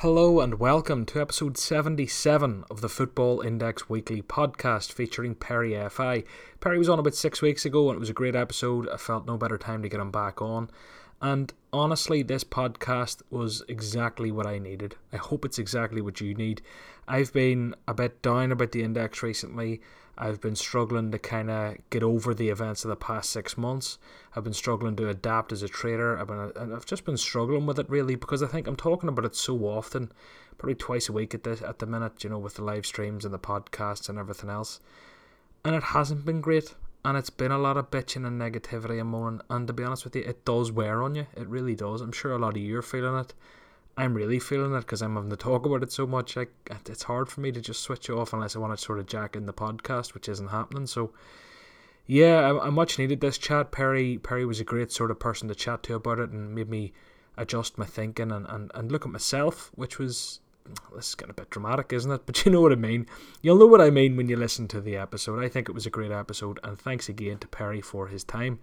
Hello and welcome to episode 77 of the Football Index Weekly podcast featuring Perry FI. Perry was on about six weeks ago and it was a great episode. I felt no better time to get him back on. And honestly, this podcast was exactly what I needed. I hope it's exactly what you need. I've been a bit down about the index recently. I've been struggling to kind of get over the events of the past six months. I've been struggling to adapt as a trader. I've been, and I've just been struggling with it really because I think I'm talking about it so often, probably twice a week at this at the minute. You know, with the live streams and the podcasts and everything else, and it hasn't been great. And it's been a lot of bitching and negativity and moaning. And to be honest with you, it does wear on you. It really does. I'm sure a lot of you are feeling it. I'm really feeling it because I'm having to talk about it so much. Like it's hard for me to just switch off unless I want to sort of jack in the podcast, which isn't happening. So, yeah, I, I much needed this chat. Perry Perry was a great sort of person to chat to about it and made me adjust my thinking and, and, and look at myself, which was this is getting a bit dramatic, isn't it? But you know what I mean. You'll know what I mean when you listen to the episode. I think it was a great episode, and thanks again to Perry for his time.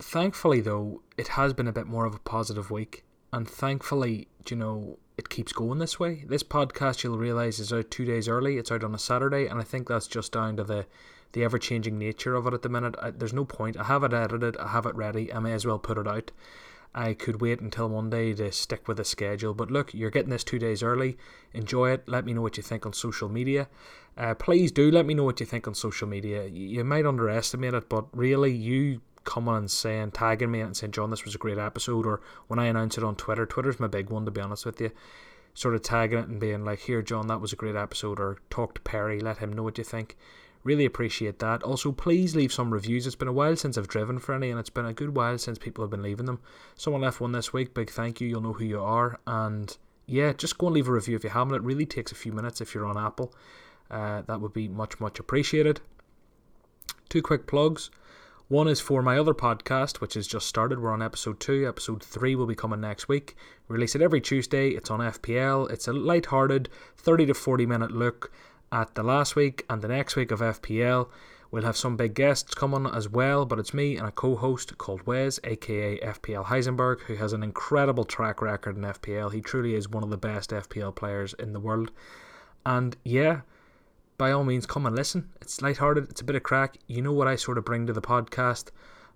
Thankfully, though, it has been a bit more of a positive week and thankfully, you know, it keeps going this way. This podcast, you'll realize, is out two days early. It's out on a Saturday, and I think that's just down to the the ever changing nature of it at the minute. I, there's no point. I have it edited. I have it ready. I may as well put it out. I could wait until Monday to stick with the schedule. But look, you're getting this two days early. Enjoy it. Let me know what you think on social media. Uh, please do let me know what you think on social media. You, you might underestimate it, but really, you coming and saying, tagging me and saying, John, this was a great episode, or when I announce it on Twitter, Twitter's my big one to be honest with you. Sort of tagging it and being like, here, John, that was a great episode, or talk to Perry, let him know what you think. Really appreciate that. Also, please leave some reviews. It's been a while since I've driven for any, and it's been a good while since people have been leaving them. Someone left one this week. Big thank you. You'll know who you are. And yeah, just go and leave a review if you haven't. It really takes a few minutes if you're on Apple. Uh, that would be much, much appreciated. Two quick plugs. One is for my other podcast, which has just started. We're on episode two. Episode three will be coming next week. We release it every Tuesday. It's on FPL. It's a light-hearted 30 to 40 minute look at the last week and the next week of FPL. We'll have some big guests coming as well, but it's me and a co-host called Wes, aka FPL Heisenberg, who has an incredible track record in FPL. He truly is one of the best FPL players in the world. And yeah, by all means, come and listen. It's lighthearted, it's a bit of crack. You know what I sort of bring to the podcast,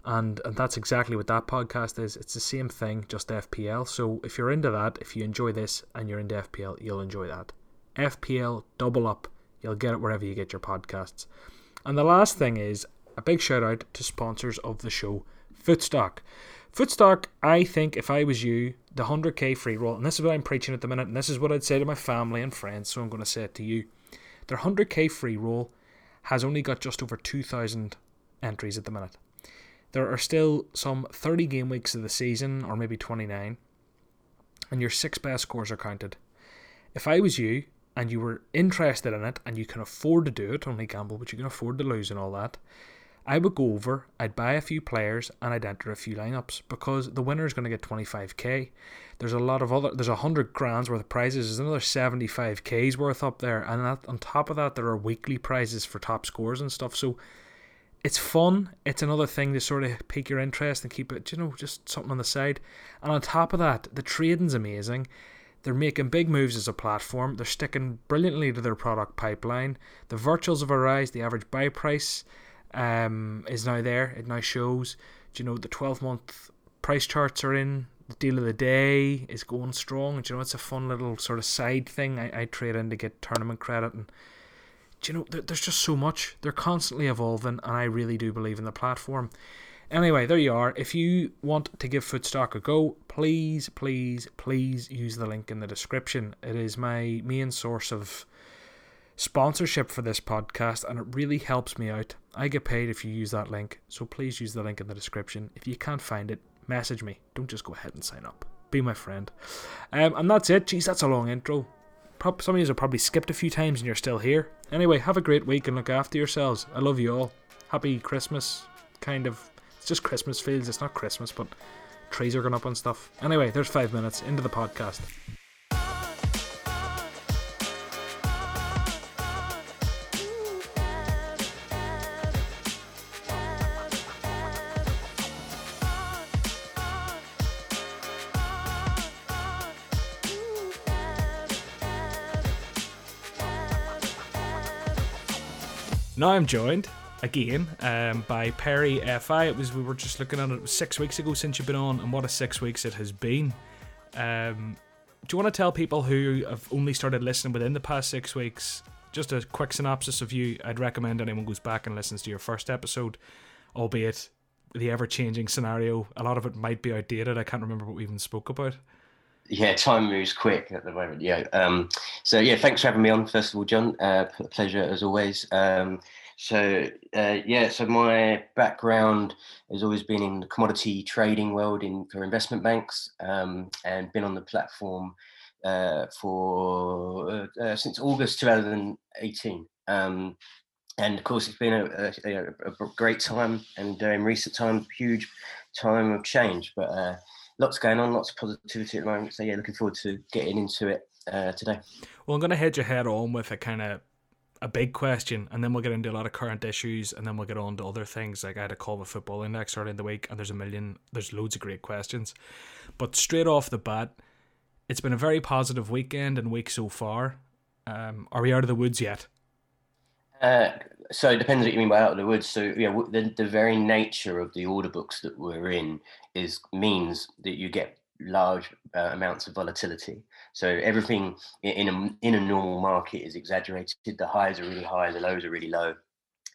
and, and that's exactly what that podcast is. It's the same thing, just FPL. So if you're into that, if you enjoy this and you're into FPL, you'll enjoy that. FPL double up. You'll get it wherever you get your podcasts. And the last thing is a big shout out to sponsors of the show, Footstock. Footstock, I think if I was you, the 100k free roll, and this is what I'm preaching at the minute, and this is what I'd say to my family and friends, so I'm going to say it to you their 100k free roll has only got just over 2,000 entries at the minute. There are still some 30 game weeks of the season, or maybe 29, and your six best scores are counted. If I was you and you were interested in it and you can afford to do it, only gamble, but you can afford to lose and all that, I would go over, I'd buy a few players, and I'd enter a few lineups because the winner is going to get 25k. There's a lot of other, there's a hundred grand's worth of prizes. There's another 75k's worth up there, and that, on top of that, there are weekly prizes for top scores and stuff. So it's fun. It's another thing to sort of pique your interest and keep it, you know, just something on the side. And on top of that, the trading's amazing. They're making big moves as a platform. They're sticking brilliantly to their product pipeline. The virtuals have arisen. The average buy price um, is now there. It now shows. Do you know the 12 month price charts are in. Deal of the day is going strong. Do you know it's a fun little sort of side thing I, I trade in to get tournament credit and. Do you know there, there's just so much. They're constantly evolving, and I really do believe in the platform. Anyway, there you are. If you want to give Footstock a go, please, please, please use the link in the description. It is my main source of sponsorship for this podcast and it really helps me out. I get paid if you use that link, so please use the link in the description. If you can't find it, message me. Don't just go ahead and sign up. Be my friend. Um, and that's it. Jeez, that's a long intro. some of you have probably skipped a few times and you're still here. Anyway, have a great week and look after yourselves. I love you all. Happy Christmas. Kind of. It's just Christmas feels. It's not Christmas, but trees are going up and stuff. Anyway, there's five minutes into the podcast. Now I'm joined again um, by Perry FI. It was we were just looking at it, it six weeks ago since you've been on, and what a six weeks it has been. Um, do you want to tell people who have only started listening within the past six weeks just a quick synopsis of you? I'd recommend anyone goes back and listens to your first episode, albeit the ever changing scenario. A lot of it might be outdated. I can't remember what we even spoke about. Yeah, time moves quick at the moment. Yeah. Um, so yeah, thanks for having me on. First of all, John, uh, pleasure as always. Um, so uh, yeah, so my background has always been in the commodity trading world in for investment banks, um, and been on the platform uh, for uh, uh since August 2018. Um, and of course, it's been a, a, a great time, and uh, in recent times, huge time of change. But lots going on, lots of positivity at the moment. So yeah, looking forward to getting into it today. Well, I'm going to head your head on with a kind of a big question, and then we'll get into a lot of current issues, and then we'll get on to other things. Like I had a call with Football Index early in the week, and there's a million, there's loads of great questions. But straight off the bat, it's been a very positive weekend and week so far. Um, are we out of the woods yet? Uh, so it depends what you mean by out of the woods. So yeah, the the very nature of the order books that we're in is means that you get large uh, amounts of volatility. So everything in a in a normal market is exaggerated. The highs are really high, the lows are really low,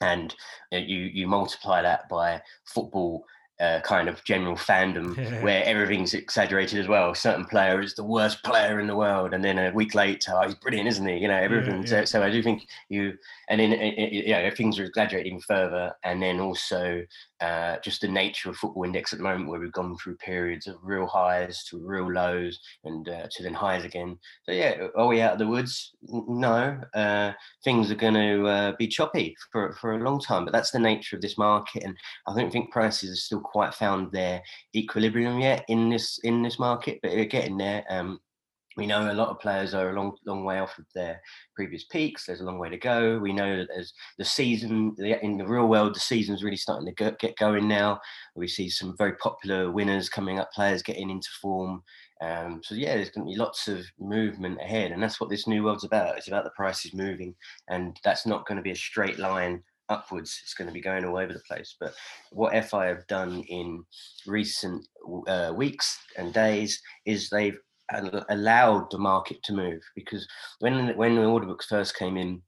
and you you multiply that by football uh, kind of general fandom where everything's exaggerated as well. A certain player is the worst player in the world, and then a week later, oh, he's brilliant, isn't he? You know, everything. Yeah, yeah. So, so, I do think you, and then it, it, yeah, things are exaggerated even further, and then also uh, just the nature of football index at the moment, where we've gone through periods of real highs to real lows, and uh, to then highs again. So yeah, are we out of the woods? No, uh, things are going to uh, be choppy for for a long time, but that's the nature of this market, and I don't think prices are still quite found their equilibrium yet in this in this market, but they're getting there. Um, we know a lot of players are a long, long way off of their previous peaks. There's a long way to go. We know that there's the season in the real world. The season's really starting to get going now. We see some very popular winners coming up, players getting into form. Um, so yeah, there's going to be lots of movement ahead, and that's what this new world's about. It's about the prices moving, and that's not going to be a straight line upwards. It's going to be going all over the place. But what FI have done in recent uh, weeks and days is they've allowed the market to move because when when the order books first came in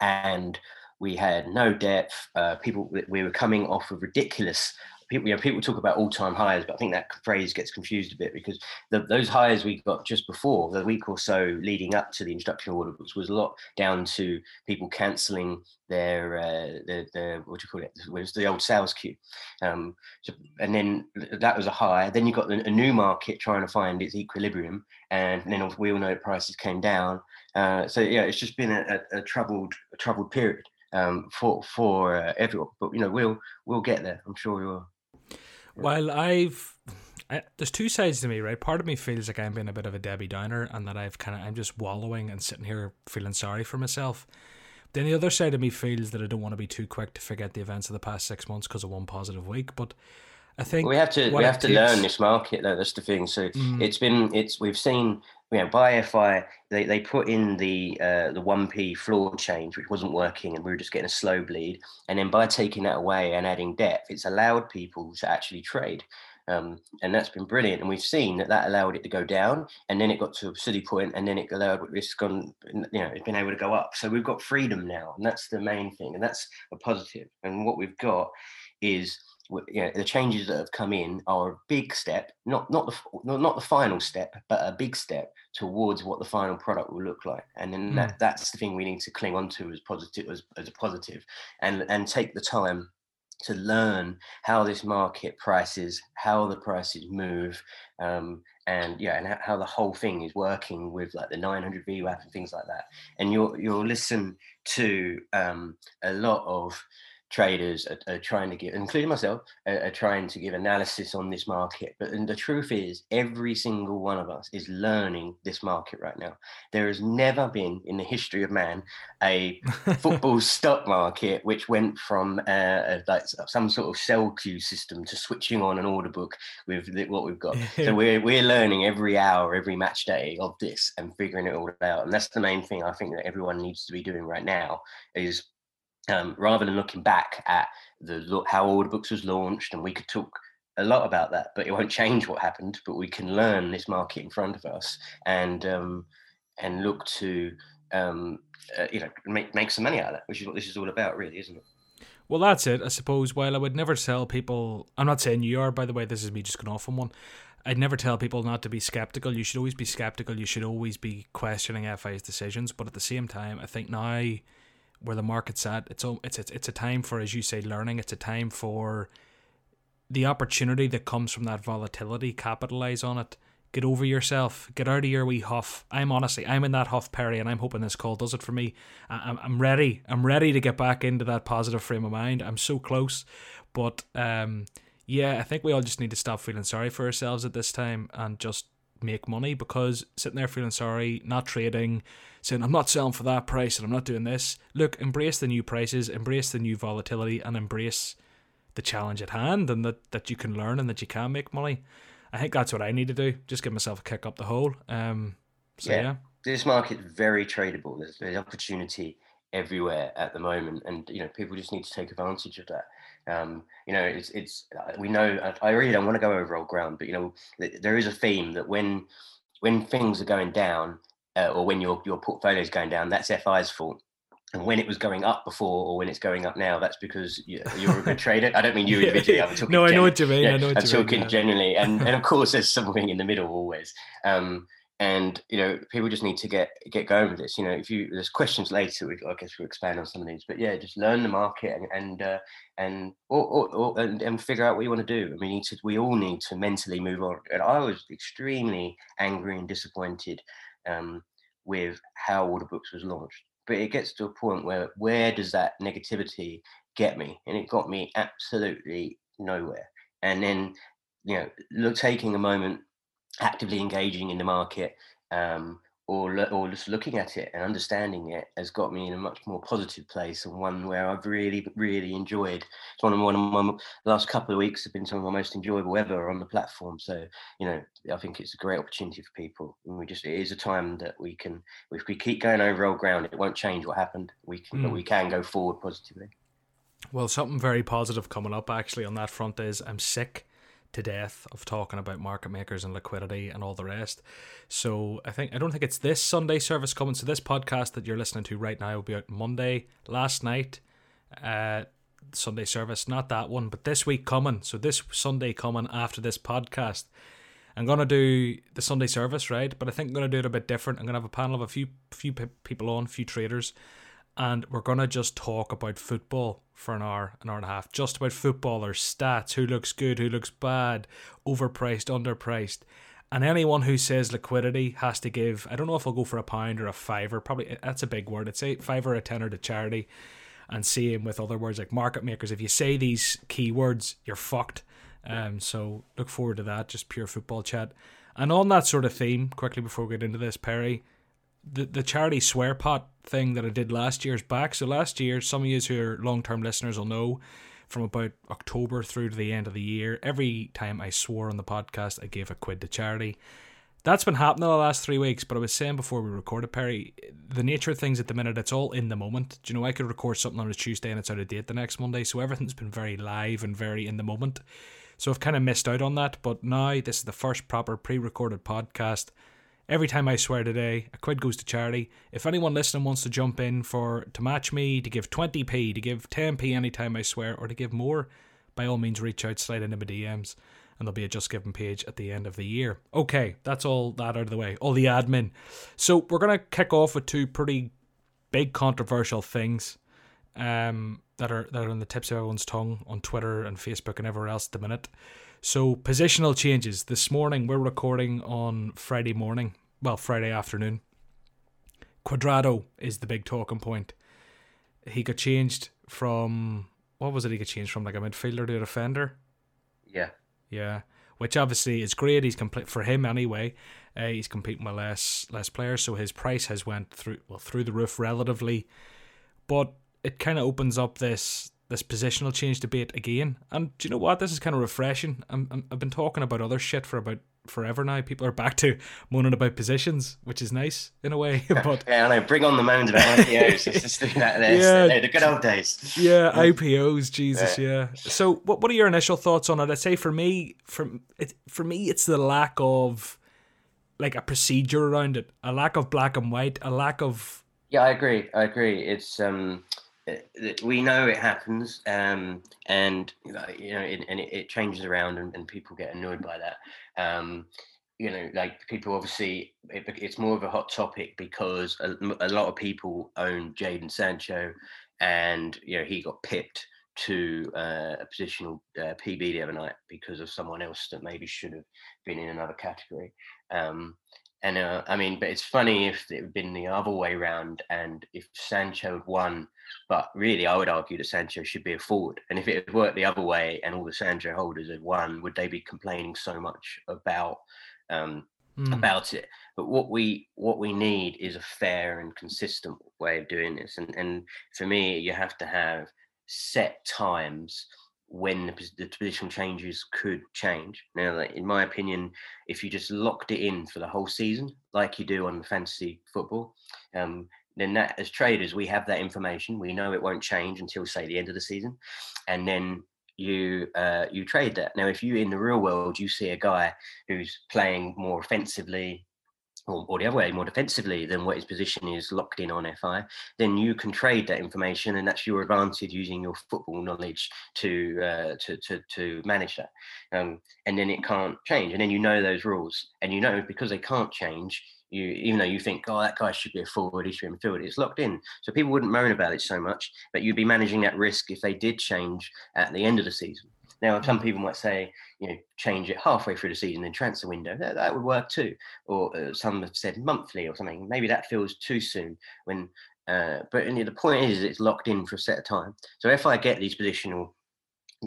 and we had no depth, uh, people we were coming off of ridiculous people, you know, people talk about all-time highs, but I think that phrase gets confused a bit because the, those highs we got just before the week or so leading up to the instructional order books was a lot down to people cancelling their uh, the, the what do you call it? It was the old sales queue, um, so, and then that was a high. Then you got a new market trying to find its equilibrium, and then we all know prices came down. Uh, so yeah, it's just been a, a, a troubled a troubled period um, for for uh, everyone. But you know, we'll we'll get there. I'm sure we will. Well, I've I, there's two sides to me, right? Part of me feels like I'm being a bit of a Debbie Downer, and that I've kind of I'm just wallowing and sitting here feeling sorry for myself. Then the other side of me feels that I don't want to be too quick to forget the events of the past six months because of one positive week. But I think we have to we have to learn this market. Though that's the thing. So mm. it's been it's we've seen you know, by FI, they, they put in the uh, the 1p floor change, which wasn't working, and we were just getting a slow bleed. And then by taking that away and adding depth, it's allowed people to actually trade. Um, and that's been brilliant. And we've seen that that allowed it to go down, and then it got to a city point, and then it allowed it's gone, you know, it's been able to go up. So we've got freedom now, and that's the main thing, and that's a positive. And what we've got is you know, the changes that have come in are a big step, not not the not the final step, but a big step towards what the final product will look like. And then mm. that, that's the thing we need to cling on to as positive as, as a positive, and and take the time to learn how this market prices, how the prices move, um, and yeah, and how the whole thing is working with like the 900 VWAP and things like that. And you'll you'll listen to um, a lot of traders are, are, trying to give, including myself, are, are, trying to give analysis on this market. But and the truth is, every single one of us is learning this market right now. There has never been in the history of man a football stock market which went from uh, like some sort of sell queue system to switching on an order book with what we've got. so we're we're learning every hour, every match day of this and figuring it all out. And that's the main thing I think that everyone needs to be doing right now is um, rather than looking back at the how books was launched, and we could talk a lot about that, but it won't change what happened. But we can learn this market in front of us and um, and look to um, uh, you know make make some money out of that, which is what this is all about, really, isn't it? Well, that's it. I suppose. While I would never tell people, I'm not saying you are, by the way. This is me just going off on one. I'd never tell people not to be skeptical. You should always be skeptical. You should always be questioning FI's decisions. But at the same time, I think now where the market's at, it's it's it's, it's a time for, as you say, learning. It's a time for the opportunity that comes from that volatility. Capitalize on it. Get over yourself. Get out of your wee huff. I'm honestly, I'm in that huff, Perry, and I'm hoping this call does it for me. I'm, I'm ready. I'm ready to get back into that positive frame of mind. I'm so close, but um yeah, I think we all just need to stop feeling sorry for ourselves at this time and just make money because sitting there feeling sorry, not trading, saying I'm not selling for that price and I'm not doing this. Look, embrace the new prices, embrace the new volatility, and embrace the challenge at hand and that, that you can learn and that you can make money. I think that's what I need to do. Just give myself a kick up the hole. Um, so yeah. yeah. This market very tradable. There's, there's opportunity everywhere at the moment, and you know people just need to take advantage of that. Um, you know, it's it's uh, we know. I really don't want to go over old ground, but you know, there is a theme that when when things are going down, uh, or when your your portfolio is going down, that's FI's fault. And when it was going up before, or when it's going up now, that's because you're a good trader. I don't mean you individually. I'm talking. no, I know what you mean. Yeah, I know what I'm you talking mean, generally, and and of course, there's something in the middle always. Um, and you know people just need to get get going with this you know if you there's questions later we, i guess we'll expand on some of these but yeah just learn the market and and uh, and or, or, or, and, and figure out what you want to do I mean, need to we all need to mentally move on and i was extremely angry and disappointed um, with how order books was launched but it gets to a point where where does that negativity get me and it got me absolutely nowhere and then you know look taking a moment actively engaging in the market um, or, or just looking at it and understanding it has got me in a much more positive place and one where I've really, really enjoyed. It's one of, one of my last couple of weeks have been some of my most enjoyable ever on the platform. So, you know, I think it's a great opportunity for people. And we just, it is a time that we can, if we keep going over old ground, it won't change what happened. We can, mm. but we can go forward positively. Well, something very positive coming up actually on that front is I'm sick to death of talking about market makers and liquidity and all the rest. So I think I don't think it's this Sunday service coming. So this podcast that you're listening to right now will be out Monday. Last night, uh, Sunday service, not that one, but this week coming. So this Sunday coming after this podcast. I'm gonna do the Sunday service, right? But I think I'm gonna do it a bit different. I'm gonna have a panel of a few few people on, few traders, and we're gonna just talk about football for an hour, an hour and a half, just about footballers, stats, who looks good, who looks bad, overpriced, underpriced. And anyone who says liquidity has to give, I don't know if I'll go for a pound or a fiver, probably that's a big word. It's a five or a tenner to charity. And same with other words like market makers. If you say these keywords, you're fucked. Um, so look forward to that, just pure football chat. And on that sort of theme, quickly before we get into this, Perry, the the charity swear pot thing that I did last year's back. So last year, some of you who are long term listeners will know from about October through to the end of the year, every time I swore on the podcast, I gave a quid to charity. That's been happening the last three weeks, but I was saying before we recorded, Perry, the nature of things at the minute, it's all in the moment. Do you know, I could record something on a Tuesday and it's out of date the next Monday, so everything's been very live and very in the moment. So I've kind of missed out on that, but now this is the first proper pre recorded podcast Every time I swear today, a quid goes to charity. If anyone listening wants to jump in for to match me, to give 20p, to give 10p anytime I swear, or to give more, by all means reach out, slide into my DMs, and there'll be a Just Giving page at the end of the year. Okay, that's all that out of the way, all the admin. So we're gonna kick off with two pretty big controversial things um, that are that are on the tips of everyone's tongue on Twitter and Facebook and everywhere else at the minute. So positional changes. This morning we're recording on Friday morning well, Friday afternoon. Cuadrado is the big talking point. He got changed from what was it? He got changed from like a midfielder to a defender. Yeah. Yeah, which obviously is great. He's complete for him anyway. Uh, he's competing with less less players, so his price has went through well through the roof relatively. But it kind of opens up this this positional change debate again. And do you know what? This is kind of refreshing. I'm, i have been talking about other shit for about forever now. People are back to moaning about positions, which is nice in a way. But yeah, I know. Bring on the moans about IPOs. Let's just do that. There. Yeah, the good old days. Yeah, IPOs. Jesus, yeah. yeah. So, what what are your initial thoughts on it? I'd say for me, from it, for me, it's the lack of like a procedure around it, a lack of black and white, a lack of. Yeah, I agree. I agree. It's um, we know it happens, um, and you know, it, and it, it changes around, and, and, people get annoyed by that. Um, you know, like people obviously, it, it's more of a hot topic because a, a lot of people own Jadon Sancho, and you know he got pipped to uh, a positional uh, PB the other night because of someone else that maybe should have been in another category. Um, and uh, I mean, but it's funny if it had been the other way around and if Sancho had won, but really I would argue that Sancho should be a forward. And if it had worked the other way and all the Sancho holders had won, would they be complaining so much about um, mm. about it? But what we what we need is a fair and consistent way of doing this. And and for me, you have to have set times when the, the positional changes could change. Now, in my opinion, if you just locked it in for the whole season, like you do on fantasy football, um, then that as traders we have that information. We know it won't change until say the end of the season, and then you uh, you trade that. Now, if you in the real world you see a guy who's playing more offensively or, or, the other way, more defensively than what his position is locked in on FI, then you can trade that information, and that's your advantage using your football knowledge to uh, to, to to manage that. Um, and then it can't change, and then you know those rules, and you know because they can't change. You, even though you think, oh, that guy should be a forward, he should be a midfielder, it's locked in. So people wouldn't moan about it so much, but you'd be managing that risk if they did change at the end of the season. Now, some people might say, you know, change it halfway through the season in transfer window. That, that would work too. Or uh, some have said monthly or something. Maybe that feels too soon. When, uh, but the point is, it's locked in for a set of time. So if I get these positional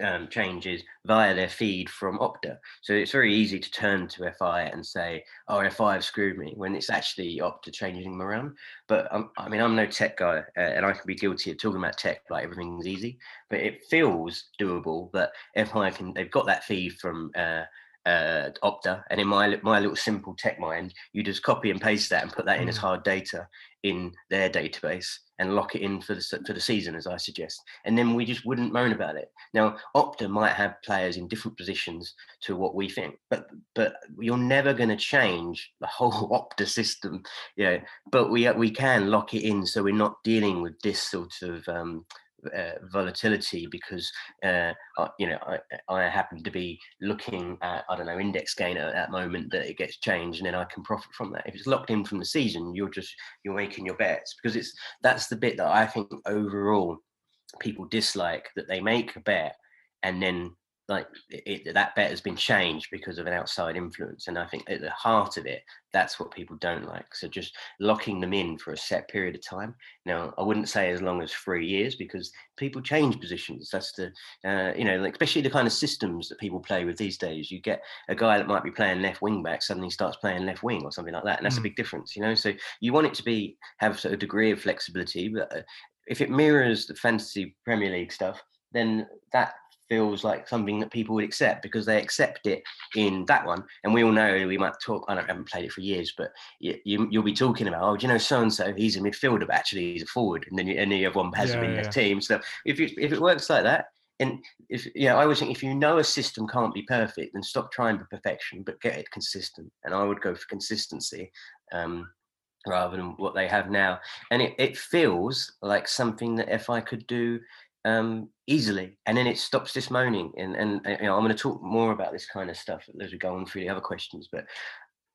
um, changes via their feed from Opta. So it's very easy to turn to FI and say, "Oh, FI have screwed me," when it's actually Opta changing them around. But um, I mean, I'm no tech guy, uh, and I can be guilty of talking about tech like everything's easy. But it feels doable that FI can. They've got that feed from. Uh, uh, Opta, and in my my little simple tech mind, you just copy and paste that and put that in as mm. hard data in their database and lock it in for the for the season, as I suggest, and then we just wouldn't moan about it. Now, Opta might have players in different positions to what we think, but but you're never going to change the whole Opta system, yeah. But we we can lock it in, so we're not dealing with this sort of um, uh, volatility because uh, you know I, I happen to be looking at I don't know index gain at that moment that it gets changed and then I can profit from that. If it's locked in from the season, you're just you're making your bets because it's that's the bit that I think overall people dislike that they make a bet and then like it, that bet has been changed because of an outside influence and i think at the heart of it that's what people don't like. So just locking them in for a set period of time. Now i wouldn't say as long as three years because people change positions. That's the uh, you know like especially the kind of systems that people play with these days. You get a guy that might be playing left wing back suddenly starts playing left wing or something like that and that's mm. a big difference you know? So you want it to be have sort of degree of flexibility but uh, if it mirrors the fantasy premier league stuff then that feels like something that people would accept because they accept it in that one. And we all know we might talk. I, don't, I haven't played it for years, but you, you will be talking about oh, do you know so and so? He's a midfielder, but actually he's a forward, and then you, and you have one has yeah, in yeah. their team. So if you, if it works like that, and if yeah, I always think if you know a system can't be perfect, then stop trying for perfection, but get it consistent. And I would go for consistency. Um, rather than what they have now. And it, it feels like something that if I could do um, easily, and then it stops this moaning. And and uh, you know, I'm going to talk more about this kind of stuff as we go on through the other questions, but.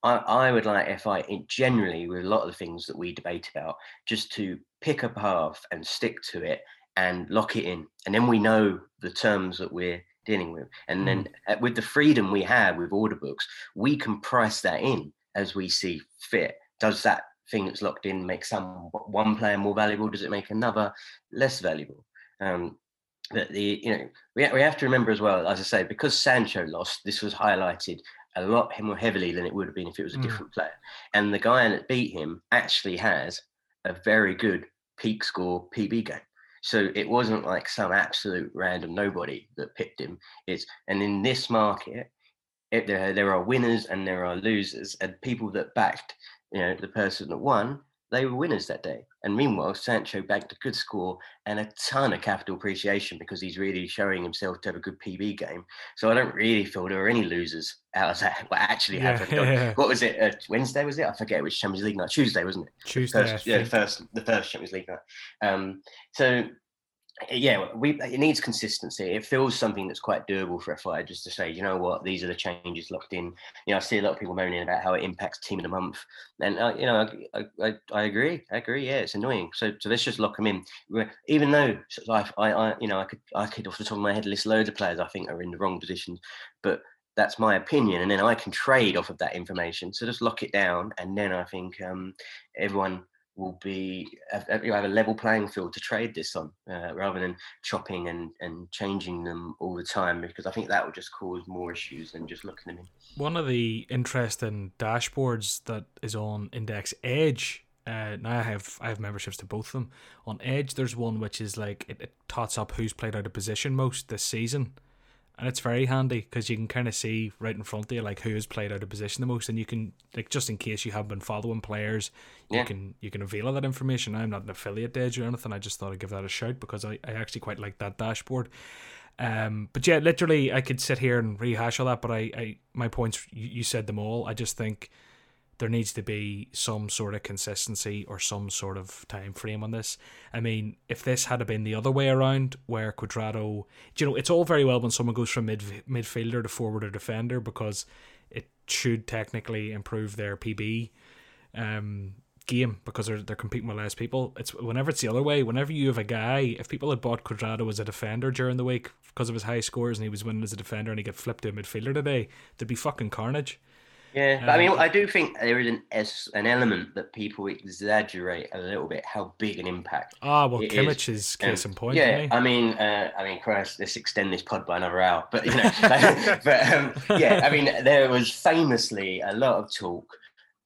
I, I would like FI generally with a lot of the things that we debate about just to pick a path and stick to it and lock it in and then we know the terms that we're dealing with and then mm. with the freedom we have with order books we can price that in as we see fit does that thing that's locked in make some one player more valuable does it make another less valuable um, but the you know we, we have to remember as well, as I say, because Sancho lost, this was highlighted a lot more heavily than it would have been if it was a mm. different player. And the guy that beat him actually has a very good peak score PB game. So it wasn't like some absolute random nobody that picked him. It's and in this market, it, there, there are winners and there are losers, and people that backed, you know, the person that won, they were winners that day. And meanwhile, Sancho backed a good score and a ton of capital appreciation because he's really showing himself to have a good PB game. So I don't really feel there were any losers out of that. What actually Yeah, happened? yeah. What was it? Uh, Wednesday was it? I forget which Champions League night. Tuesday, wasn't it? Tuesday. First, yeah, the first, the first Champions League night. Um, so yeah, we it needs consistency. It feels something that's quite doable for FI just to say, you know what, these are the changes locked in. You know, I see a lot of people moaning about how it impacts team in a month, and uh, you know, I, I, I agree. I agree. Yeah, it's annoying. So so let's just lock them in. Even though I, I, I, you know, I could I could off the top of my head list loads of players I think are in the wrong positions, but that's my opinion, and then I can trade off of that information. So just lock it down, and then I think um, everyone will be have, you have a level playing field to trade this on uh, rather than chopping and and changing them all the time because I think that will just cause more issues than just looking them in. One of the interesting dashboards that is on Index Edge. Uh, now I have I have memberships to both of them. On Edge, there's one which is like it, it tots up who's played out of position most this season, and it's very handy because you can kind of see right in front of you like who has played out of position the most, and you can like just in case you have been following players, yeah. you can you can avail of that information. I'm not an affiliate Edge or anything. I just thought I'd give that a shout because I, I actually quite like that dashboard. Um, but yeah, literally, I could sit here and rehash all that, but I, I my points, you, you said them all. I just think there needs to be some sort of consistency or some sort of time frame on this. I mean, if this had been the other way around, where Cuadrado, you know, it's all very well when someone goes from mid midfielder to forward or defender because it should technically improve their PB um, game because they're they're competing with less people. It's whenever it's the other way. Whenever you have a guy, if people had bought Cuadrado as a defender during the week because of his high scores and he was winning as a defender and he get flipped to a midfielder today, there'd be fucking carnage. Yeah, but I mean, Um, I do think there is an an element that people exaggerate a little bit how big an impact. Ah, well, Kimmich is, is case um, in point. yeah. I mean, uh, I mean, Christ, let's extend this pod by another hour. But you know, but um, yeah, I mean, there was famously a lot of talk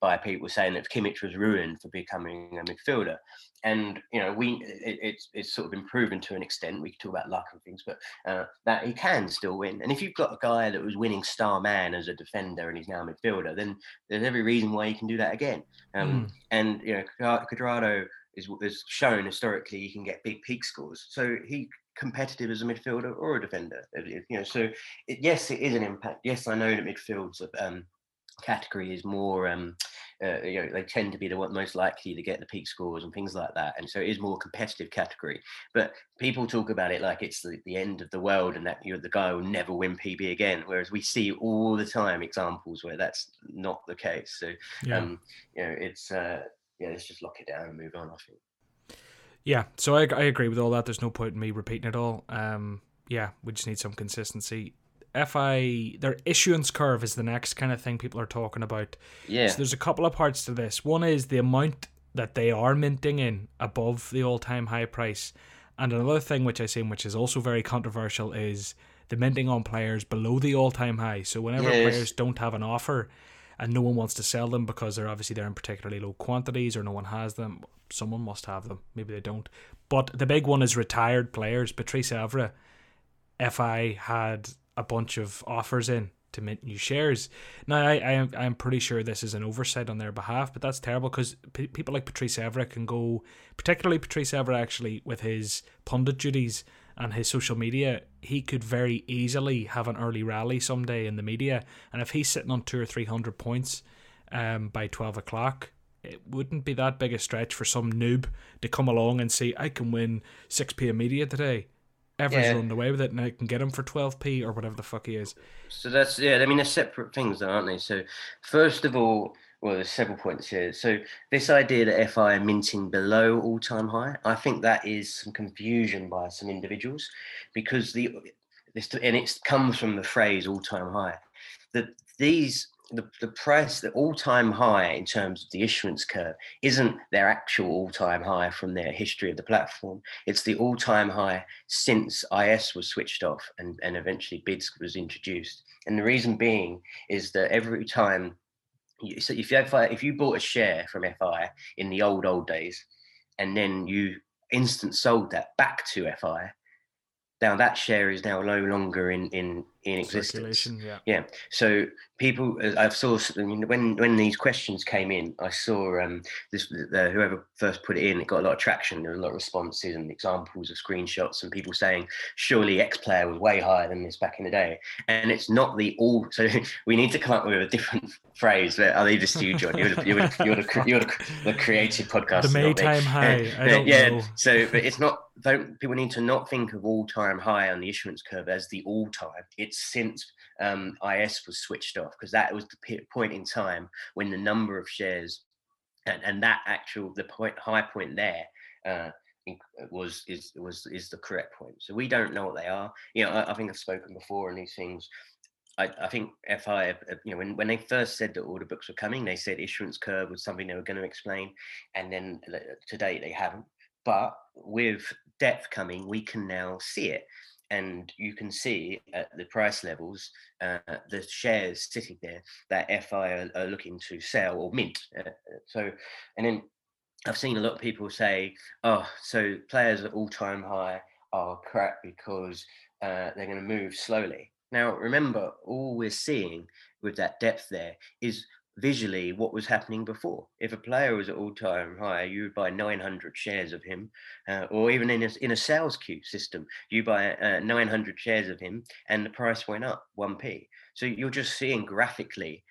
by people saying that Kimmich was ruined for becoming a midfielder, and you know, we it, it's it's sort of been proven to an extent. We can talk about luck and things, but uh, that he can still win. And if you've got a guy that was winning star man as a defender and he's now a midfielder, then there's every reason why he can do that again. Um, Mm. And you know, Quadra- Cuadrado is is shown historically he can get big peak scores. So he competitive as a midfielder or a defender. You know, so it, yes, it is an impact. Yes, I know that midfield's um, category is more. Um, uh, you know, they tend to be the one most likely to get the peak scores and things like that, and so it is more competitive category. But people talk about it like it's the, the end of the world and that you're the guy will never win PB again. Whereas we see all the time examples where that's not the case. So Yeah. um, you know, it's uh, yeah, let's just lock it down and move on. I think. Yeah, so I, I agree with all that. There's no point in me repeating it all. Um, yeah, we just need some consistency. FI, their issuance curve is the next kind of thing people are talking about. Yeah, So there's a couple of parts to this. One is the amount that they are minting in above the all-time high price, and another thing which I seen, which is also very controversial, is the minting on players below the all-time high. So whenever Yes. players don't have an offer, and no one wants to sell them because they're obviously they're in particularly low quantities or no one has them, someone must have them. Maybe they don't. But the big one is retired players. Patrice Evra, FI had a bunch of offers in to mint new shares. Now, I, I am I'm pretty sure this is an oversight on their behalf, but that's terrible because p- people like Patrice Evra can go, particularly Patrice Evra actually with his pundit duties and his social media, he could very easily have an early rally someday in the media, and if he's sitting on two or three hundred points, um, by twelve o'clock. It wouldn't be that big a stretch for some noob to come along and say, I can win 6p media today. Everyone's Yeah. running away with it, and I can get him for 12p or whatever the fuck he is. So that's yeah. I mean, they're separate things, though, aren't they? So first of all, well, there's several points here. So this idea that FI are minting below all-time high, I think that is some confusion by some individuals, because the this and it comes from the phrase all-time high. That these the, the price, the all-time high in terms of the issuance curve, isn't their actual all-time high from their history of the platform. It's the all-time high since IS was switched off and, and eventually bids was introduced. And the reason being is that every time, you, so if you have, if you bought a share from FI in the old old days, and then you instant sold that back to FI, now that share is now no longer in in in existence. Yeah. Yeah. So people, uh, I saw when when these questions came in, I saw um, this uh, whoever first put it in, it got a lot of traction. There were a lot of responses and examples of screenshots and people saying, surely X player was way higher than this back in the day. And it's not the all. So we need to come up with a different phrase. But I'll leave this to you, John. You're the, you're the, you're the, you're the, the creative podcast. The Maytime high. Yeah. Know. So, but it's not. Don't people need to not think of all time high on the issuance curve as the all time? It's since um, IS was switched off because that was the point in time when the number of shares and, and that actual the point high point there uh, was is was is the correct point. So we don't know what they are. You know, I, I think I've spoken before on these things. I, I, think FI, uh, you know, when, when they first said that order books were coming, they said issuance curve was something they were going to explain, and then to date they haven't. But with depth coming, we can now see it and you can see at the price levels uh, the shares sitting there that FI are, are looking to sell or mint. Uh, so, and then I've seen a lot of people say, "Oh, so players at all-time high are crap because uh, they're going to move slowly." Now, remember, all we're seeing with that depth there is visually what was happening before. If a player was at all-time high, you would buy 900 shares of him, uh, or even in a, in a sales queue system, you buy uh, 900 shares of him, and the price went up 1p. So you're just seeing graphically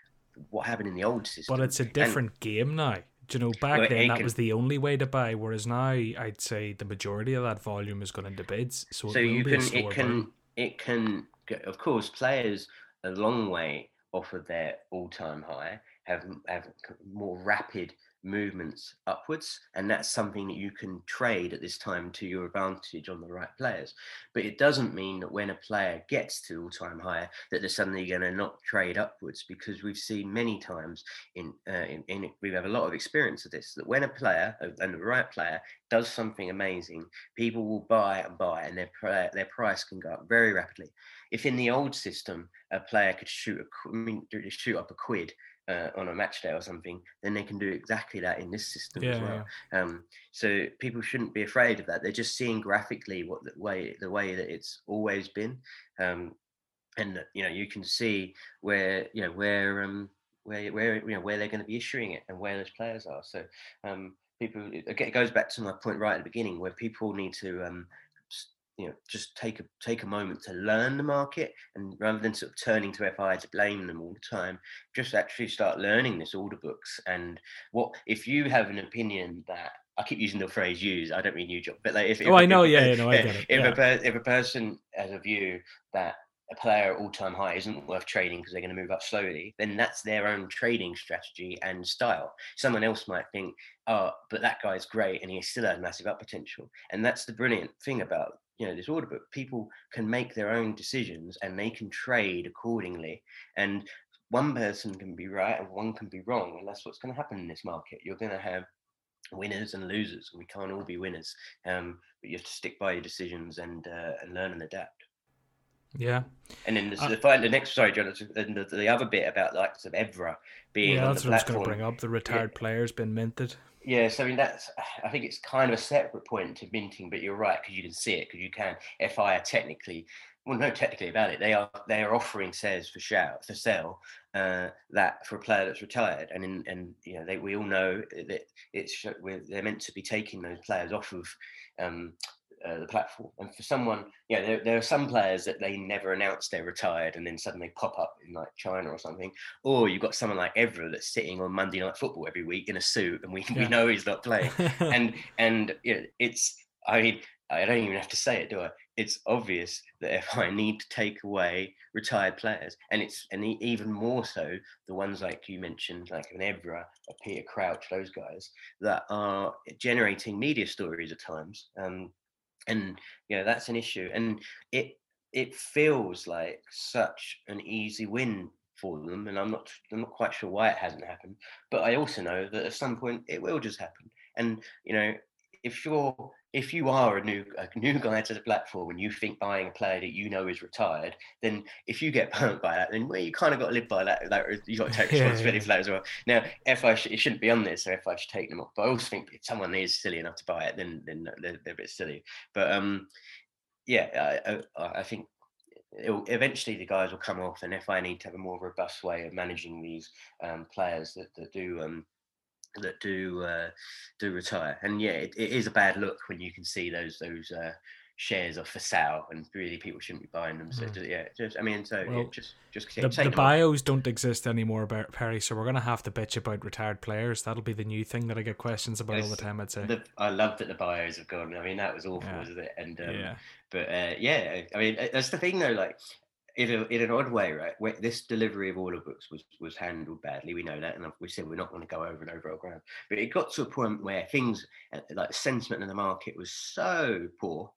what happened in the old system. But it's a different and, game now. Do you know, back well, then that can, was the only way to buy, whereas now I'd say the majority of that volume is going into bids. So, so you can, it can, it can, of course, players a long way off of their all-time high have, have more rapid movements upwards and that's something that you can trade at this time to your advantage on the right players. But it doesn't mean that when a player gets to all-time higher that they're suddenly going to not trade upwards because we've seen many times in, uh, in, in we have a lot of experience of this that when a player uh, and the right player does something amazing people will buy and buy and their their price can go up very rapidly. If in the old system a player could shoot a, I mean, shoot up a quid uh, on a match day or something, then they can do exactly that in this system yeah, as well. Yeah. Um, so people shouldn't be afraid of that. They're just seeing graphically what the way the way that it's always been, um, and you know you can see where you know where um, where where you know where they're going to be issuing it and where those players are. So um, people it goes back to my point right at the beginning where people need to um, you know just take a take a moment to learn the market and rather than sort of turning to FI to blame them all the time, just actually start learning this order books and what if you have an opinion that I keep using the phrase "use." I don't mean you, John, but like if, oh, if, I know, if, yeah, yeah, no, I get it. If yeah. a if a person has a view that a player at all time high isn't worth trading because they're going to move up slowly, then that's their own trading strategy and style. Someone else might think, oh, but that guy's great and he still has massive up potential. And that's the brilliant thing about you know this order book people can make their own decisions and they can trade accordingly. And one person can be right and one can be wrong and that's what's going to happen in this market. You're going to have winners and losers and we can't all be winners um, but you have to stick by your decisions and uh, and learn and adapt. Yeah. And then the, uh, the, the next sorry john the, the, other bit about like some evra being yeah that's what i was going to bring up the retired yeah. players been minted Yes, I mean that's. I think it's kind of a separate point to minting, but you're right because you can see it because you can. FI are technically, well, no, technically about it, they are they are offering shares for shout for sale uh, that for a player that's retired, and in, and you know they we all know that it's they're meant to be taking those players off of um, uh, the platform. And for someone, yeah, there, there are some players that they never announce they're retired and then suddenly pop up in like China or something. Or you've got someone like Evra that's sitting on Monday Night Football every week in a suit and we, yeah. we know he's not playing. and and you know, it's, I mean, I don't even have to say it, do I? It's obvious that if I need to take away retired players, and it's and even more so the ones like you mentioned, like an Evra, a Peter Crouch, those guys that are generating media stories at times. Um, and you know that's an issue and it it feels like such an easy win for them and i'm not i'm not quite sure why it hasn't happened but i also know that at some point it will just happen and you know if you're if you are a new a new guy to the platform and you think buying a player that you know is retired, then if you get burnt by that, then well, you kind of got to live by that. that you got to take responsibility yeah, for that as well. Now, FI sh- it shouldn't be on this, so FI should take them off. But I also think if someone is silly enough to buy it, then then they're, they're a bit silly. But um, yeah, I, I, I think eventually the guys will come off, and if I need to have a more robust way of managing these um, players that, that do um, that do uh, do retire. And yeah, it, it is a bad look when you can see those those uh, shares are for sale, and really people shouldn't be buying them. So mm. yeah, just I mean, so well, yeah, just just the, the bios off. don't exist anymore about Perry, so we're gonna have to bitch about retired players. That'll be the new thing that I get questions about all the time. I'd say. The, I love that the bios have gone. I mean, that was awful, yeah. wasn't it? And um, yeah, but uh, yeah, I mean, that's the thing though. Like in, a, in an odd way, right? Where this delivery of all order books was was handled badly. We know that, and we said we're not going to go over and over our ground. But it got to a point where things uh, like sentiment in the market was so poor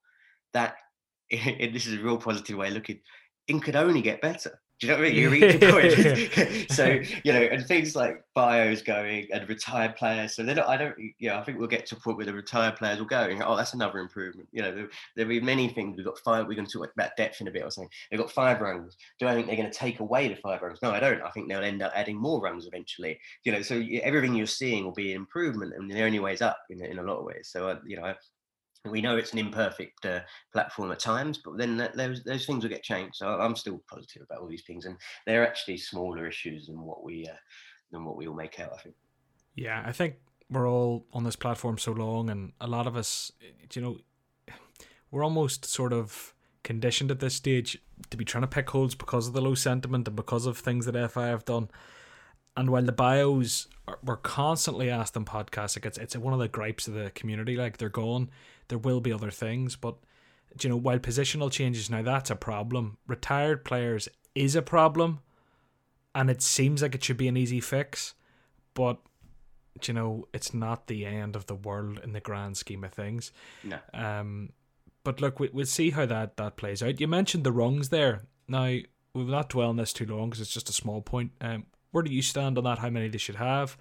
that and this is a real positive way of looking, it could only get better. Do you know what I mean? You reach a point. so, you know, and things like bios going and retired players. So they're I don't, you know, I think we'll get to a point where the retired players will go, oh, that's another improvement. You know, there, there'll be many things. We've got five, we're going to talk about depth in a bit or something. They've got five rungs. Do I think they're going to take away the five rungs? No, I don't. I think they'll end up adding more rungs eventually. You know, so everything you're seeing will be an improvement and the only way is up in, in a lot of ways. So, uh, you know, we know it's an imperfect uh, platform at times, but then that, those those things will get changed. So I'm still positive about all these things, and they're actually smaller issues than what we uh, than what we all make out. I think. Yeah, I think we're all on this platform so long, and a lot of us, you know, we're almost sort of conditioned at this stage to be trying to pick holes because of the low sentiment and because of things that FI have done. And while the bios are, we're constantly asked in podcasts, like it's it's one of the gripes of the community, like they're gone there will be other things, but you know, while positional changes now that's a problem, retired players is a problem, and it seems like it should be an easy fix, but you know, it's not the end of the world in the grand scheme of things. No. Um, but look, we, we'll see how that that plays out. You mentioned the rungs there. Now we'll not dwell on this too long because it's just a small point. Um, where do you stand on that? How many they should have?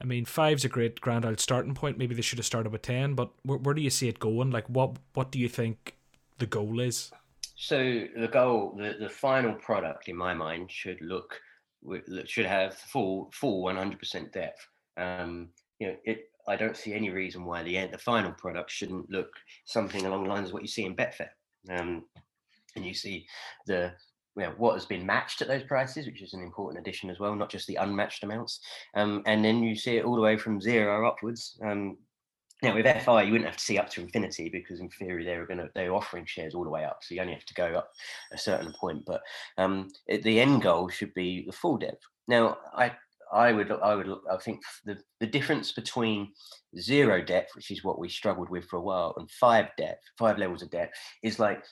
I mean, five's a great grand old starting point. Maybe they should have started with ten, but where, where do you see it going? Like, what what do you think the goal is? So the goal, the, the final product in my mind should look should have full full one hundred percent depth. Um, you know, it. I don't see any reason why the end, the final product shouldn't look something along the lines of what you see in Betfair. Um, and you see the you know, what has been matched at those prices, which is an important addition as well, not just the unmatched amounts. Um, and then you see it all the way from zero upwards. Um, now with FI, you wouldn't have to see up to infinity because in theory they were going to they're offering shares all the way up, so you only have to go up a certain point. But um, it, the end goal should be the full depth. Now I I would I would I think the the difference between zero depth, which is what we struggled with for a while, and five depth, five levels of depth, is like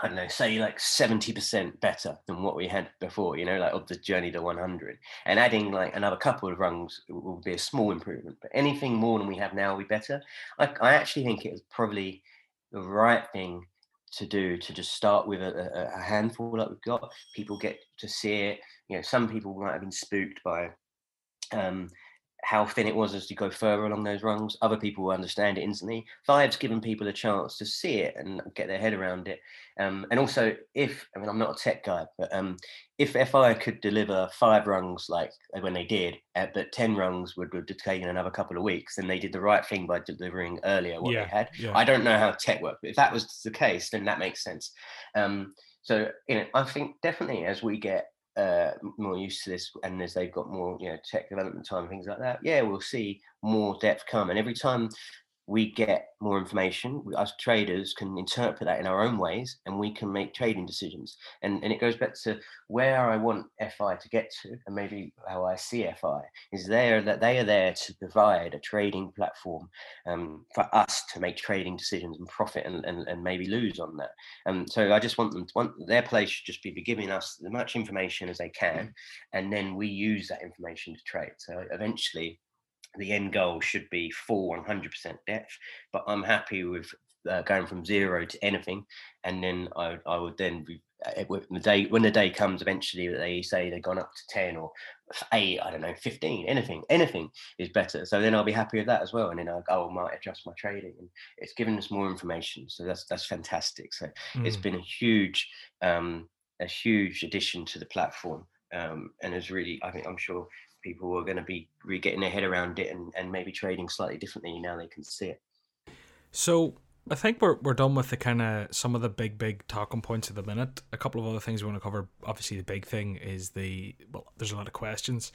I don't know, say like 70% better than what we had before, you know, like of the journey to 100. And adding like another couple of rungs will be a small improvement. But anything more than we have now will be better. I, I actually think it is probably the right thing to do to just start with a, a, handful like we've got. People get to see it. You know, some people might have been spooked by um, how thin it was as you go further along those rungs. Other people will understand it instantly. Five's given people a chance to see it and get their head around it. Um, and also, if I mean, I'm not a tech guy, but um, if FI could deliver five rungs like when they did, uh, but ten rungs would would take another couple of weeks, then they did the right thing by delivering earlier what yeah, they had. Yeah. I don't know how tech worked, but if that was the case, then that makes sense. Um, so you know, I think definitely as we get uh, more used to this and as they've got more you know tech development time and things like that yeah we'll see more depth come. And every time we get more information. We, us traders can interpret that in our own ways, and we can make trading decisions. And and it goes back to where I want FI to get to, and maybe how I see FI is there that they are there to provide a trading platform um, for us to make trading decisions and profit and, and, and maybe lose on that. And um, so I just want them to want their place should just be giving us as much information as they can, and then we use that information to trade. So eventually the end goal should be full 100% depth, but I'm happy with uh, going from zero to anything, and then I, I would then be uh, when the day when the day comes eventually that they say they've gone up to 10 or 8 i don't know 15 anything anything is better so then i'll be happy with that as well and then i'll oh, I might adjust my trading and it's given us more information so that's that's fantastic so mm. it's been a huge um a huge addition to the platform um and it's really i think i'm sure people are going to be re getting their head around it and, and maybe trading slightly differently now they can see it. So I think we're we're done with the kind of some of the big big talking points of the minute. A couple of other things we want to cover. Obviously, the big thing is the well. There's a lot of questions.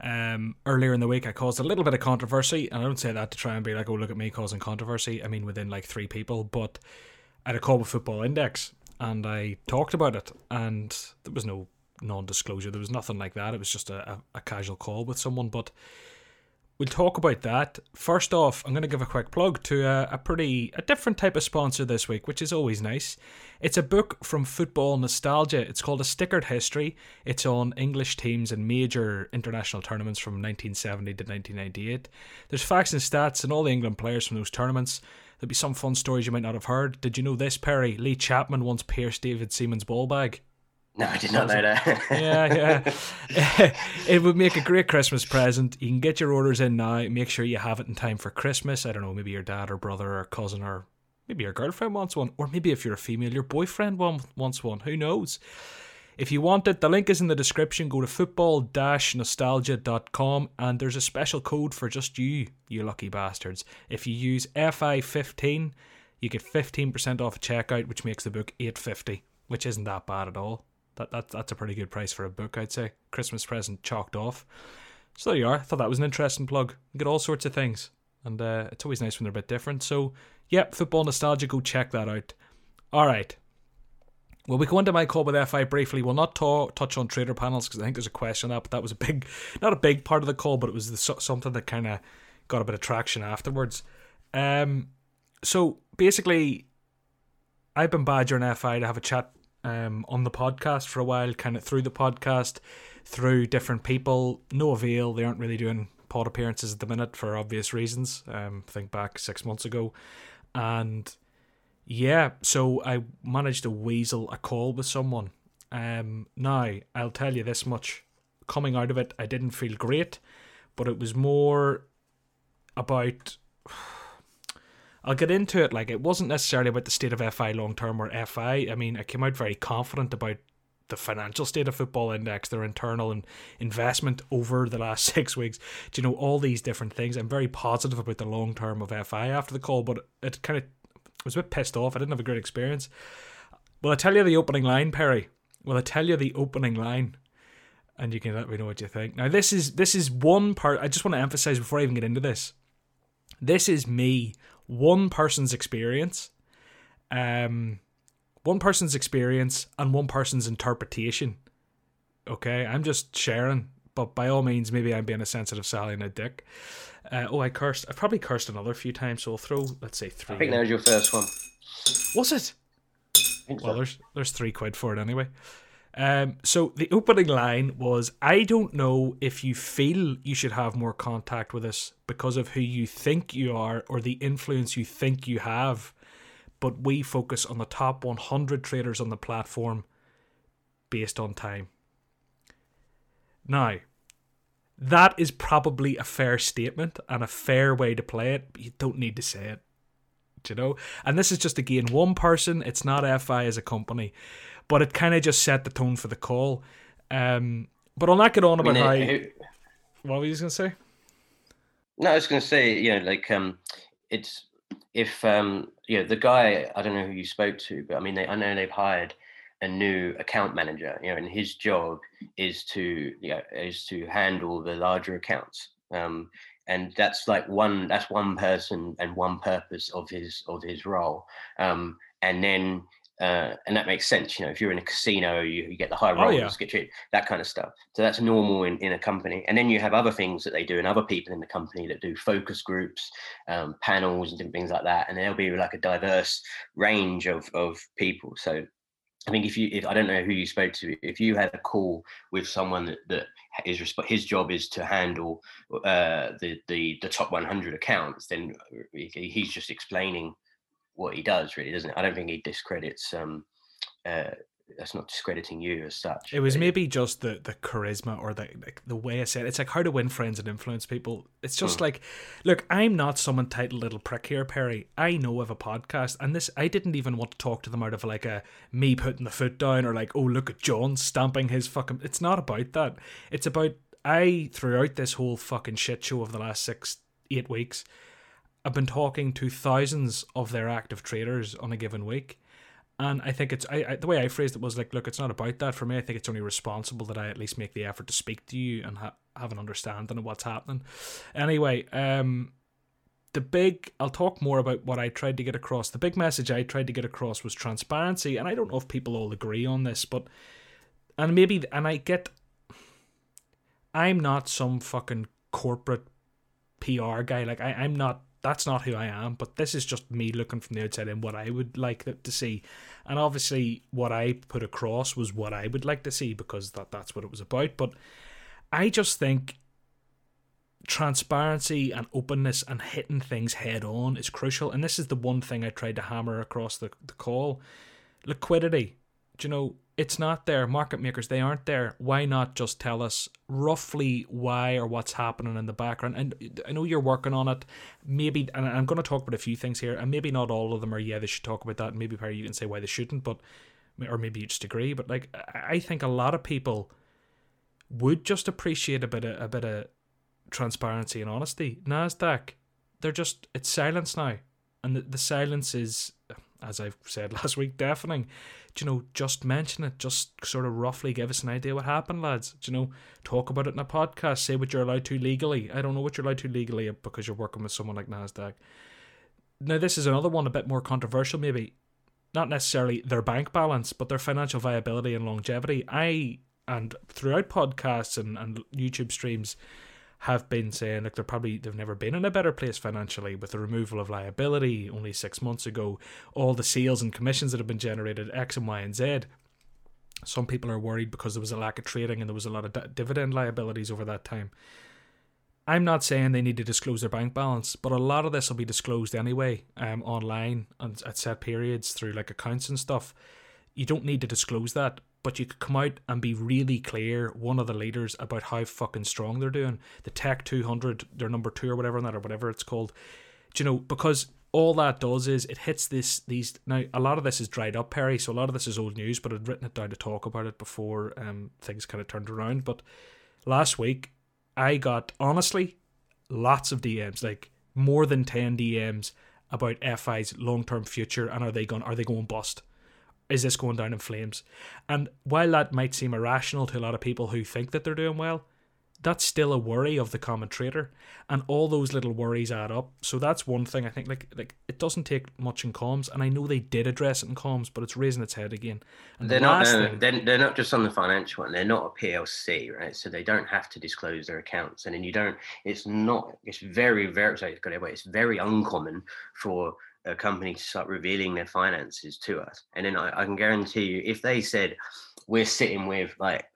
Um, earlier in the week, I caused a little bit of controversy, and I don't say that to try and be like, "Oh, look at me causing controversy." I mean, within like three people, but had a with Football Index, and I talked about it, and there was no non-disclosure. There was nothing like that. It was just a, a, casual call with someone, but we'll talk about that. First off, I'm going to give a quick plug to a, a, pretty a different type of sponsor this week, which is always nice. It's a book from Football Nostalgia. It's called A Stickered History. It's on English teams and major international tournaments from 1970 to 1998. There's facts and stats and all the England players from those tournaments. There'll be some fun stories you might not have heard. Did you know this, Perry? Lee Chapman once pierced David Seaman's ball bag. No, I did not know that. yeah, yeah. it would make a great Christmas present. You can get your orders in now. Make sure you have it in time for Christmas. I don't know, maybe your dad or brother or cousin or maybe your girlfriend wants one. Or maybe if you're a female, your boyfriend wants one. Who knows? If you want it, the link is in the description. Go to football nostalgia.com and there's a special code for just you, you lucky bastards. If you use FI15, you get 15% off checkout, which makes the book 850 which isn't that bad at all. That, that that's a pretty good price for a book, I'd say. Christmas present chalked off. So there you are. I thought that was an interesting plug. You get all sorts of things, and uh, it's always nice when they're a bit different. So, yep, football nostalgia. Go check that out. All right. Well, we go into my call with FI briefly. We'll not touch on trader panels because I think there's a question on that, but that was a big, not a big part of the call, but it was the, something that kind of got a bit of traction afterwards. Um, so basically, I've been badgering FI to have a chat um, on the podcast for a while, kind of through the podcast, through different people. No avail. They aren't really doing pod appearances at the minute for obvious reasons. Um, think back six months ago, and yeah, so I managed to weasel a call with someone. Um, now I'll tell you this much: coming out of it, I didn't feel great, but it was more about I'll get into it. Like it wasn't necessarily about the state of FI long term or FI. I mean, I came out very confident about the financial state of football index, their internal and investment over the last six weeks. Do you know all these different things? I'm very positive about the long term of FI after the call, but it kind of I was a bit pissed off. I didn't have a great experience. Well, I tell you the opening line, Perry? Well, I tell you the opening line? And you can let me know what you think. Now this is this is one part I just want to emphasize before I even get into this. This is me one person's experience, um, one person's experience and one person's interpretation. Okay, I'm just sharing, but by all means, maybe I'm being a sensitive Sally and a dick. Uh, oh, I cursed. I've probably cursed another few times, so I'll throw, let's say, three. I think was your first one. Was it? Well, there's there's three quid for it anyway. Um, so the opening line was I don't know if you feel you should have more contact with us because of who you think you are or the influence you think you have, but we focus on the top 100 traders on the platform based on time. Now, that is probably a fair statement and a fair way to play it, but you don't need to say it. You know? And this is just again one person, it's not FI as a company but it kind of just set the tone for the call. Um, but I'll not get on about I mean, how. It, what were you going to say? No, I was going to say, you know, like um, it's if um, you know the guy. I don't know who you spoke to, but I mean, they, I know they've hired a new account manager. You know, and his job is to you know, is to handle the larger accounts. Um, and that's like one that's one person and one purpose of his of his role. Um, and then uh, and that makes sense. You know, if you're in a casino, you, you get the high rolls, oh, yeah. get treated, that kind of stuff. So that's normal in, in a company. And then you have other things that they do, and other people in the company that do focus groups, um, panels, and different things like that. And there'll be like a diverse range of of people. So I think if you, if I don't know who you spoke to, if you had a call with someone that, that is his job is to handle uh, the the the top 100 accounts, then he's just explaining what he does, really, doesn't it? I don't think he discredits. Um, uh, that's not discrediting you as such. It was maybe just the the charisma or the like, the way I said it. it's like how to win friends and influence people. It's just mm. like, look, I'm not some entitled little prick here, Perry. I know of a podcast, and this I didn't even want to talk to them out of like a me putting the foot down or like, oh look at John stamping his fucking. It's not about that. It's about I throughout this whole fucking shit show of the last six eight weeks I've been talking to thousands of their active traders on a given week. And I think it's I, I, the way I phrased it was like, look, it's not about that for me. I think it's only responsible that I at least make the effort to speak to you and ha- have an understanding of what's happening. Anyway, um, the big I'll talk more about what I tried to get across. The big message I tried to get across was transparency, and I don't know if people all agree on this, but and maybe and I get I'm not some fucking corporate PR guy. Like I, I'm not that's not who I am, but this is just me looking from the outside in what I would like to see. And obviously what I put across was what I would like to see because that that's what it was about. But I just think transparency and openness and hitting things head on is crucial. And this is the one thing I tried to hammer across the, the call. Liquidity. Do you know, it's not there. Market makers, they aren't there. Why not just tell us roughly why or what's happening in the background? And I know you're working on it. Maybe, and I'm going to talk about a few things here, and maybe not all of them are, yeah, they should talk about that. And maybe, Perry, you can say why they shouldn't, but, or maybe you just agree. But, like, I think a lot of people would just appreciate a bit of, a bit of transparency and honesty. NASDAQ, they're just, it's silence now. And the, the silence is, as I've said last week, deafening. You know, just mention it, just sort of roughly give us an idea what happened, lads. Do you know, talk about it in a podcast, say what you're allowed to legally. I don't know what you're allowed to legally because you're working with someone like NASDAQ. Now, this is another one a bit more controversial, maybe. Not necessarily their bank balance, but their financial viability and longevity. I, and throughout podcasts and, and YouTube streams, have been saying like they're probably they've never been in a better place financially with the removal of liability only six months ago, all the sales and commissions that have been generated X and Y and Z. Some people are worried because there was a lack of trading and there was a lot of d- dividend liabilities over that time. I'm not saying they need to disclose their bank balance, but a lot of this will be disclosed anyway, um, online and at set periods through like accounts and stuff. You don't need to disclose that, but you could come out and be really clear, one of the leaders, about how fucking strong they're doing. The Tech 200, they're number two or whatever, on that or whatever it's called. Do you know, because all that does is it hits this these now a lot of this is dried up perry so a lot of this is old news but i'd written it down to talk about it before um things kind of turned around but last week i got honestly lots of dms like more than 10 dms about fi's long-term future and are they going are they going bust is this going down in flames? And while that might seem irrational to a lot of people who think that they're doing well, that's still a worry of the common trader, and all those little worries add up. So that's one thing I think. Like, like it doesn't take much in comms, and I know they did address it in comms, but it's raising its head again. And they're not. Uh, thing, they're, they're not just on the financial one. They're not a PLC, right? So they don't have to disclose their accounts, and then you don't. It's not. It's very, very. Sorry. It's very uncommon for a company to start revealing their finances to us. And then I, I can guarantee you, if they said we're sitting with like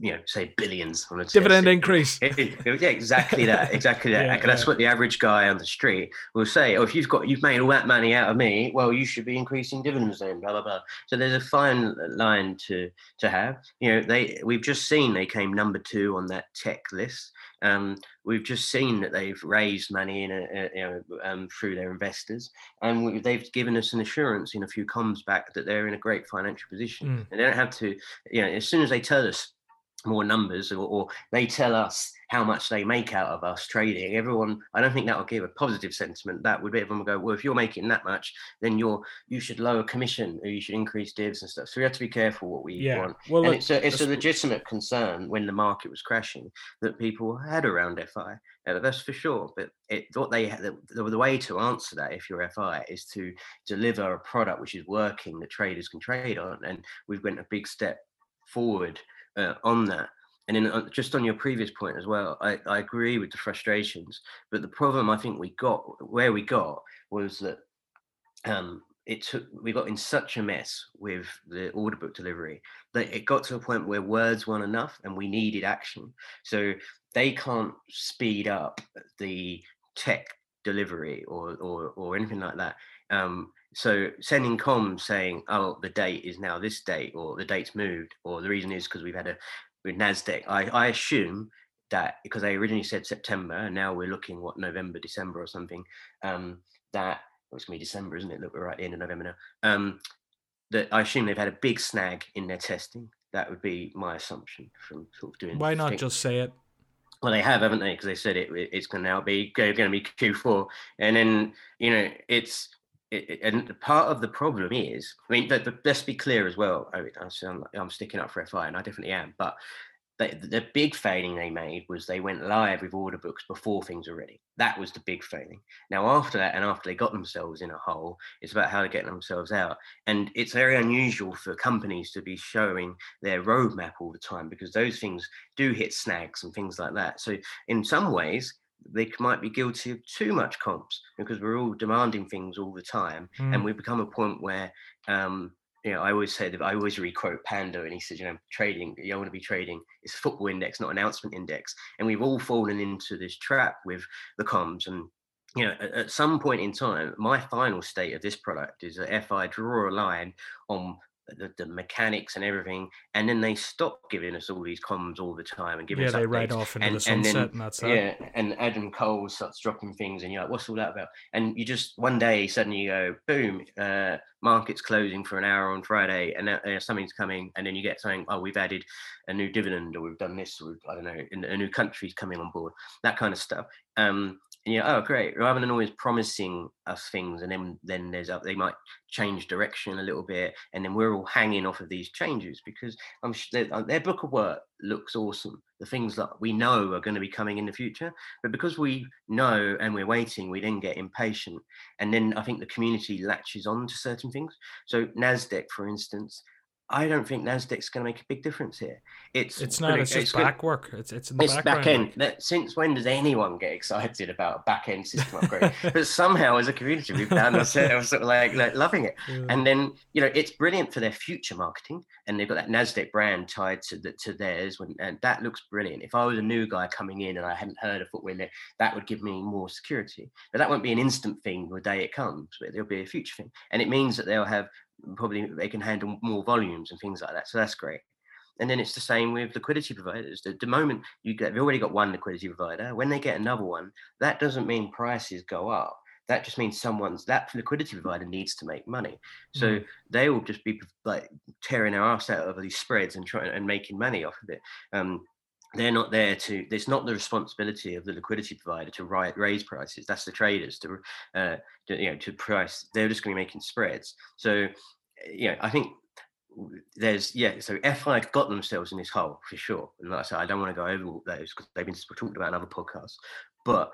you know, say billions on a dividend increase. It, it, yeah, exactly that, exactly that. yeah, that's yeah. what the average guy on the street will say. Oh, if you've got you've made all that money out of me, well, you should be increasing dividends then. Blah blah blah. So there's a fine line to to have. You know, they we've just seen they came number two on that tech list. Um, we've just seen that they've raised money in a, you know, um, through their investors, and we, they've given us an assurance in a few comms back that they're in a great financial position. Mm. And they don't have to, you know, as soon as they tell us more numbers or, or, they tell us how much they make out of us trading. Everyone i don't think that will give a positive sentiment. That would be everyone will go well if you're making that much then you're you should lower commission or you should increase divs and stuff. So we have to be careful what we yeah. want. Well and it's a it's a legitimate concern when the market was crashing that people had around fi yeah, that's for sure. But it what they the, the way to answer that if you're fi is to deliver a product which is working that traders can trade on. And we've went a big step forward uh, on that. And then uh, just on your previous point as well, I, I agree with the frustrations. But the problem I think we got, where we got, was that um, it took we got in such a mess with the order book delivery that it got to a point where words weren't enough and we needed action so they can't speed up the tech delivery or or, or anything like that um, so sending comms saying, "Oh, the date is now this date," or "The date's moved," or the reason is because we've had a with Nasdaq. I, I assume that because they originally said September, and now we're looking what November, December, or something. Um, that well, it's gonna be December, isn't it? Look, we're right at the end of November now. Um, that I assume they've had a big snag in their testing. That would be my assumption from sort of doing. Why not just say it? Well, they have, haven't they? Because they said it, it's going to now be going to be Q4, and then you know it's and part of the problem is, I mean, but, but let's be clear as well. I, I'm, I'm sticking up for FI, and I definitely am. But the, the big failing they made was they went live with order books before things were ready. That was the big failing. Now, after that, and after they got themselves in a hole, it's about how to get themselves out. And it's very unusual for companies to be showing their roadmap all the time because those things do hit snags and things like that. So, in some ways, they might be guilty of too much comps because we're all demanding things all the time, mm. and we've become a point where um, you know, I always say that I always requote Panda, and he says, you know, trading, you want to be trading. It's football index, not announcement index. And we've all fallen into this trap with the comms. And you know, at, at some point in time, my final state of this product is that if I draw a line on the, the, mechanics and everything, and then they stop giving us all these comms all the time and giving yeah, us they ride off into and, the sunset, and, then, and that's that. Yeah, and Adam Cole starts dropping things, and you're like, "What's all that about?" And you just one day suddenly you go, "Boom!" Uh, market's closing for an hour on Friday, and uh, something's coming, and then you get something. Oh, we've added a new dividend, or we've done this, or I don't know, a new country's coming on board. That kind of stuff. Um, and you're, oh, great. Rather than always promising us things, and then then there's up, they might change direction a little bit, and then we're all hanging off of these changes because I'm their, uh, their book of work looks awesome. The things that we know are going to be coming in the future, but because we know and we're waiting, we then get impatient, and then I think the community latches on to certain things. So Nasdaq, for instance, I don't think Nasdaq's going to make a big difference here. It's it's not. It's, it's just back work. It's it's in the it's back end. That, since when does anyone get excited about a back end system upgrade? but somehow, as a community, we've found ourselves sort of like, like loving it. Yeah. And then you know, it's brilliant for their future marketing, and they've got that Nasdaq brand tied to the, to theirs, when, and that looks brilliant. If I was a new guy coming in and I hadn't heard of footwear, that would give me more security. But that won't be an instant thing the day it comes. But there'll be a future thing, and it means that they'll have probably they can handle more volumes and things like that. So that's great. And then it's the same with liquidity providers. The, the moment you get, they've already got one liquidity provider. When they get another one, that doesn't mean prices go up. That just means someone's that liquidity provider needs to make money. So mm. they will just be like tearing their ass out over these spreads and trying and making money off of it. Um, they're not there to it's not the responsibility of the liquidity provider to raise prices. That's the traders to, uh, to you know to price. They're just going to be making spreads. So you know i think there's yeah so fi got themselves in this hole for sure. And like i said i don't want to go over all those because they've been talked about in other podcasts. But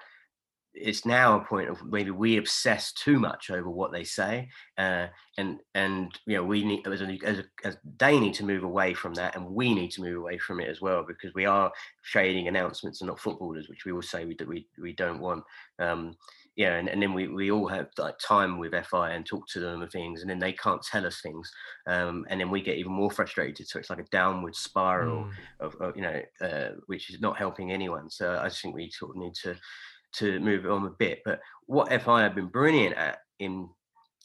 it's now a point of maybe we obsess too much over what they say, uh, and and you know we need as, a, as, a, as they need to move away from that, and we need to move away from it as well because we are trading announcements and not footballers, which we all say we we we don't want. Um, yeah, and, and then we, we all have like time with FI and talk to them and things, and then they can't tell us things, um, and then we get even more frustrated. So it's like a downward spiral mm. of, of, you know, uh, which is not helping anyone. So I just think we sort of need to to move on a bit. But what FI have been brilliant at in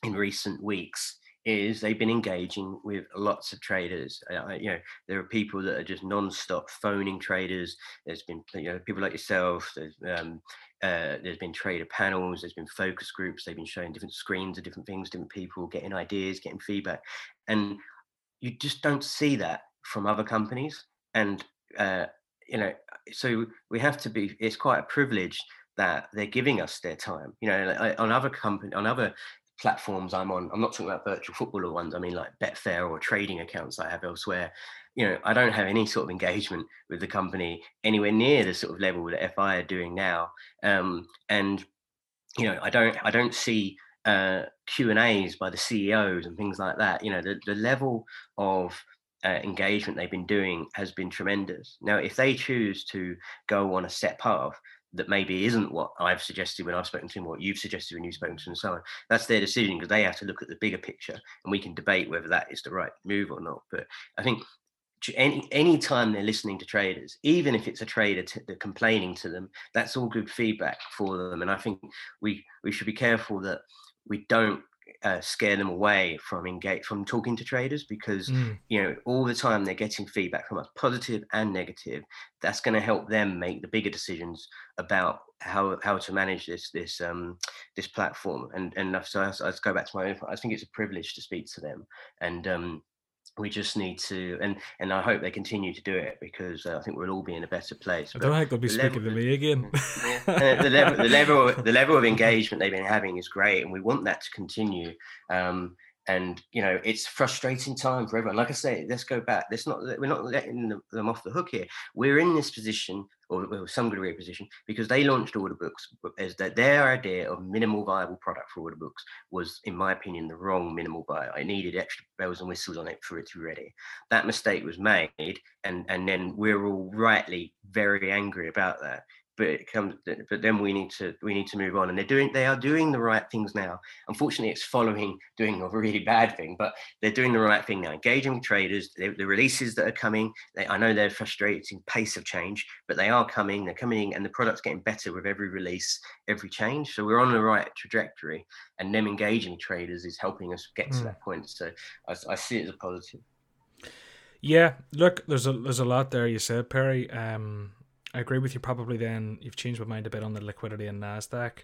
in recent weeks is they've been engaging with lots of traders. Uh, you know, there are people that are just non-stop phoning traders. There's been you know people like yourself. There's um, uh, there's been trader panels. There's been focus groups. They've been showing different screens of different things, different people getting ideas, getting feedback, and you just don't see that from other companies. And uh, you know, so we have to be. It's quite a privilege that they're giving us their time. You know, like on other company, on other platforms I'm on, I'm not talking about virtual footballer ones. I mean like Betfair or trading accounts I have elsewhere. You know, I don't have any sort of engagement with the company anywhere near the sort of level that FI are doing now. Um, and you know, I don't, I don't see uh, Q and A's by the CEOs and things like that. You know, the the level of uh, engagement they've been doing has been tremendous. Now, if they choose to go on a set path, that maybe isn't what I've suggested when I've spoken to them, what you've suggested when you've spoken to them, and so on. That's their decision because they have to look at the bigger picture, and we can debate whether that is the right move or not. But I think any any time they're listening to traders, even if it's a trader t- complaining to them, that's all good feedback for them. And I think we we should be careful that we don't uh, scare them away from engage from talking to traders because mm. you know all the time they're getting feedback from us positive and negative that's going to help them make the bigger decisions about how how to manage this this um this platform and and so I, I go back to my own i think it's a privilege to speak to them and um we just need to and and i hope they continue to do it because uh, i think we'll all be in a better place i don't think they'll be the speaking level, to me again yeah. the level the level the level of engagement they've been having is great and we want that to continue um, and you know it's frustrating time for everyone. Like i say let's go back. Let's not we're not letting them off the hook here. We're in this position or, some degree of position because they launched order books as that their idea of minimal viable product for order books was in my opinion the wrong minimal buy i needed extra bells and whistles on it for it to be ready. That mistake was made and and then we're all rightly very angry about that but it comes but then we need to we need to move on and they're doing they are doing the right things now unfortunately it's following doing a really bad thing but they're doing the right thing now engaging with traders the, the releases that are coming they, i know they're frustrating pace of change but they are coming they're coming and the product's getting better with every release every change so we're on the right trajectory and them engaging traders is helping us get mm. to hmm. that point so I, I see it as a positive yeah, look, there's a there's a lot there you said, Perry. Um, I agree with you. Probably then you've changed my mind a bit on the liquidity in Nasdaq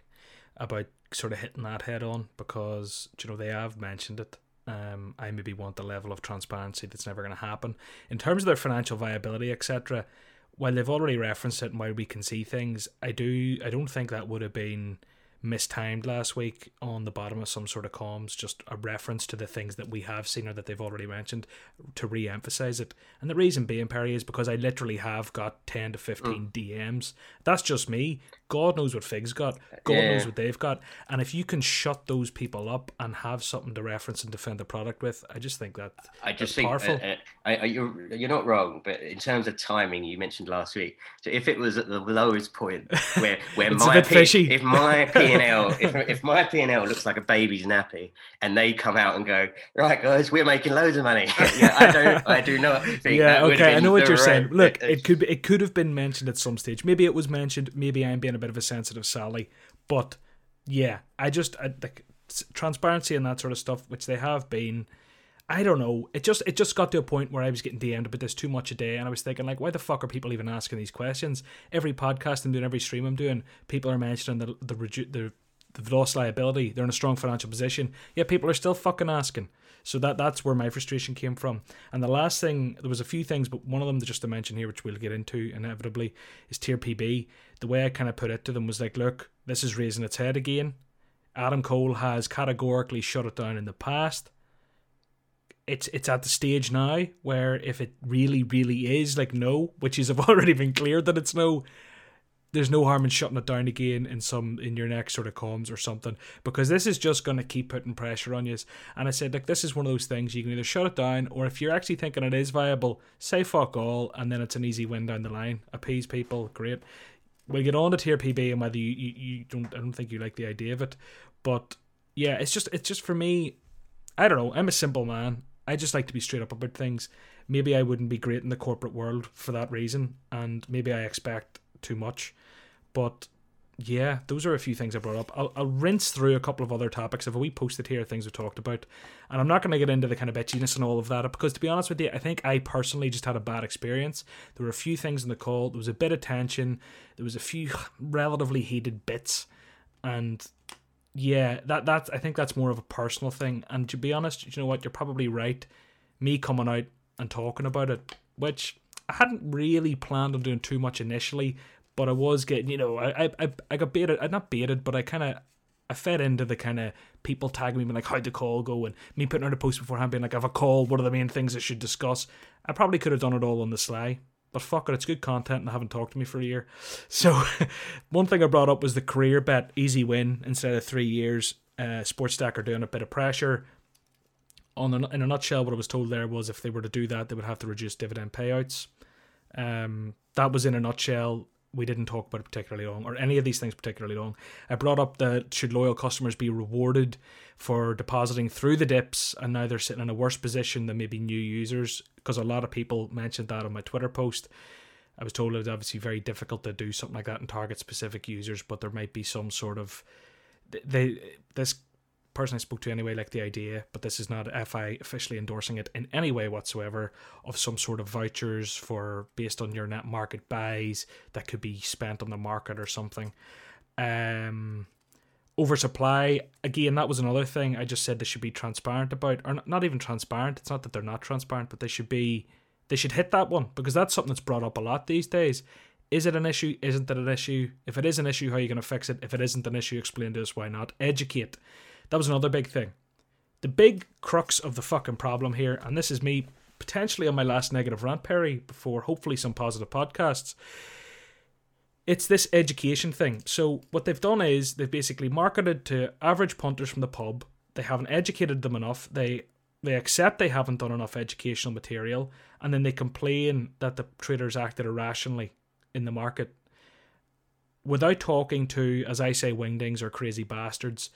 about sort of hitting that head on because you know they have mentioned it. Um, I maybe want the level of transparency that's never going to happen in terms of their financial viability, etc. While they've already referenced it and while we can see things, I do I don't think that would have been mistimed last week on the bottom of some sort of comms, just a reference to the things that we have seen or that they've already mentioned to re emphasize it. And the reason being, Perry, is because I literally have got 10 to 15 mm. DMs. That's just me. God knows what Fig's got. God yeah. knows what they've got. And if you can shut those people up and have something to reference and defend the product with, I just think that I just think powerful. Uh, uh, I, you're you're not wrong, but in terms of timing, you mentioned last week. So if it was at the lowest point where where my P, if my P and L if, if my P and L looks like a baby's nappy, and they come out and go, right guys, we're making loads of money. yeah, I don't, I do not think. Yeah, okay, I know what you're right, saying. Look, it could be, it could have been mentioned at some stage. Maybe it was mentioned. Maybe I'm being a bit of a sensitive Sally. But yeah, I just I, transparency and that sort of stuff, which they have been. I don't know. It just it just got to a point where I was getting DM'd about this too much a day, and I was thinking like, why the fuck are people even asking these questions? Every podcast I'm doing, every stream I'm doing, people are mentioning the the the they've lost liability. They're in a strong financial position. Yet people are still fucking asking. So that that's where my frustration came from. And the last thing, there was a few things, but one of them just to mention here, which we'll get into inevitably, is tier PB. The way I kind of put it to them was like, look, this is raising its head again. Adam Cole has categorically shut it down in the past. It's it's at the stage now where if it really really is like no, which is have already been cleared that it's no, there's no harm in shutting it down again in some in your next sort of comms or something because this is just going to keep putting pressure on you. And I said, like, this is one of those things you can either shut it down or if you're actually thinking it is viable, say fuck all, and then it's an easy win down the line. Appease people, great. We'll get on to tier PB and whether you, you, you don't, I don't think you like the idea of it, but yeah, it's just it's just for me. I don't know. I'm a simple man. I just like to be straight up about things. Maybe I wouldn't be great in the corporate world for that reason, and maybe I expect too much. But yeah, those are a few things I brought up. I'll, I'll rinse through a couple of other topics. If we posted here things we talked about, and I'm not going to get into the kind of bitchiness and all of that because, to be honest with you, I think I personally just had a bad experience. There were a few things in the call. There was a bit of tension. There was a few relatively heated bits, and yeah, that that I think that's more of a personal thing. And to be honest, you know what, you're probably right. Me coming out and talking about it, which I hadn't really planned on doing too much initially, but I was getting, you know, I I I got baited. I not baited, but I kind of I fed into the kind of people tagging me being like, how'd the call go? And me putting out a post beforehand being like, I have a call. What are the main things I should discuss? I probably could have done it all on the sly. But fuck it, it's good content and they haven't talked to me for a year. So, one thing I brought up was the career bet, easy win instead of three years. Uh, Sports Stack are doing a bit of pressure. On a, in a nutshell, what I was told there was if they were to do that, they would have to reduce dividend payouts. Um, that was in a nutshell we didn't talk about it particularly long, or any of these things particularly long. I brought up that should loyal customers be rewarded for depositing through the dips, and now they're sitting in a worse position than maybe new users, because a lot of people mentioned that on my Twitter post. I was told it was obviously very difficult to do something like that and target specific users, but there might be some sort of they this person I spoke to anyway like the idea, but this is not FI officially endorsing it in any way whatsoever of some sort of vouchers for based on your net market buys that could be spent on the market or something. Um, oversupply again that was another thing i just said they should be transparent about or not even transparent it's not that they're not transparent but they should be they should hit that one because that's something that's brought up a lot these days. Is it an issue? Isn't it an issue? If it is an issue how are you going to fix it? If it isn't an issue explain to us why not. Educate that was another big thing the big crux of the fucking problem here and this is me potentially on my last negative rant perry before hopefully some positive podcasts it's this education thing. So what they've done is they've basically marketed to average punters from the pub. They haven't educated them enough. They they accept they haven't done enough educational material, and then they complain that the traders acted irrationally in the market. Without talking to, as I say, wingdings or crazy bastards,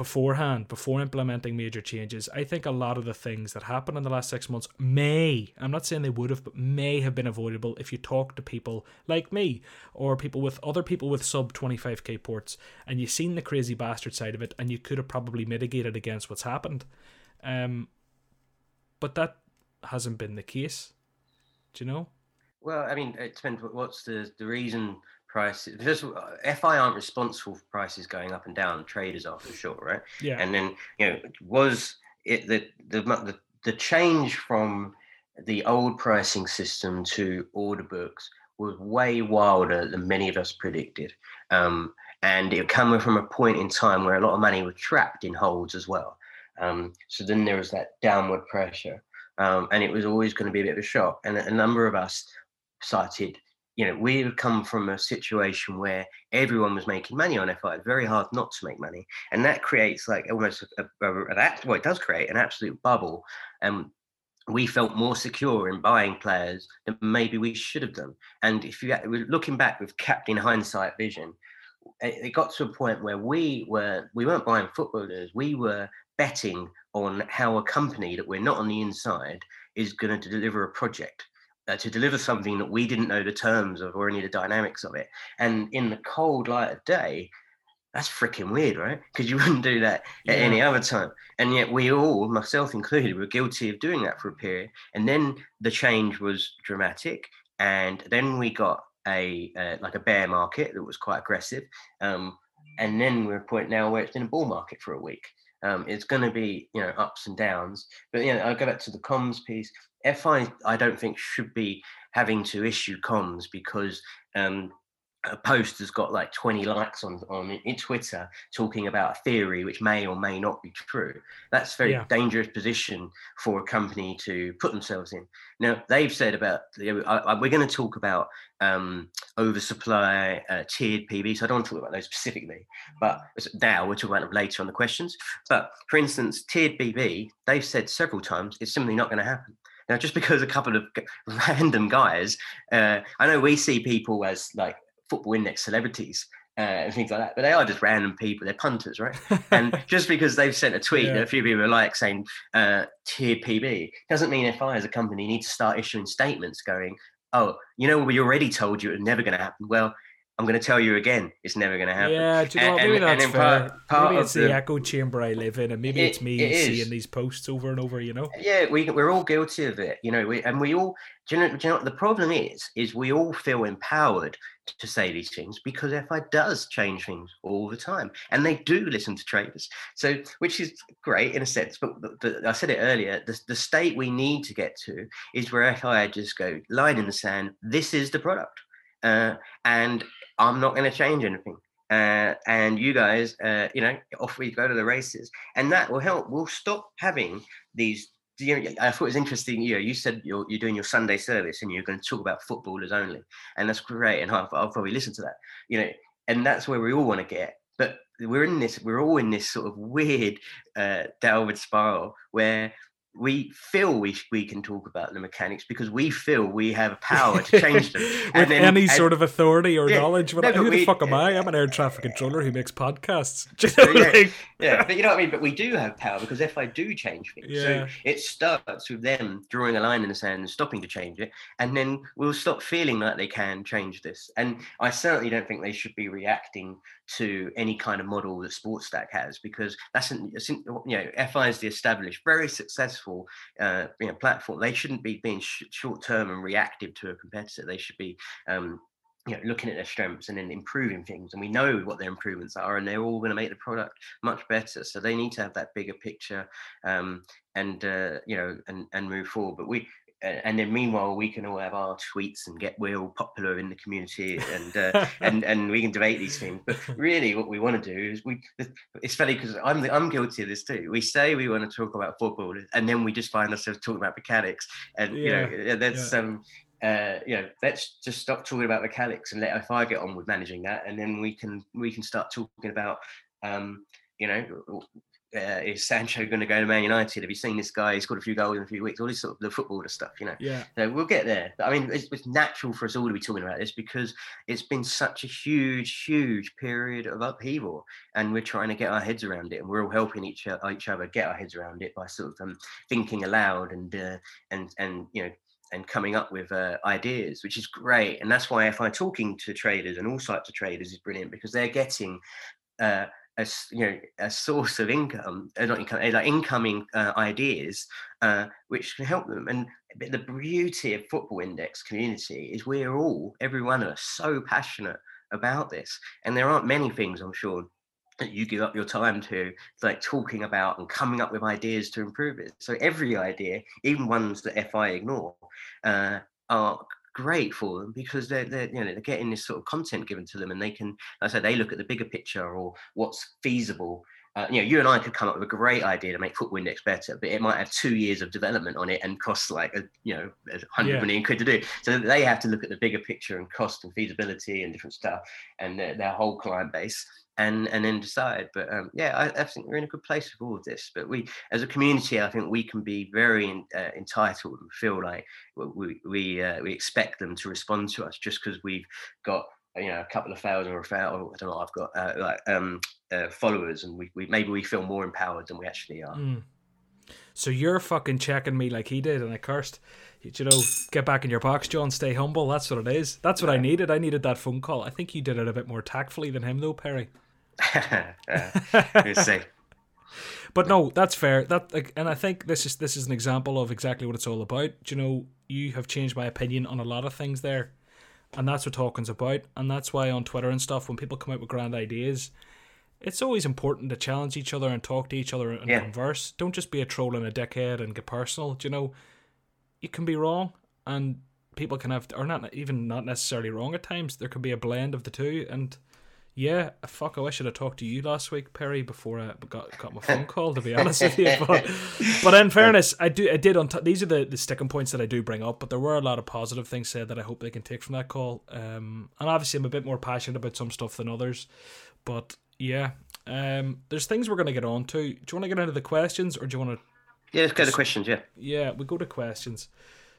beforehand, before implementing major changes, I think a lot of the things that happened in the last six months may, I'm not saying they would have, but may have been avoidable if you talk to people like me or people with other people with sub 25k ports and you've seen the crazy bastard side of it and you could have probably mitigated against what's happened. Um, but that hasn't been the case. Do you know? Well, I mean, it depends. What's the the reason prices because FI aren't responsible for prices going up and down. Traders are for sure, right? Yeah. And then you know was it the the the, the change from the old pricing system to order books was way wilder than many of us predicted. Um, and it came from a point in time where a lot of money was trapped in holds as well. Um, so then there was that downward pressure. Um, and it was always going to be a bit of a shock. And a number of us started you know, we have come from a situation where everyone was making money on FI. It's very hard not to make money, and that creates like almost a, a, a, a well, it does create an absolute bubble. And we felt more secure in buying players than maybe we should have done. And if you were looking back with captain hindsight vision, it, it got to a point where we were we weren't buying footballers. We were betting on how a company that we're not on the inside is going to deliver a project uh, to deliver something that we didn't know the terms of or any of the dynamics of it. And in the cold light of day, that's freaking weird, right? Because you wouldn't do that at yeah. any other time. And yet we all, myself included, were guilty of doing that for a period. And then the change was dramatic. And then we got a uh, like a bear market that was quite aggressive. Um, and then we're at a point now where it's been a bull market for a week. Um, it's going to be you know ups and downs. But you know, I'll go back to the comms piece. FI, I don't think should be having to issue comms because um, a post has got like 20 likes on on in Twitter talking about a theory which may or may not be true. That's a very yeah. dangerous position for a company to put themselves in. Now they've said about you know, I, I, we're going to talk about um, oversupply, uh, tiered PB. So I don't want to talk about those specifically, but now we're talking about them later on the questions. But for instance, tiered PB, they've said several times it's simply not going to happen. Now, just because a couple of random guys, uh, I know we see people as like football index celebrities uh, and things like that, but they are just random people. They're punters, right? and just because they've sent a tweet yeah. that a few people are like saying uh, tiered PB doesn't mean FI as a company need to start issuing statements going, oh, you know, we already told you it was never going to happen. Well, I'm going to tell you again, it's never going to happen. Yeah, do you know Maybe and, that's and fair. Part, part maybe it's the, the, echo chamber I live in, and maybe it, it's me it seeing these posts over and over. You know? Yeah, we we're all guilty of it. You know, we, and we all. Do you know? Do you know the problem is? Is we all feel empowered to say these things because FI does change things all the time, and they do listen to traders. So, which is great in a sense. But, but, but I said it earlier. The, the state we need to get to is where FI just go line in the sand. This is the product. Uh, and I'm not going to change anything. Uh, and you guys, uh, you know, off we go to the races, and that will help. We'll stop having these. You know, I thought it was interesting. You know, you said you're, you're doing your Sunday service and you're going to talk about footballers only, and that's great. And I'll, I'll probably listen to that. You know, and that's where we all want to get. But we're in this. We're all in this sort of weird uh, downward spiral where we feel we we can talk about the mechanics because we feel we have power to change them with then, any and, sort of authority or yeah, knowledge. No, who the fuck am I? I'm an air traffic controller who makes podcasts. You know, yeah, yeah, but you know what I mean. But we do have power because if I do change things, yeah. so it starts with them drawing a line in the sand and stopping to change it, and then we'll stop feeling like they can change this. And I certainly don't think they should be reacting to any kind of model that Sports Stack has because that's an, you know FI is the established, very successful uh, you know platform. They shouldn't be being sh- short term and reactive to a competitor. They should be um, you know, looking at their strengths and then improving things. And we know what their improvements are, and they're all going to make the product much better. So they need to have that bigger picture, um, and uh, you know, and and move forward. But we. And then, meanwhile, we can all have our tweets and get real popular in the community, and uh, and and we can debate these things. But really, what we want to do is we. It's funny because I'm the, I'm guilty of this too. We say we want to talk about football, and then we just find ourselves talking about mechanics, and yeah, you know that's yeah. um uh, you know, let's just stop talking about mechanics and let FI get on with managing that, and then we can we can start talking about, um, you know, uh, is Sancho going to go to Man United? Have you seen this guy? He's got a few goals in a few weeks. All this sort of the footballer stuff, you know. Yeah. So we'll get there. I mean, it's, it's, natural for us all to be talking about this because it's been such a huge, huge period of upheaval, and we're trying to get our heads around it, and we're all helping each each other get our heads around it by sort of um, thinking aloud and uh, and and you know and coming up with uh, ideas, which is great. And that's why FI talking to traders and all sorts of traders is brilliant because they're getting uh, a you know a source of income, uh, not income, uh, like incoming uh, ideas, uh, which can help them. And the beauty of Football Index community is we're all, every one of us, so passionate about this. And there aren't many things, I'm sure, that you give up your time to like talking about and coming up with ideas to improve it so every idea even ones that fi ignore uh, are great for them because they're, they're you know they're getting this sort of content given to them and they can like i said they look at the bigger picture or what's feasible uh, you know, you and I could come up with a great idea to make Football Index better, but it might have two years of development on it and cost like a you know a hundred yeah. million quid to do. So they have to look at the bigger picture and cost and feasibility and different stuff and their, their whole client base and and then decide. But um, yeah, I, I, think we're in a good place with all of this. But we, as a community, I think we can be very in, uh, entitled and feel like we we uh, we expect them to respond to us just because we've got you know a couple of thousand or a thousand. I don't know. I've got uh, like um, uh, followers, and we, we maybe we feel more empowered than we actually are. Mm. So you're fucking checking me like he did, and I cursed. You know, get back in your box, John. Stay humble. That's what it is. That's what yeah. I needed. I needed that phone call. I think you did it a bit more tactfully than him, though, Perry. we'll see. But no, that's fair. That and I think this is this is an example of exactly what it's all about. you know, you have changed my opinion on a lot of things there, and that's what talking's about. And that's why on Twitter and stuff, when people come out with grand ideas, it's always important to challenge each other and talk to each other and yeah. converse. Don't just be a troll and a dickhead and get personal. Do you know, you can be wrong, and people can have, or not even not necessarily wrong at times. There could be a blend of the two, and yeah, fuck, I wish I'd have talked to you last week, Perry, before I got, got my phone call, to be honest with you. But, but in fairness, I do I did on t- these are the, the sticking points that I do bring up, but there were a lot of positive things said that I hope they can take from that call. Um, and obviously I'm a bit more passionate about some stuff than others. But yeah, um, there's things we're gonna get on to. Do you wanna get into the questions or do you wanna Yeah, let's go to questions, yeah. Yeah, we go to questions.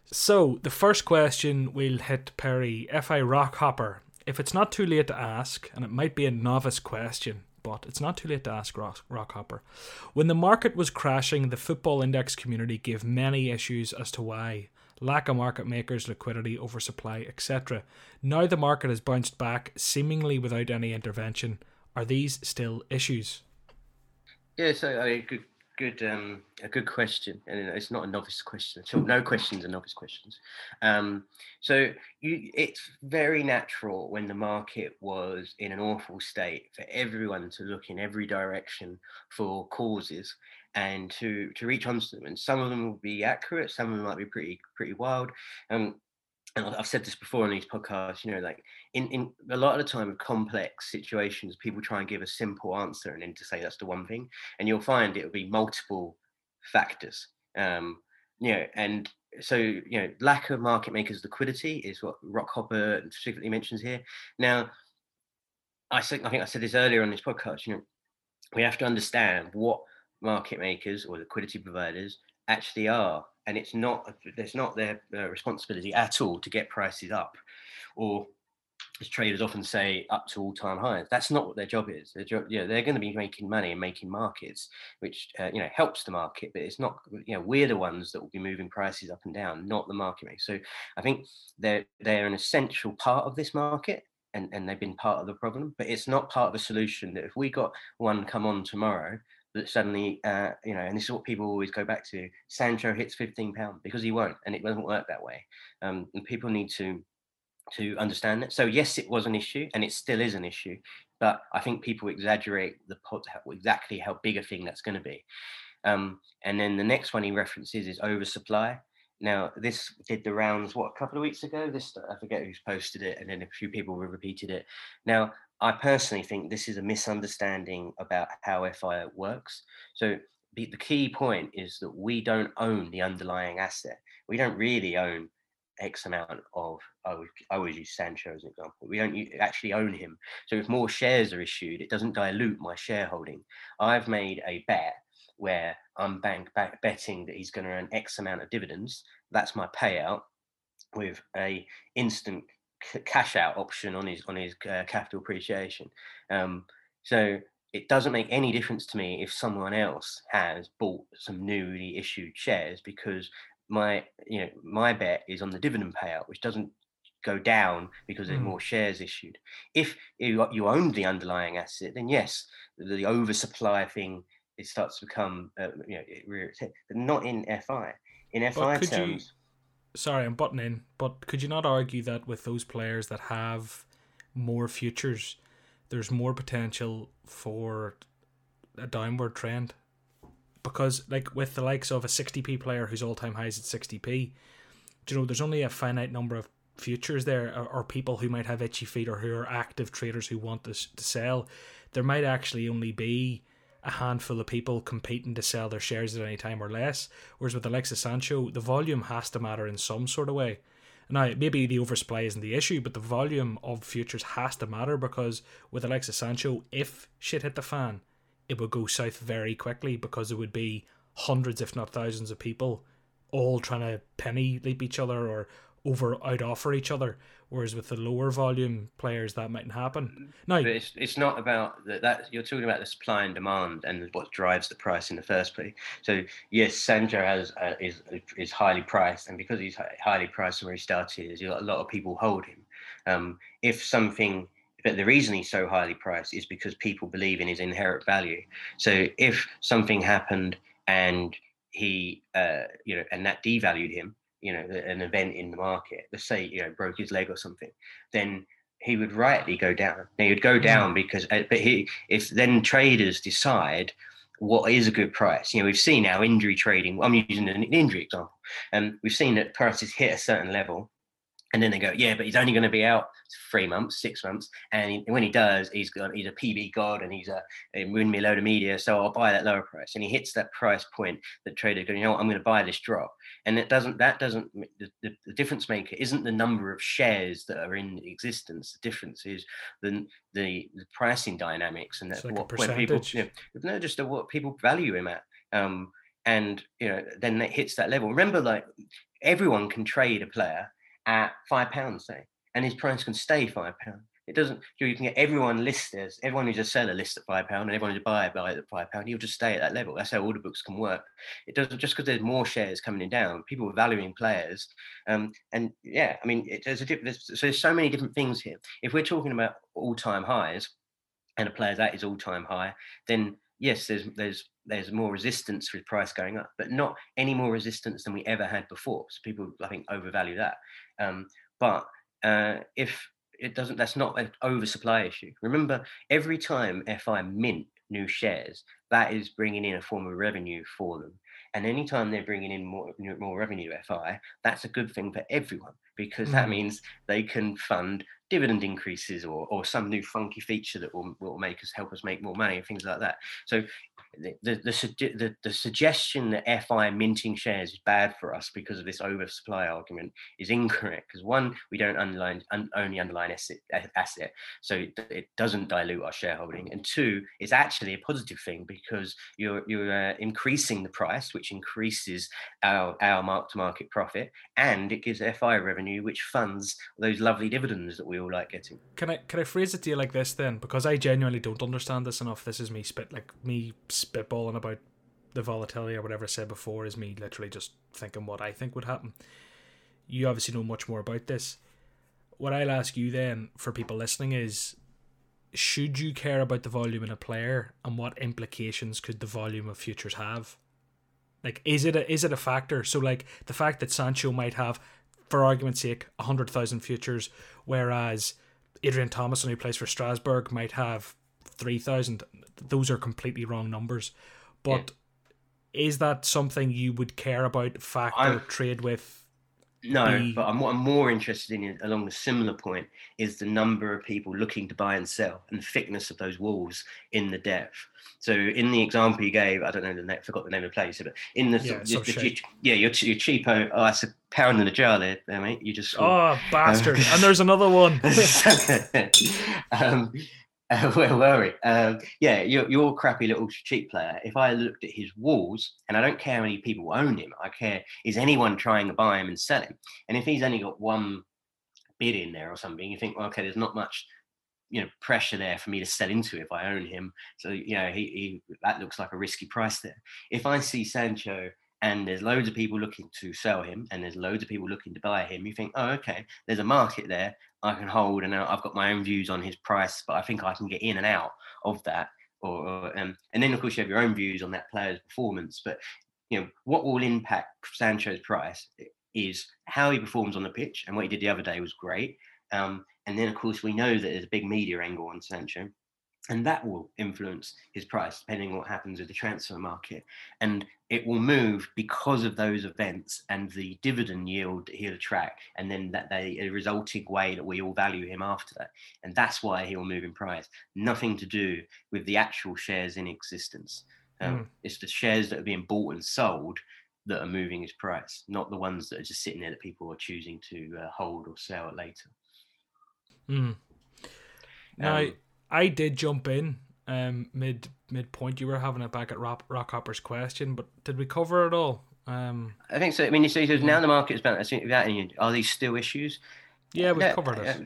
So the first question we'll hit Perry, FI Rockhopper if it's not too late to ask, and it might be a novice question, but it's not too late to ask Rock, Rockhopper. When the market was crashing, the football index community gave many issues as to why lack of market makers, liquidity, oversupply, etc. Now the market has bounced back seemingly without any intervention. Are these still issues? Yes, I mean, good good um, a good question, and it's not a novice question at all. No questions are novice questions. Um, so you, it's very natural when the market was in an awful state for everyone to look in every direction for causes and to to reach onto them. And some of them will be accurate, some of them might be pretty pretty wild. Um, and I've said this before on these podcasts, you know, like in, in a lot of the time complex situations, people try and give a simple answer and then to say that's the one thing. And you'll find it'll be multiple factors. Um, you know, and so you know, lack of market makers liquidity is what Rockhopper specifically mentions here. Now, I think I think I said this earlier on this podcast, you know, we have to understand what market makers or liquidity providers actually are and it's not it's not their uh, responsibility at all to get prices up or as traders often say up to all-time highs. That's not what their job is. Their job yeah they're going to be making money and making markets which uh, you know helps the market but it's not you know we're the ones that will be moving prices up and down not the market so i think they're they're an essential part of this market and, and they've been part of the problem but it's not part of the solution that if we got one come on tomorrow that suddenly, uh, you know, and this is what people always go back to. Sancho hits 15 pound because he won't, and it doesn't work that way. Um, and people need to to understand it. So yes, it was an issue, and it still is an issue. But I think people exaggerate the exactly how big a thing that's going to be. Um, and then the next one he references is oversupply. Now, this did the rounds, what, a couple of weeks ago? This I forget who's posted it, and then a few people repeated it. Now, I personally think this is a misunderstanding about how FI works. So the, key point is that we don't own the underlying asset. We don't really own X amount of, I always use Sancho as an example. We don't actually own him. So if more shares are issued, it doesn't dilute my shareholding. I've made a bet where I'm bank betting that he's going to earn X amount of dividends. That's my payout with a instant cash out option on his on his uh, capital appreciation. Um, so it doesn't make any difference to me if someone else has bought some newly issued shares because my you know my bet is on the dividend payout, which doesn't go down because there's mm. more shares issued. If you, you own the underlying asset, then yes, the, the oversupply thing it starts to become uh, you know it, but not in FI. In FI terms. You, sorry, I'm butting in, but could you not argue that with those players that have more futures, there's more potential for a downward trend? Because like with the likes of a 60p player whose all-time highs at 60p, do you know, there's only a finite number of futures there or, or, people who might have itchy feet or who are active traders who want to, to sell there might actually only be a handful of people competing to sell their shares at any time or less. Whereas with Alexa Sancho, the volume has to matter in some sort of way. Now, maybe the oversupply isn't the issue, but the volume of futures has to matter because with Alexa Sancho, if shit hit the fan, it would go south very quickly because it would be hundreds, if not thousands, of people all trying to penny leap each other or over out offer each other. Whereas with the lower volume players, that mightn't happen. No, it's it's not about that. that you're talking about the supply and demand and what drives the price in the first place. So yes, Sancho has uh, is is highly priced, and because he's highly priced where he started, is a lot of people hold him. Um, if something but the reason he's so highly priced is because people believe in his inherent value. So if something happened and he, uh, you know, and that devalued him, you know, an event in the market, let's say, you know, broke his leg or something, then he would rightly go down. Now, he would go down mm. because, uh, but he, if then traders decide what is a good price, you know, we've seen our injury trading. I'm using an injury example, and we've seen that prices hit a certain level, and then they go, yeah, but he's only going to be out three months, six months, and he, when he does, he's got he's a PB god and he's a, a win me a load of media, so I'll buy that lower price. And he hits that price point that trader going, you know, what, I'm going to buy this drop, and it doesn't. That doesn't. The, the, the, difference maker isn't the number of shares that are in existence. The difference is the the, the pricing dynamics and that like what when people, you know, no, just what people value him at. Um, and you know, then it hits that level. Remember, like everyone can trade a player at five pounds, say and his price can stay five pound. It doesn't. You can get everyone listed, everyone who's a seller list at five pound, and everyone who's a buyer buy at five pound. He'll just stay at that level. That's how order books can work. It doesn't just because there's more shares coming in down. People are valuing players, um, and yeah, I mean, it, there's a there's, so there's so many different things here. If we're talking about all time highs, and a player's at his all time high, then yes, there's there's there's more resistance with price going up, but not any more resistance than we ever had before. So people, I think, overvalue that. Um, but uh, if it doesn't, that's not an oversupply issue. Remember, every time FI mint new shares, that is bringing in a form of revenue for them. And anytime they're bringing in more more revenue to FI, that's a good thing for everyone because mm. that means they can fund dividend increases or, or some new funky feature that will, will make us help us make more money and things like that. So the, the, the, the, suggestion that FI minting shares is bad for us because of this oversupply argument is incorrect. Because one, we don't underline un, only underline asset, asset, so it, doesn't dilute our shareholding. And two, it's actually a positive thing because you're you're uh, increasing the price, which increases our our mark to market profit, and it gives FI revenue, which funds those lovely dividends that we all like getting. Can I can I phrase it to you like this then? Because I genuinely don't understand this enough. This is me spit like me spitballing about the volatility or whatever I said before is me literally just thinking what I think would happen. You obviously know much more about this. What I'll ask you then for people listening is should you care about the volume in a player and what implications could the volume of futures have? Like is it a is it a factor? So like the fact that Sancho might have for argument's sake, hundred thousand futures, whereas Adrien Thomasson, who plays for Strasbourg, might have three thousand. Those are completely wrong numbers. But yeah. is that something you would care about? Factor I'm, trade with no, be... but I'm, what I'm more interested in, along a similar point, is the number of people looking to buy and sell and the thickness of those walls in the depth. So, in the example you gave, I don't know the name, forgot the name of the place, but in the yeah, the, the, the, yeah you're, you're cheapo. Oh, that's a pound in a jar there, mate. You just oh bastard, um, and there's another one. um, uh, where were we? Um, yeah, you're, you're a crappy little cheap player. If I looked at his walls, and I don't care how many people own him, I care is anyone trying to buy him and sell him. And if he's only got one bid in there or something, you think, well, okay, there's not much, you know, pressure there for me to sell into if I own him. So you know, he, he that looks like a risky price there. If I see Sancho and there's loads of people looking to sell him and there's loads of people looking to buy him you think oh okay there's a market there i can hold and i've got my own views on his price but i think i can get in and out of that or, or um, and then of course you have your own views on that player's performance but you know what will impact sancho's price is how he performs on the pitch and what he did the other day was great um, and then of course we know that there's a big media angle on sancho and that will influence his price depending on what happens with the transfer market. And it will move because of those events and the dividend yield that he'll attract and then that they a resulting way that we all value him after that. And that's why he'll move in price. Nothing to do with the actual shares in existence. Um, mm. it's the shares that are being bought and sold that are moving his price not the ones that are just sitting there that people are choosing to uh, hold or sell later. Mm. now um, I did jump in um, mid midpoint. You were having it back at Rock, Rockhopper's question, but did we cover it all? Um, I think so. I mean, you see, now the market is balanced. Are these still issues? Yeah, we've covered it. Uh,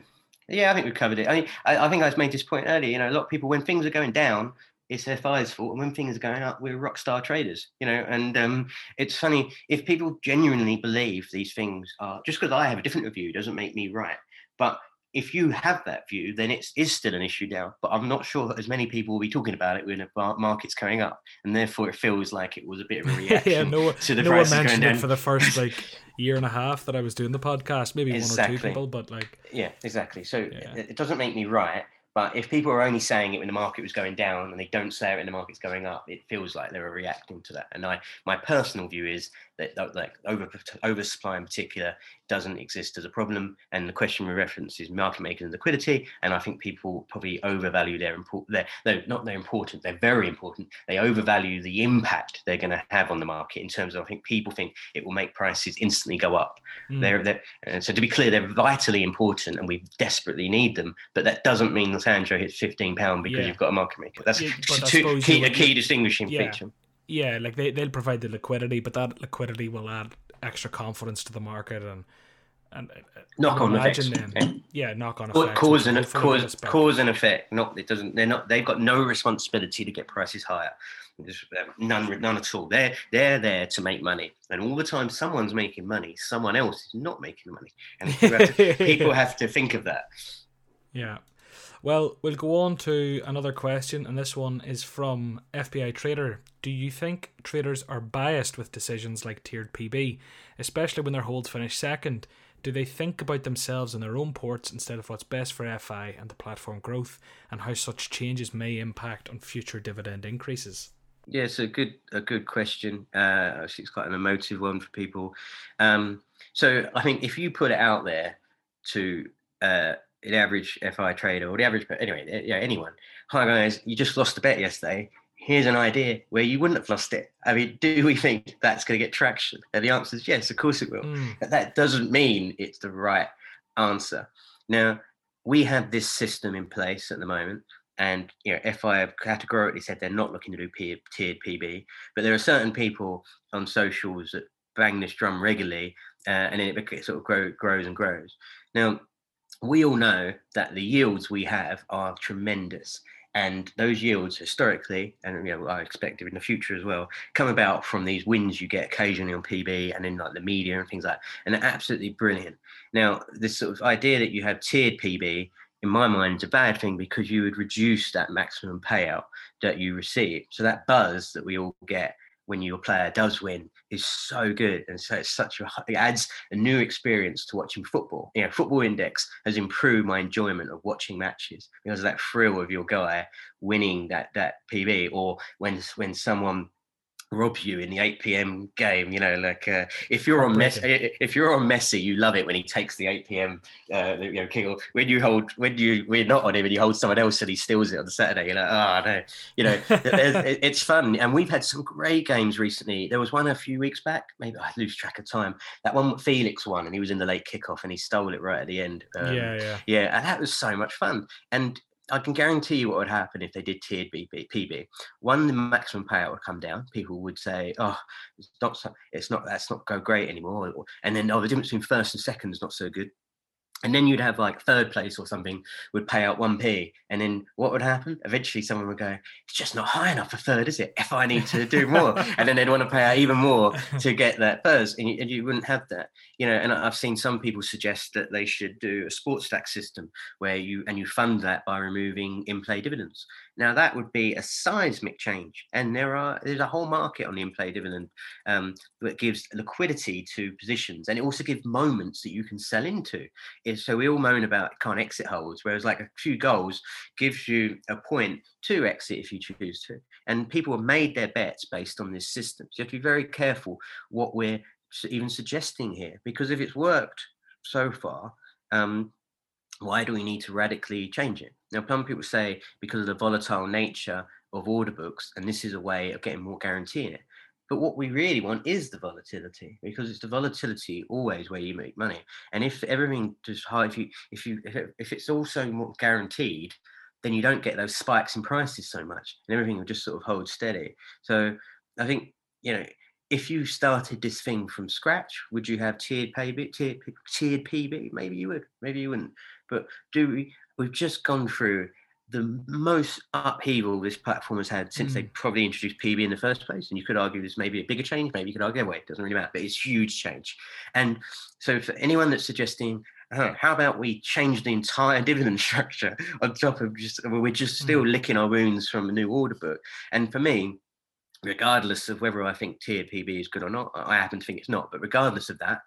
yeah, I think we've covered it. I mean, I, I think I made this point earlier. You know, a lot of people, when things are going down, it's FI's fault, and when things are going up, we're rock star traders. You know, and um, it's funny if people genuinely believe these things are just because I have a different view doesn't make me right. But if you have that view, then it is still an issue now. But I'm not sure that as many people will be talking about it when the market's coming up, and therefore it feels like it was a bit of a reaction yeah, no, to the no one mentioned it for the first like year and a half that I was doing the podcast. Maybe exactly. one or two people, but like yeah, exactly. So yeah. It, it doesn't make me right. But if people are only saying it when the market was going down and they don't say it when the market's going up, it feels like they're reacting to that. And I, my personal view is that like over oversupply in particular doesn't exist as a problem. And the question we reference is market makers and liquidity. And I think people probably overvalue their important. Their no, not they're important. They're very important. They overvalue the impact they're going to have on the market in terms of. I think people think it will make prices instantly go up. Mm. They're, they're and so to be clear, they're vitally important, and we desperately need them. But that doesn't mean the Sancho hits fifteen pound because yeah. you've got a market maker. That's yeah, two, key, a key distinguishing yeah. feature yeah, like they they'll provide the liquidity, but that liquidity will add extra confidence to the market and and uh, knock on effects. Then, yeah. yeah, knock on effects. Cause and cause cause and effect. Not it doesn't. They're not. They've got no responsibility to get prices higher. none, none at all. They're they're there to make money, and all the time someone's making money, someone else is not making money, and have to, people have to think of that. Yeah. Well, we'll go on to another question, and this one is from FBI Trader. Do you think traders are biased with decisions like tiered PB, especially when their holds finish second? Do they think about themselves and their own ports instead of what's best for FI and the platform growth, and how such changes may impact on future dividend increases? Yeah, it's a good a good question. Uh, it's quite an emotive one for people. Um, so I think if you put it out there to uh, the average FI trader or the average, anyway, eh, yeah, anyone. Hi guys, you just lost a bet yesterday. Here's an idea where you wouldn't have lost it. I mean, do we think that's going to get traction? And the answer is yes, of course it will. Mm. But that doesn't mean it's the right answer. Now, we have this system in place at the moment, and you know, FI have categorically said they're not looking to do P- tiered PB, but there are certain people on socials that bang this drum regularly, uh, and then it sort of grow, grows and grows. Now, we all know that the yields we have are tremendous. And those yields historically, and you know, I expect it in the future as well, come about from these wins you get occasionally on PB and in like the media and things like that. And they're absolutely brilliant. Now, this sort of idea that you have tiered PB, in my mind, is a bad thing because you would reduce that maximum payout that you receive. So that buzz that we all get when your player does win is so good. And so it's such a it adds a new experience to watching football. You know football index has improved my enjoyment of watching matches because of that thrill of your guy winning that that pb or when when someone rob you in the 8 p.m. game. You know, like uh, if you're on Messi, if you're on Messi, you love it when he takes the 8 p.m. Uh, you know, kick. When you hold, when you we're not on him and you hold someone else and he steals it on the Saturday, you're like, oh no, you know, it's fun. And we've had some great games recently. There was one a few weeks back. Maybe I lose track of time. That one Felix won, and he was in the late kickoff and he stole it right at the end. Um, yeah, yeah, yeah. And that was so much fun. And I can guarantee you what would happen if they did tiered BB, PB. One, the maximum payout would come down. People would say, "Oh, it's not, so, it's not, that's not go great anymore," and then, "Oh, the difference between first and second is not so good." And then you'd have like third place or something would pay out 1p and then what would happen? Eventually someone would go it's just not high enough for third is it? If i need to do more. And then they'd want to pay out even more to get that first. And you, and you, wouldn't have that. You know and i've seen some people suggest that they should do a sports tax system where you and you fund that by removing in-play dividends. Now that would be a seismic change. And there are there's a whole market on the in-play dividend um, that gives liquidity to positions. And it also gives moments that you can sell into is so we all moan about can't exit holds, whereas like a few goals gives you a point to exit if you choose to. And people have made their bets based on this system. So you have to be very careful what we're even suggesting here, because if it's worked so far, um, why do we need to radically change it? Now, some people say because of the volatile nature of order books, and this is a way of getting more guarantee in it. But what we really want is the volatility because it's the volatility always where you make money. And if everything just high, if you if you if it's also more guaranteed, then you don't get those spikes in prices so much, and everything will just sort of hold steady. So I think you know if you started this thing from scratch, would you have tiered PB, tiered, tiered PB? Maybe you would, maybe you wouldn't. But do we? We've just gone through the most upheaval this platform has had since mm. they probably introduced PB in the first place. And you could argue this may be a bigger change, maybe you could argue, wait, it doesn't really matter, but it's huge change. And so for anyone that's suggesting, oh, how about we change the entire dividend structure on top of just, we're just still mm. licking our wounds from a new order book. And for me, regardless of whether I think tiered PB is good or not, I happen to think it's not, but regardless of that,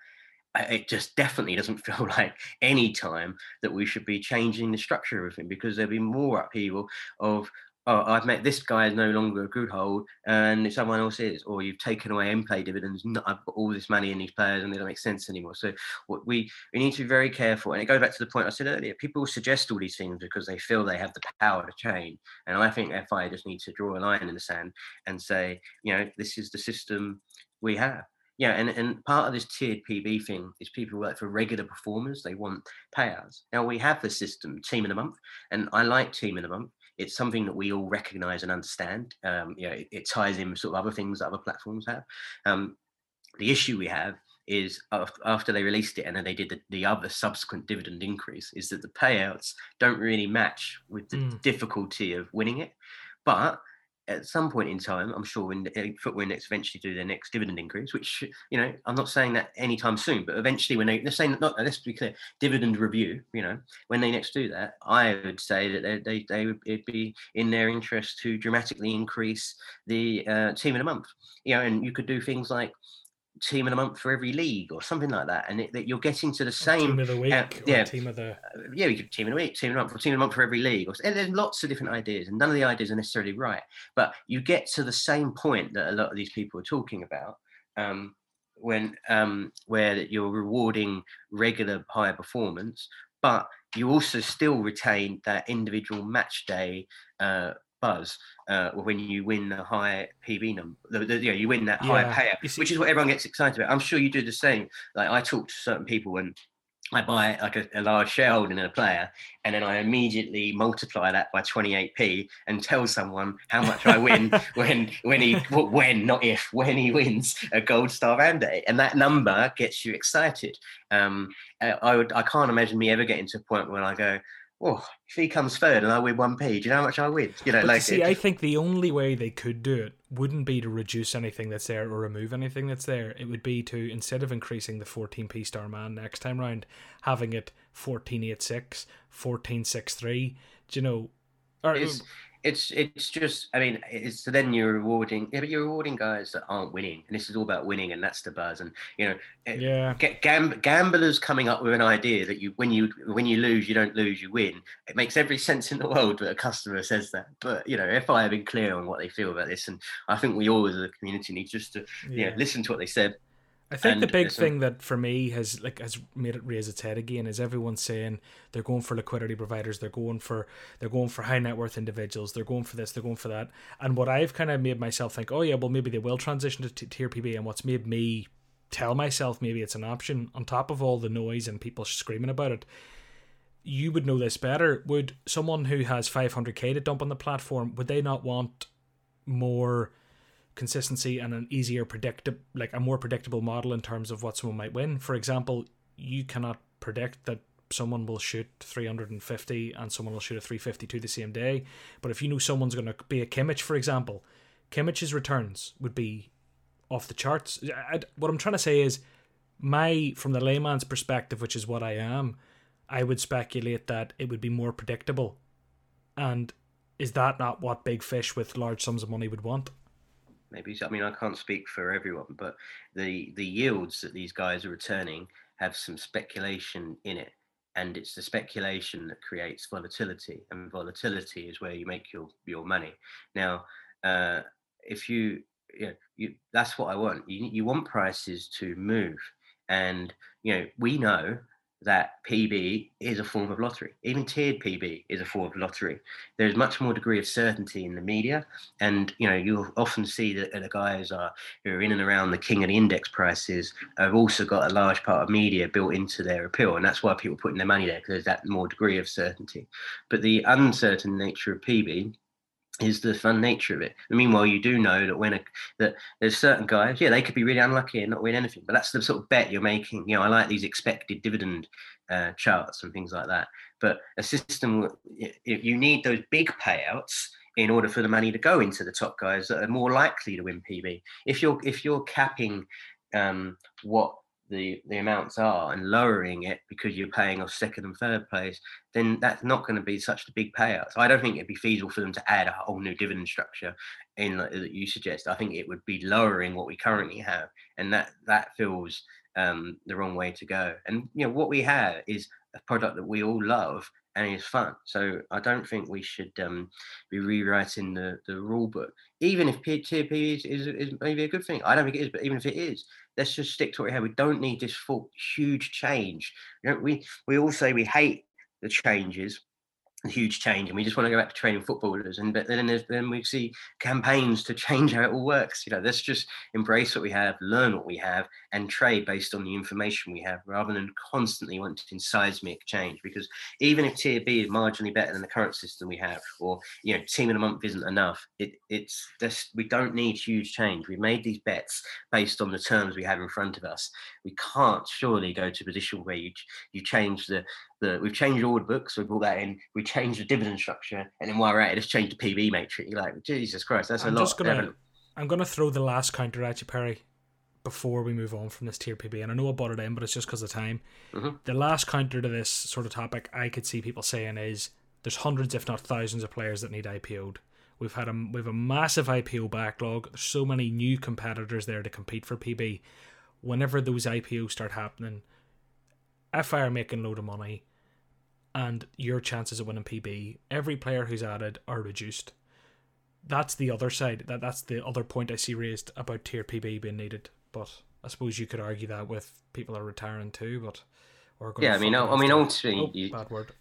it just definitely doesn't feel like any time that we should be changing the structure of everything because there'll be more upheaval of oh I've met this guy is no longer a good hold and someone else is or you've taken away in-play dividends I've got all this money in these players and they don't make sense anymore. So what we we need to be very careful and it goes back to the point I said earlier people suggest all these things because they feel they have the power to change and I think FI just needs to draw a line in the sand and say you know this is the system we have yeah, and, and part of this tiered PB thing is people who work for regular performers, they want payouts. Now we have the system, team in a month, and I like team in a month. It's something that we all recognize and understand. Um, you know, it, it, ties in with sort of other things that other platforms have. Um, the issue we have is after they released it and then they did the, the other subsequent dividend increase is that the payouts don't really match with the mm. difficulty of winning it. But at some point in time, I'm sure when uh, Football Index eventually do their next dividend increase, which you know, I'm not saying that anytime soon, but eventually when they they're saying not let's be clear, dividend review, you know, when they next do that, I would say that they they, they would it'd be in their interest to dramatically increase the uh, team in a month, you know, and you could do things like team of the month for every league or something like that, and it, that you're getting to the same team of the week, uh, yeah, team of the uh, yeah, you could team of the week, team of the month, team of the month for every league. Or, there's lots of different ideas, and none of the ideas are necessarily right, but you get to the same point that a lot of these people are talking about. Um, when um, where you're rewarding regular higher performance, but you also still retain that individual match day uh, buzz uh, when you win the high PB number. The, the, you know, you win that yeah. higher payout, which is what everyone gets excited about. I'm sure you do the same. Like I talk to certain people when I buy like a, a, large shareholding in a player, and then I immediately multiply that by 28p and tell someone how much I win when when he when not if when he wins a gold star mandate, and that number gets you excited. Um, I would I can't imagine me ever getting to a point where I go, oh, if he comes third and I win one p, do you know how much I win? You know, but like see, I think the only way they could do it wouldn't be to reduce anything that's there or remove anything that's there. It would be to instead of increasing the 14p star man next time round, having it 1486, 1463. Do you know? Or, it's, it's it's just I mean it's so then you're rewarding yeah but you're rewarding guys that aren't winning and this is all about winning and that's the buzz and you know eh, yeah. get gam- gamblers coming up with an idea that you when you when you lose you don't lose you win. It makes every sense in the world that a customer says that but you know if I have been clear on what they feel about this and I think we all as a community need just to yeah, yeah. listen to what they said I think and the big thing that for me has like has made it raise its head again is everyone saying they're going for liquidity providers, they're going for they're going for high net worth individuals, they're going for this, they're going for that. And what I've kind of made myself think, oh yeah, well maybe they will transition to t- tier PB, and what's made me tell myself maybe it's an option on top of all the noise and people screaming about it. You would know this better. Would someone who has 500k to dump on the platform would they not want more? Consistency and an easier predictable like a more predictable model in terms of what someone might win. For example you cannot predict that someone will shoot 350 and someone will shoot a 352 the same day. But if you know someone's going to be a Kimmich for example Kimmich's returns would be off the charts. I, what i'm trying to say is my from the layman's perspective which is what i am i would speculate that it would be more predictable. And is that not what big fish with large sums of money would want maybe I mean I can't speak for everyone, but the the yields that these guys are returning have some speculation in it, and it's the speculation that creates volatility, and volatility is where you make your your money. Now, uh, if you you, know, you that's what I want. You you want prices to move, and you know we know that PB is a form of lottery. Even tiered PB is a form of lottery. There's much more degree of certainty in the media, and you know you'll often see that the guys are who are in and around the king of the index prices have also got a large part of media built into their appeal, and that's why people are putting their money there because there's that more degree of certainty. But the uncertain nature of PB is the fun nature of it. meanwhile, you do know that when a, that there's certain guys, yeah, they could be really unlucky and not win anything, but that's the sort of bet you're making. You know, I like these expected dividend uh, charts and things like that. But a system, you need those big payouts in order for the money to go into the top guys that are more likely to win PB. If you're if you're capping um, what the the amounts are and lowering it because you're paying off second and third place, then that's not going to be such a big payout. So I don't think it'd be feasible for them to add a whole new dividend structure in like, that you suggest. I think it would be lowering what we currently have, and that that feels um, the wrong way to go. And you know what we have is a product that we all love and is fun. So I don't think we should um, be rewriting the, the rule book, even if peer tier P is, is, is, maybe a good thing. I don't think it is, but even if it is, let's just stick to what we have. We don't need this full huge change. You know, we we all say we hate the changes, a huge change and we just want to go back to training footballers and but then then we see campaigns to change how it all works. You know let's just embrace what we have learn what we have and trade based on the information we have rather than constantly wanting seismic change because even if tier b is marginally better than the current system we have or you know team in a month isn't enough it, it's just we don't need huge change. We've made these bets based on the terms we have in front of us. We can't surely go to a position where you you change the the we've changed order books, we brought that in. We changed the dividend structure, and then while we're at it, let's the PB matrix. You're like, Jesus Christ, that's I'm a lot. Gonna, I'm gonna throw the last counter at you, Perry, before we move on from this tier PB. And I know I brought it in, but it's just because of time. Mm-hmm. The last counter to this sort of topic I could see people saying is there's hundreds, if not thousands, of players that need IPO'd. We've had a we've a massive IPO backlog. There's so many new competitors there to compete for PB. Whenever those IPOs start happening, FI are making a load of money and your chances of winning PB, every player who's added are reduced. That's the other side. That that's the other point I see raised about tier PB being needed. But I suppose you could argue that with people are retiring too. But or yeah, I mean, I mean, ultimately, oh, you, bad word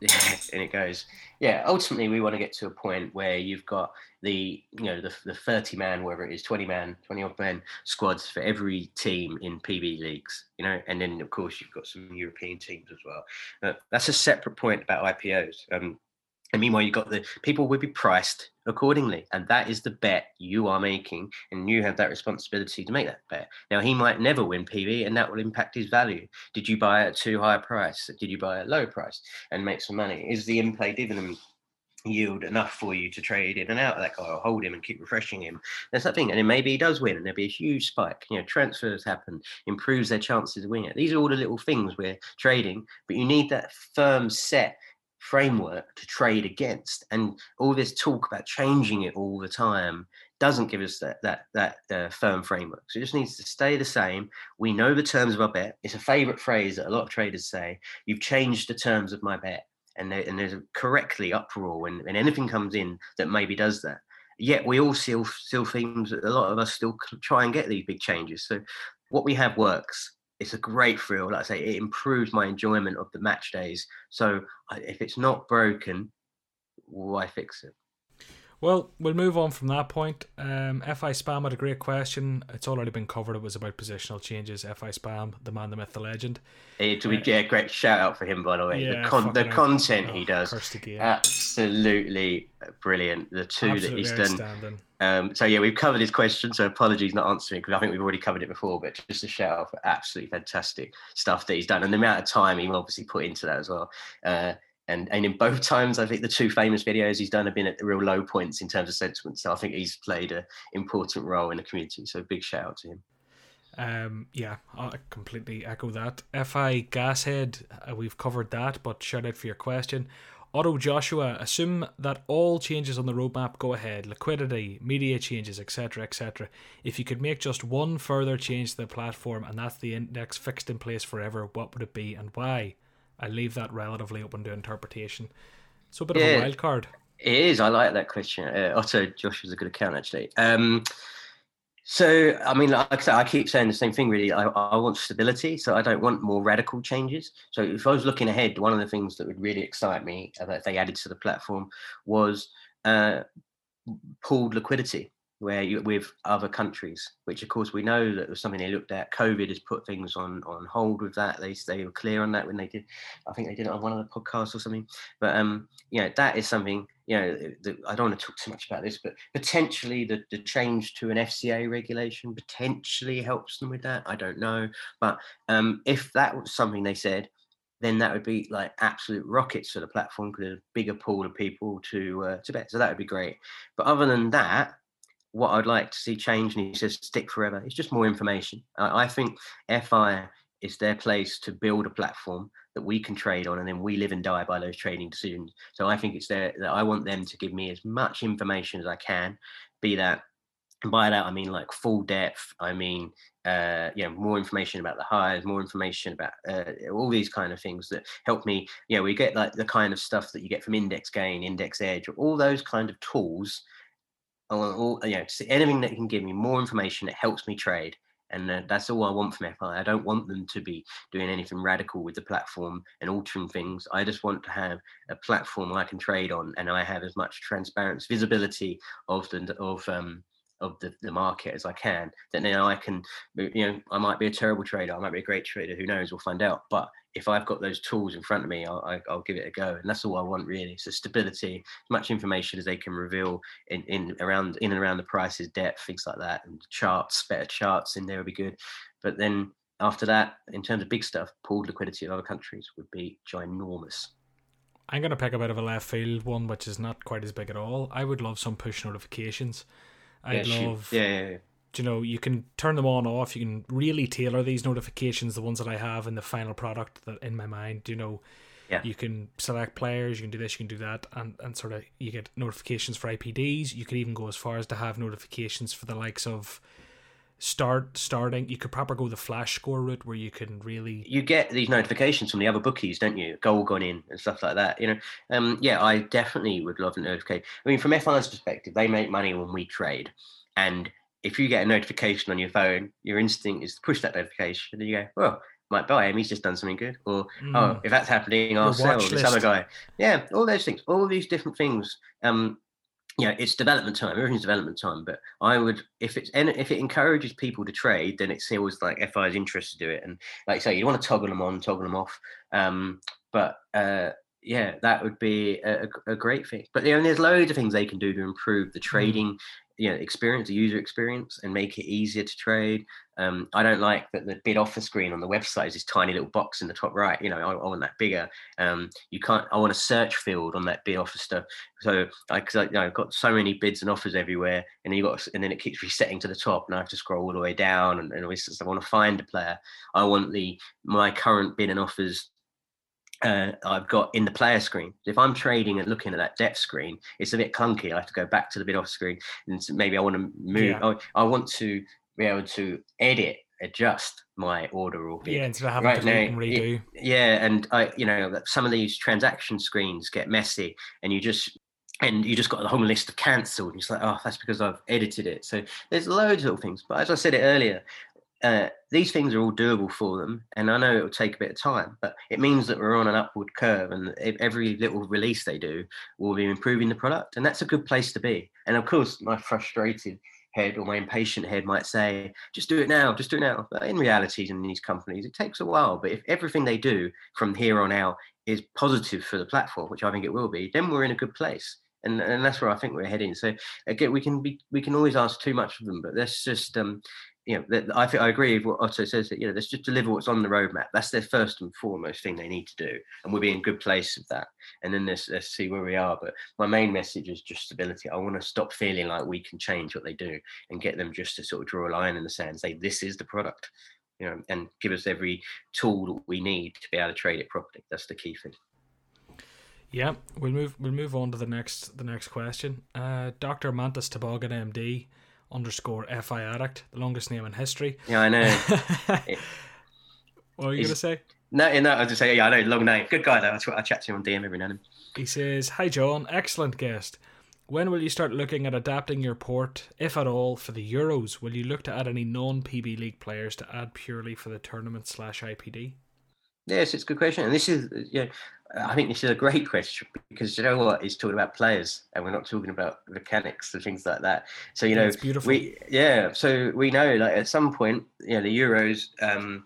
and it goes. Yeah, ultimately, we want to get to a point where you've got the you know the, the 30 man, whatever it is, 20 man, 20 odd man squads for every team in PB leagues, you know, and then of course you've got some European teams as well. But that's a separate point about IPOs. Um, and meanwhile, you've got the people will be priced accordingly. And that is the bet you are making. And you have that responsibility to make that bet. Now, he might never win PB and that will impact his value. Did you buy at too high a price? Did you buy at low price and make some money? Is the in play dividend yield enough for you to trade in and out of that guy or hold him and keep refreshing him. That's that thing. And then maybe he does win and there'll be a huge spike. You know, transfers happen, improves their chances of winning. These are all the little things we're trading, but you need that firm set framework to trade against. And all this talk about changing it all the time doesn't give us that that that uh, firm framework. So it just needs to stay the same. We know the terms of our bet. It's a favorite phrase that a lot of traders say. You've changed the terms of my bet, and there, and there's a correctly uproar when, when anything comes in that maybe does that. Yet we all still still themes. A lot of us still try and get these big changes. So what we have works. It's a great thrill. Like I say, it improves my enjoyment of the match days. So if it's not broken, why fix it? Well, we'll move on from that point. Um, FI Spam had a great question. It's already been covered. It was about positional changes. FI Spam, the man, the myth, the legend. It would be a great shout out for him, by the way. Yeah, the, con- the content he oh, does, absolutely brilliant. The two absolutely that he's done. Um, so yeah, we've covered his question. So apologies not answering because I think we've already covered it before. But just a shout out for absolutely fantastic stuff that he's done and the amount of time he obviously put into that as well. Uh, and and in both times, I think the two famous videos he's done have been at the real low points in terms of sentiment. So I think he's played an important role in the community. So big shout out to him. Um, yeah, I completely echo that. FI Gashead, uh, we've covered that, but shout out for your question. Otto Joshua, assume that all changes on the roadmap go ahead, liquidity, media changes, etc., etc. If you could make just one further change to the platform and that's the index fixed in place forever, what would it be and why? I leave that relatively open to interpretation. So a bit yeah, of a wild card. It is. I like that question. Uh, Otto Josh was a good account actually. Um, so I mean, like I said, I keep saying the same thing. Really, I, I want stability. So I don't want more radical changes. So if I was looking ahead, one of the things that would really excite me that they added to the platform was uh, pooled liquidity where you with other countries, which of course we know that was something they looked at. COVID has put things on on hold with that. They they were clear on that when they did. I think they did it on one of the podcasts or something. But um, you know, that is something. You know, the, I don't want to talk too much about this, but potentially the the change to an FCA regulation potentially helps them with that. I don't know, but um, if that was something they said, then that would be like absolute rockets for the platform because a bigger pool of people to uh, to bet. So that would be great. But other than that, what I'd like to see change, and he says stick forever. It's just more information. I, I think FI is their place to build a platform that we can trade on, and then we live and die by those trading decisions. So I think it's there that I want them to give me as much information as I can, be that and by that I mean like full depth. I mean, uh, you know, more information about the highs, more information about uh, all these kind of things that help me. You know, we get like the kind of stuff that you get from Index Gain, Index Edge, all those kind of tools I want you know, anything that can give me more information that helps me trade. And uh, that's all I want from FI. I don't want them to be doing anything radical with the platform and altering things. I just want to have a platform I can trade on, and I have as much transparency, visibility of the of um, of the, the market as I can, then now I can, you know, I might be a terrible trader, I might be a great trader, who knows, we'll find out. But if I've got those tools in front of me, I'll, I, will give it a go. And that's all I want really. So stability, as much information as they can reveal in, in around in and around the prices, depth, things like that, and charts, better charts in there would be good. But then after that, in terms of big stuff, pooled liquidity of other countries would be ginormous. I'm going to pick a bit of a left field one, which is not quite as big at all. I would love some push notifications. I yeah, love. Yeah, yeah, yeah. You know, you can turn them on off. You can really tailor these notifications, the ones that I have in the final product that in my mind. You know, yeah. You can select players, you can do this, you can do that, and, and sort of you get notifications for IPDs. You could even go as far as to have notifications for the likes of start starting you could proper go the flash score route where you can really you get these notifications from the other bookies don't you goal gone in and stuff like that you know um yeah i definitely would love a notification i mean from FI's perspective they make money when we trade and if you get a notification on your phone your instinct is to push that notification and you go well might buy him. He's just done something good. Or mm. oh, if that's happening, I'll sell this other guy. Yeah, all those things, all these different things. Um, you know, it's development time. Everything's development time. But I would, if it's if it encourages people to trade, then it feels like FI's interest to do it. And like I say, you want to toggle them on, toggle them off. Um, but uh, yeah, that would be a, a, great thing. But you know, there's loads of things they can do to improve the mm. trading you know experience the user experience and make it easier to trade. Um, i don't like that the bid offer screen on the website is this tiny little box in the top right you know i, I want that bigger. Um, you can't i want a search field on that bid offer stuff. So i because I, you know, i've got so many bids and offers everywhere and then you got and then it keeps resetting to the top and i have to scroll all the way down and, and i want to find a player. I want the my current bid and offers uh, I've got in the player screen. If I'm trading and looking at that depth screen, it's a bit clunky. I have to go back to the bid off screen, and maybe I want to move. Yeah. I, I, want to be able to edit, adjust my order or bid. Yeah, instead of having right to now, and redo. yeah, and I, you know, some of these transaction screens get messy, and you just and you just got the whole list of cancelled. And it's like, oh, that's because I've edited it. So there's loads of little things. But as I said it earlier, uh, these things are all doable for them, and I know it will take a bit of time, but it means that we're on an upward curve, and every little release they do will be improving the product, and that's a good place to be. And of course, my frustrated head or my impatient head might say, "Just do it now, just do it now." But in reality, in these companies, it takes a while. But if everything they do from here on out is positive for the platform, which I think it will be, then we're in a good place. And, and that's where I think we're heading. So again, we can be we can always ask too much of them, but let's just um, you know, I think I agree with what Otto says that you know, let's just deliver what's on the roadmap. That's their first and foremost thing they need to do, and we'll be in good place with that. And then let's let's see where we are. But my main message is just stability. I want to stop feeling like we can change what they do and get them just to sort of draw a line in the sand, and say this is the product, you know, and give us every tool that we need to be able to trade it properly. That's the key thing. Yeah, we'll move we'll move on to the next the next question. Uh, Dr. Mantis Toboggan MD underscore FI addict, the longest name in history. Yeah, I know. what are you going to say? No, no, I was just saying, yeah, I know, long name. Good guy, though. That's what I chat to him on DM every now and then. He says, Hi, John. Excellent guest. When will you start looking at adapting your port, if at all, for the Euros? Will you look to add any non PB League players to add purely for the tournament slash IPD? Yes, it's a good question. And this is, yeah, I think this is a great question because you know what? He's talking about players, and we're not talking about mechanics and things like that. So you know, beautiful. we yeah. So we know like at some point, you know, the Euros, um,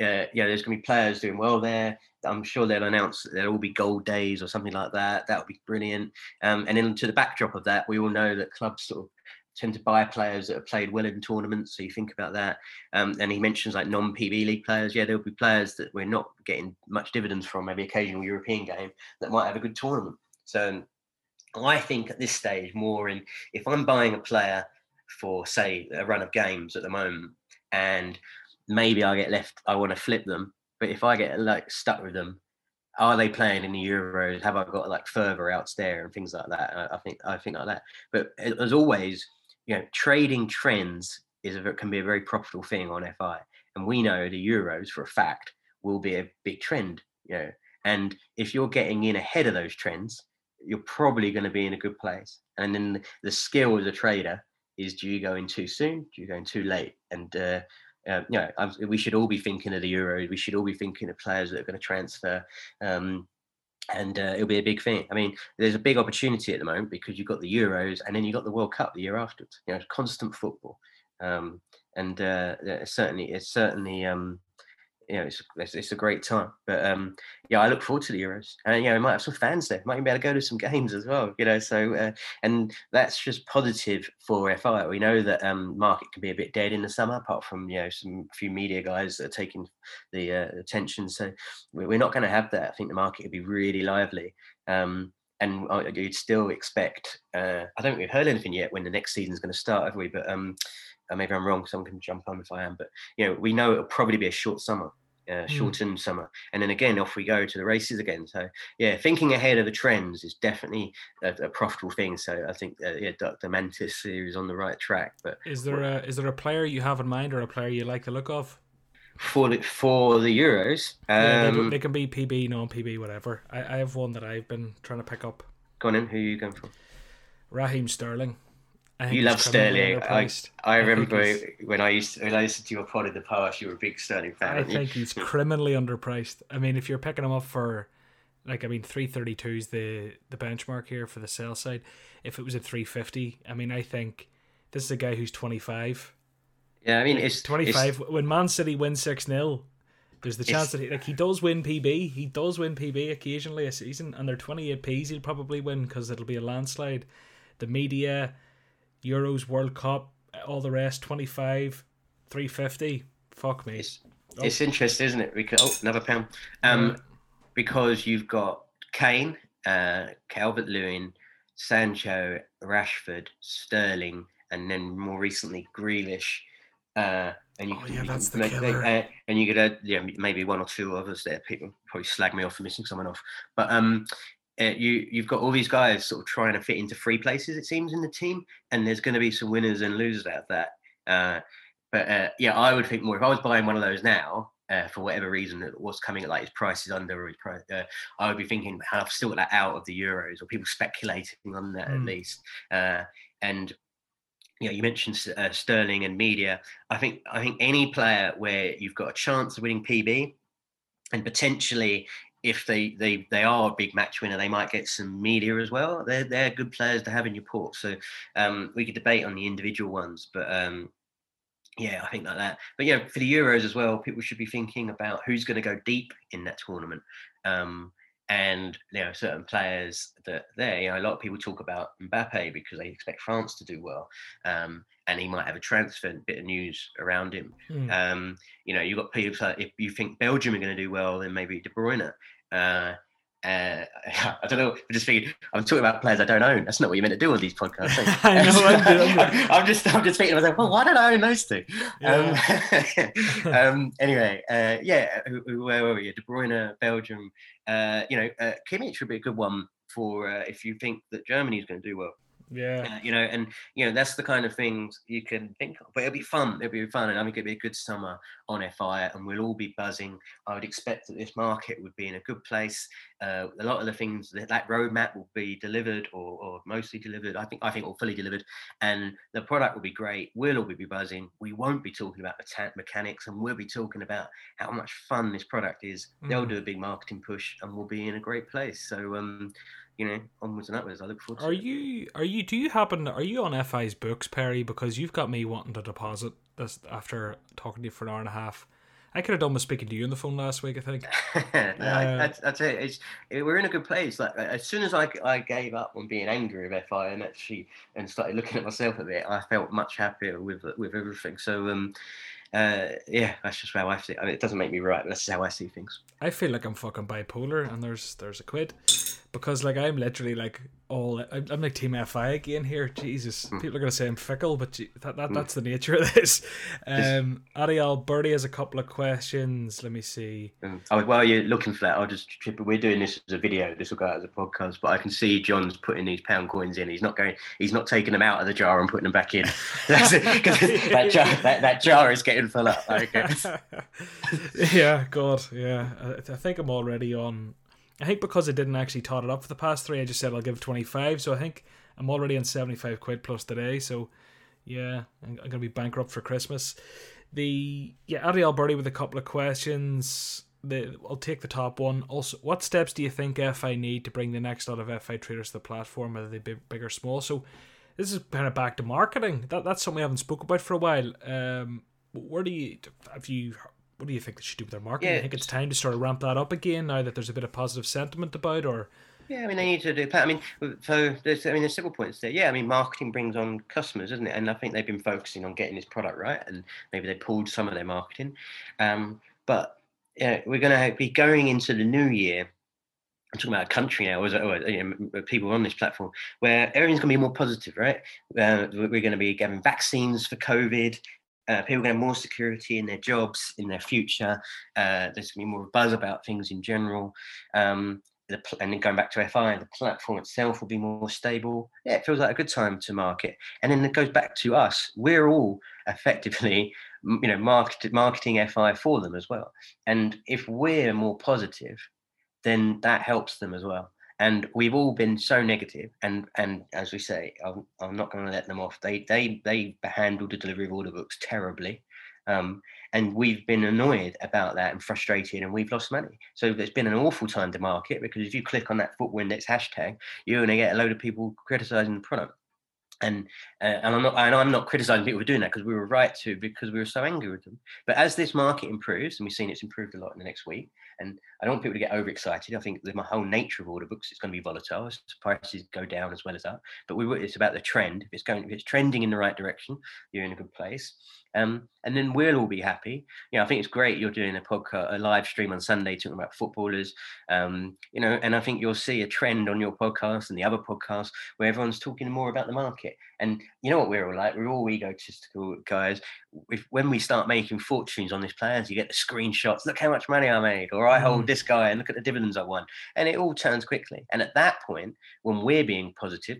uh, yeah, there's going to be players doing well there. I'm sure they'll announce that there'll all be gold days or something like that. That would be brilliant. Um, and then to the backdrop of that, we all know that clubs sort of tend to buy players that have played well in tournaments. So you think about that. Um, and he mentions like non-PB league players. Yeah, there'll be players that we're not getting much dividends from, maybe occasional European game that might have a good tournament. So I think at this stage, more in if I'm buying a player for say a run of games at the moment, and maybe I get left, I want to flip them. But if I get like stuck with them, are they playing in the Euros? Have I got like further outs there and things like that? I think I think like that. But as always, you know, trading trends is a, can be a very profitable thing on FI, and we know the euros for a fact will be a big trend. You know, and if you're getting in ahead of those trends, you're probably going to be in a good place. And then the skill as a trader is: do you go in too soon? Do you go in too late? And uh, uh, you know, we should all be thinking of the Euros. We should all be thinking of players that are going to transfer. Um, and uh, it'll be a big thing. I mean, there's a big opportunity at the moment because you've got the Euros and then you've got the World Cup the year afterwards. You know, constant football, um, and uh, certainly it's certainly um, you know it's, it's, a great time. But um, yeah, I look forward to the Euros, and you know, we might have some fans there. Might even be able to go to some games as well. You know, so uh, and that's just positive for FI. We know that um, market can be a bit dead in the summer, apart from you know some few media guys that are taking the uh, attention. So we're not going to have that. I think the market will be really lively. Um, and you'd still expect. Uh, I don't think we've heard anything yet when the next season's going to start, have we? But um, maybe I'm wrong. Someone can jump on if I am. But you know, we know it'll probably be a short summer uh, shortened mm. summer, and then again off we go to the races again. So yeah, thinking ahead of the trends is definitely a, a profitable thing. So I think uh, yeah, Dr. Mantis is on the right track. But is there a is there a player you have in mind or a player you like the look of? For the for the Euros, um, yeah, they, um, they, can be PB, non PB, whatever. I, I have one that I've been trying to pick up. Go on in. Who are you going for? Raheem Sterling. You love Sterling. I, I remember I when I used to, when I listened to your pod in the past, you were a big Sterling fan. I think he's criminally underpriced. I mean, if you're picking him up for like I mean, three thirty two is the the benchmark here for the sell side. If it was at three fifty, I mean, I think this is a guy who's twenty five. Yeah, I mean, it's twenty five. When Man City win six 0 there's the chance that he, like he does win PB. He does win PB occasionally a season, and they're twenty eight P's. He'll probably win because it'll be a landslide. The media Euros, World Cup, all the rest, 25, 350. Fuck me. It's, oh. it's interesting, isn't it? Because, oh, another pound. Um, yeah. Because you've got Kane, uh, Calvert Lewin, Sancho, Rashford, Sterling, and then more recently Grealish Uh, and you, oh, yeah, you that's the make, killer. Uh, and you get a yeah, maybe one or two others there. People probably slag me off for missing someone off, but um, uh, you you've got all these guys sort of trying to fit into three places it seems in the team, and there's going to be some winners and losers out of that. Uh, but uh, yeah, I would think more if I was buying one of those now. Uh, for whatever reason, that was coming at like his price is under or his price, uh, I would be thinking, I've still got that out of the euros, or people speculating on that mm. at hmm. least. Uh, and you know, you mentioned uh, Sterling and media. I think I think any player where you've got a chance of winning PB, and potentially if they they they are a big match winner, they might get some media as well. They're they're good players to have in your port. So um, we could debate on the individual ones, but um, yeah, I think like that. But yeah, for the Euros as well, people should be thinking about who's going to go deep in that tournament. Um, and you know certain players that there you know a lot of people talk about Mbappe because they expect France to do well um, and he might have a transfer bit of news around him mm. um, you know you've got people like if you think Belgium are going to do well then maybe De Bruyne uh, uh, I don't know. I'm just thinking. I'm talking about players I don't own. That's not what you meant to do on these podcasts. I know. I'm, I'm, just. I'm just thinking. I was like, well, why don't I own those two? Yeah. Um, um, anyway, uh, yeah. Where were we? De Bruyne, Belgium. Uh, you know, uh, Kimmich would be a good one for uh, if you think that Germany is going to do well. Yeah. Uh, you know, and you know that's the kind of things you can think of. But it'll be fun. It'll be fun, and I think it'll be a good summer on FI, and we'll all be buzzing. I would expect that this market would be in a good place. Uh, a lot of the things that that roadmap will be delivered, or, or mostly delivered. I think I think all fully delivered, and the product will be great. We'll all be buzzing. We won't be talking about the mechanics, and we'll be talking about how much fun this product is. Mm. They'll do a big marketing push, and we'll be in a great place. So. um you know, onwards and upwards. I look forward. Are you? Are you? Do you happen? Are you on FI's books, Perry? Because you've got me wanting to deposit this after talking to you for an hour and a half. I could have done with speaking to you on the phone last week. I think. no, uh, that's, that's it. It's, it. We're in a good place. Like as soon as I, I gave up on being angry with FI and actually and started looking at myself a bit, I felt much happier with with everything. So um, uh, yeah, that's just how I see. It. I mean, it doesn't make me right, but that's how I see things. I feel like I'm fucking bipolar, and there's there's a quid because like I'm literally like all I'm like Team FI again here. Jesus, mm. people are gonna say I'm fickle, but that, that mm. that's the nature of this. Um, Ariel Birdie has a couple of questions. Let me see. Um, oh, while you're looking for that, I'll just trip. we're doing this as a video. This will go out as a podcast, but I can see John's putting these pound coins in. He's not going. He's not taking them out of the jar and putting them back in. Because that jar that, that jar is getting full up. yeah, God, yeah. I, I think I'm already on I think because I didn't actually tot it up for the past three, I just said I'll give 25. So I think I'm already on 75 quid plus today. So yeah, I'm, going to be bankrupt for Christmas. The yeah, Adi Alberti with a couple of questions. The, I'll take the top one. Also, what steps do you think FI need to bring the next lot of FI traders to the platform, whether they be big or small? So this is kind of back to marketing. That that's something we haven't spoke about for a while. Um, where do you have you what do you think they should do with their marketing? Yeah. I think it's time to sort of ramp that up again now that there's a bit of positive sentiment about, or yeah, I mean they need to do. I mean, so there's I mean there's several points there. Yeah, I mean marketing brings on customers, isn't it? And I think they've been focusing on getting this product right, and maybe they pulled some of their marketing. Um, but yeah, we're going to be going into the new year. I'm talking about a country now, or, or you know, people on this platform, where everything's going to be more positive, right? Uh, we're going to be getting vaccines for COVID uh, people get more security in their jobs, in their future. Uh, there's going to be more buzz about things in general. Um, the, and then going back to FI, the platform itself will be more stable. Yeah, it feels like a good time to market. And then it goes back to us. We're all effectively, you know, market, marketing FI for them as well. And if we're more positive, then that helps them as well and we've all been so negative and and as we say i'm, I'm not going to let them off. They they they handled the delivery of order books terribly um, and we've been annoyed about that and frustrated and we've lost money. So there's been an awful time to market because if you click on that football index hashtag you're going to get a load of people criticizing the product. And uh, and I'm not and I'm not criticizing people for doing that because we were right to because we were so angry with them. But as this market improves, and we've seen it's improved a lot in the next week, and I don't want people to get overexcited. I think the whole nature of order books is going to be volatile as prices go down as well as up. But we it's about the trend. If it's going if it's trending in the right direction, you're in a good place. Um, and then we'll all be happy. You know, I think it's great you're doing a podcast, a live stream on Sunday talking about footballers. Um, you know, and I think you'll see a trend on your podcast and the other podcasts where everyone's talking more about the market market. And you know what we're all like? We're all egotistical guys. If when we start making fortunes on these players, you get the screenshots. Look how much money I made, or I hold mm. this guy, and look at the dividends I won. And it all turns quickly. And at that point, when we're being positive,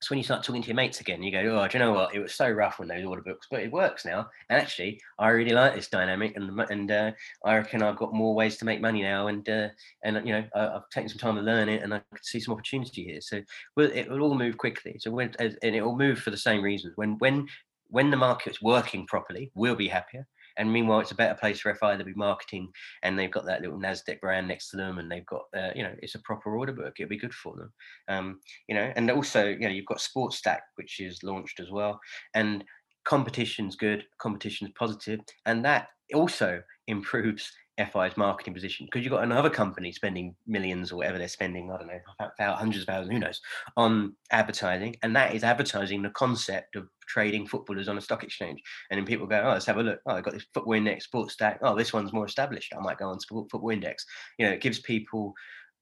it's when you start talking to your mates again. You go, oh, do you know what? It was so rough when those order books, but it works now. And actually, I really like this dynamic, and and uh, I reckon I've got more ways to make money now, and uh, and you know I, have taken some time to learn it, and I can see some opportunity here. So well, it will all move quickly. So when and it will move for the same reasons. When when when the market's working properly, we'll be happier. And meanwhile, it's a better place for FI to be marketing, and they've got that little Nasdaq brand next to them, and they've got, uh, you know, it's a proper order book. It'll be good for them, um, you know. And also, you know, you've got Sports Stack, which is launched as well, and competition's good, competition's positive, and that also improves FI's marketing position because you've got another company spending millions or whatever they're spending, I don't know, hundreds of thousands, who knows, on advertising. And that is advertising the concept of trading footballers on a stock exchange. And then people go, oh, let's have a look. Oh, I've got this football index, sports stack. Oh, this one's more established. I might go on sport, football index. You know, it gives people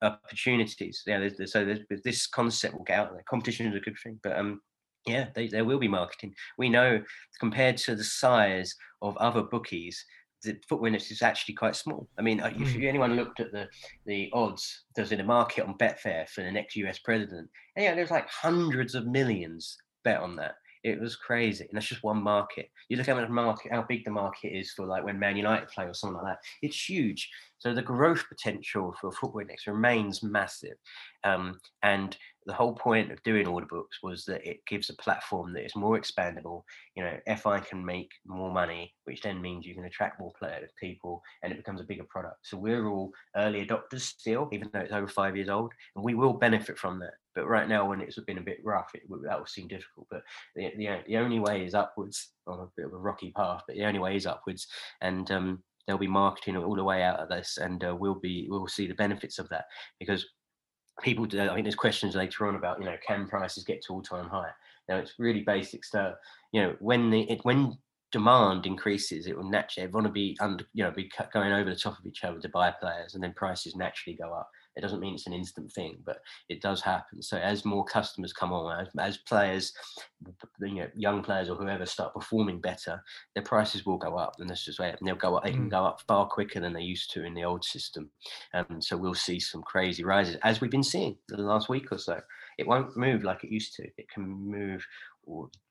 opportunities. Yeah, there's, there's, so there's, this concept will get out there. Competition is a good thing, but um, yeah, they, there will be marketing. We know compared to the size of other bookies, the football index is actually quite small. I mean, mm. if hmm. anyone looked at the the odds there's in the market on Betfair for the next US president, and yeah, there's like hundreds of millions bet on that. It was crazy, and that's just one market. You look at how market, how big the market is for like when Man United play or something like that. It's huge. So the growth potential for football index remains massive, um, and the whole point of doing order books was that it gives a platform that is more expandable. You know, FI can make more money, which then means you can attract more players, people, and it becomes a bigger product. So we're all early adopters still, even though it's over five years old, and we will benefit from that. But right now, when it's been a bit rough, it, that will seem difficult. But the, the, the only way is upwards on a bit of a rocky path. But the only way is upwards, and um, they'll be marketing all the way out of this, and uh, we'll be we'll see the benefits of that because people do, I think there's questions later on about, you know, can prices get to all time high? Now it's really basic stuff. You know, when the it, when demand increases, it will naturally want to be under, you know, be going over the top of each other to buy players, and then prices naturally go up. It doesn't mean it's an instant thing, but it does happen. So as more customers come on, as, as players, you know, young players or whoever start performing better, their prices will go up, and that's just way. They'll go up. They can mm. go up far quicker than they used to in the old system. And so we'll see some crazy rises, as we've been seeing the last week or so. It won't move like it used to. It can move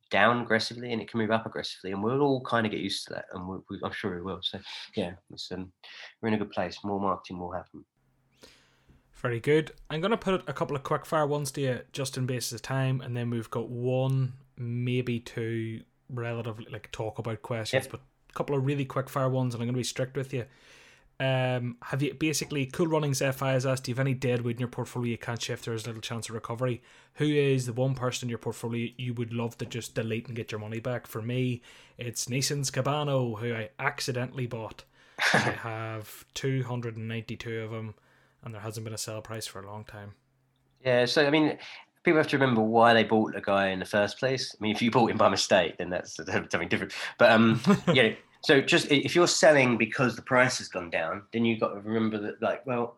down aggressively and it can move up aggressively and we'll all kind of get used to that and we, we, i'm sure we will so yeah um, we're in a good place more marketing will happen very good. I'm going to put a couple of quick fire ones to you just in basis of time, and then we've got one, maybe two relatively like talk about questions, yep. but a couple of really quick fire ones, and I'm going to be strict with you. Um, have you basically Cool Runnings FI has asked, do you have any deadwood in your portfolio you can't shift? There's little chance of recovery. Who is the one person in your portfolio you would love to just delete and get your money back? For me, it's Neeson's Cabano, who I accidentally bought. I have 292 of them and there hasn't been a sell price for a long time. Yeah, so I mean, people have to remember why they bought the guy in the first place. I mean, if you bought him by mistake, then that's something different. But um, yeah. So just if you're selling because the price has gone down, then you've got to remember that, like, well,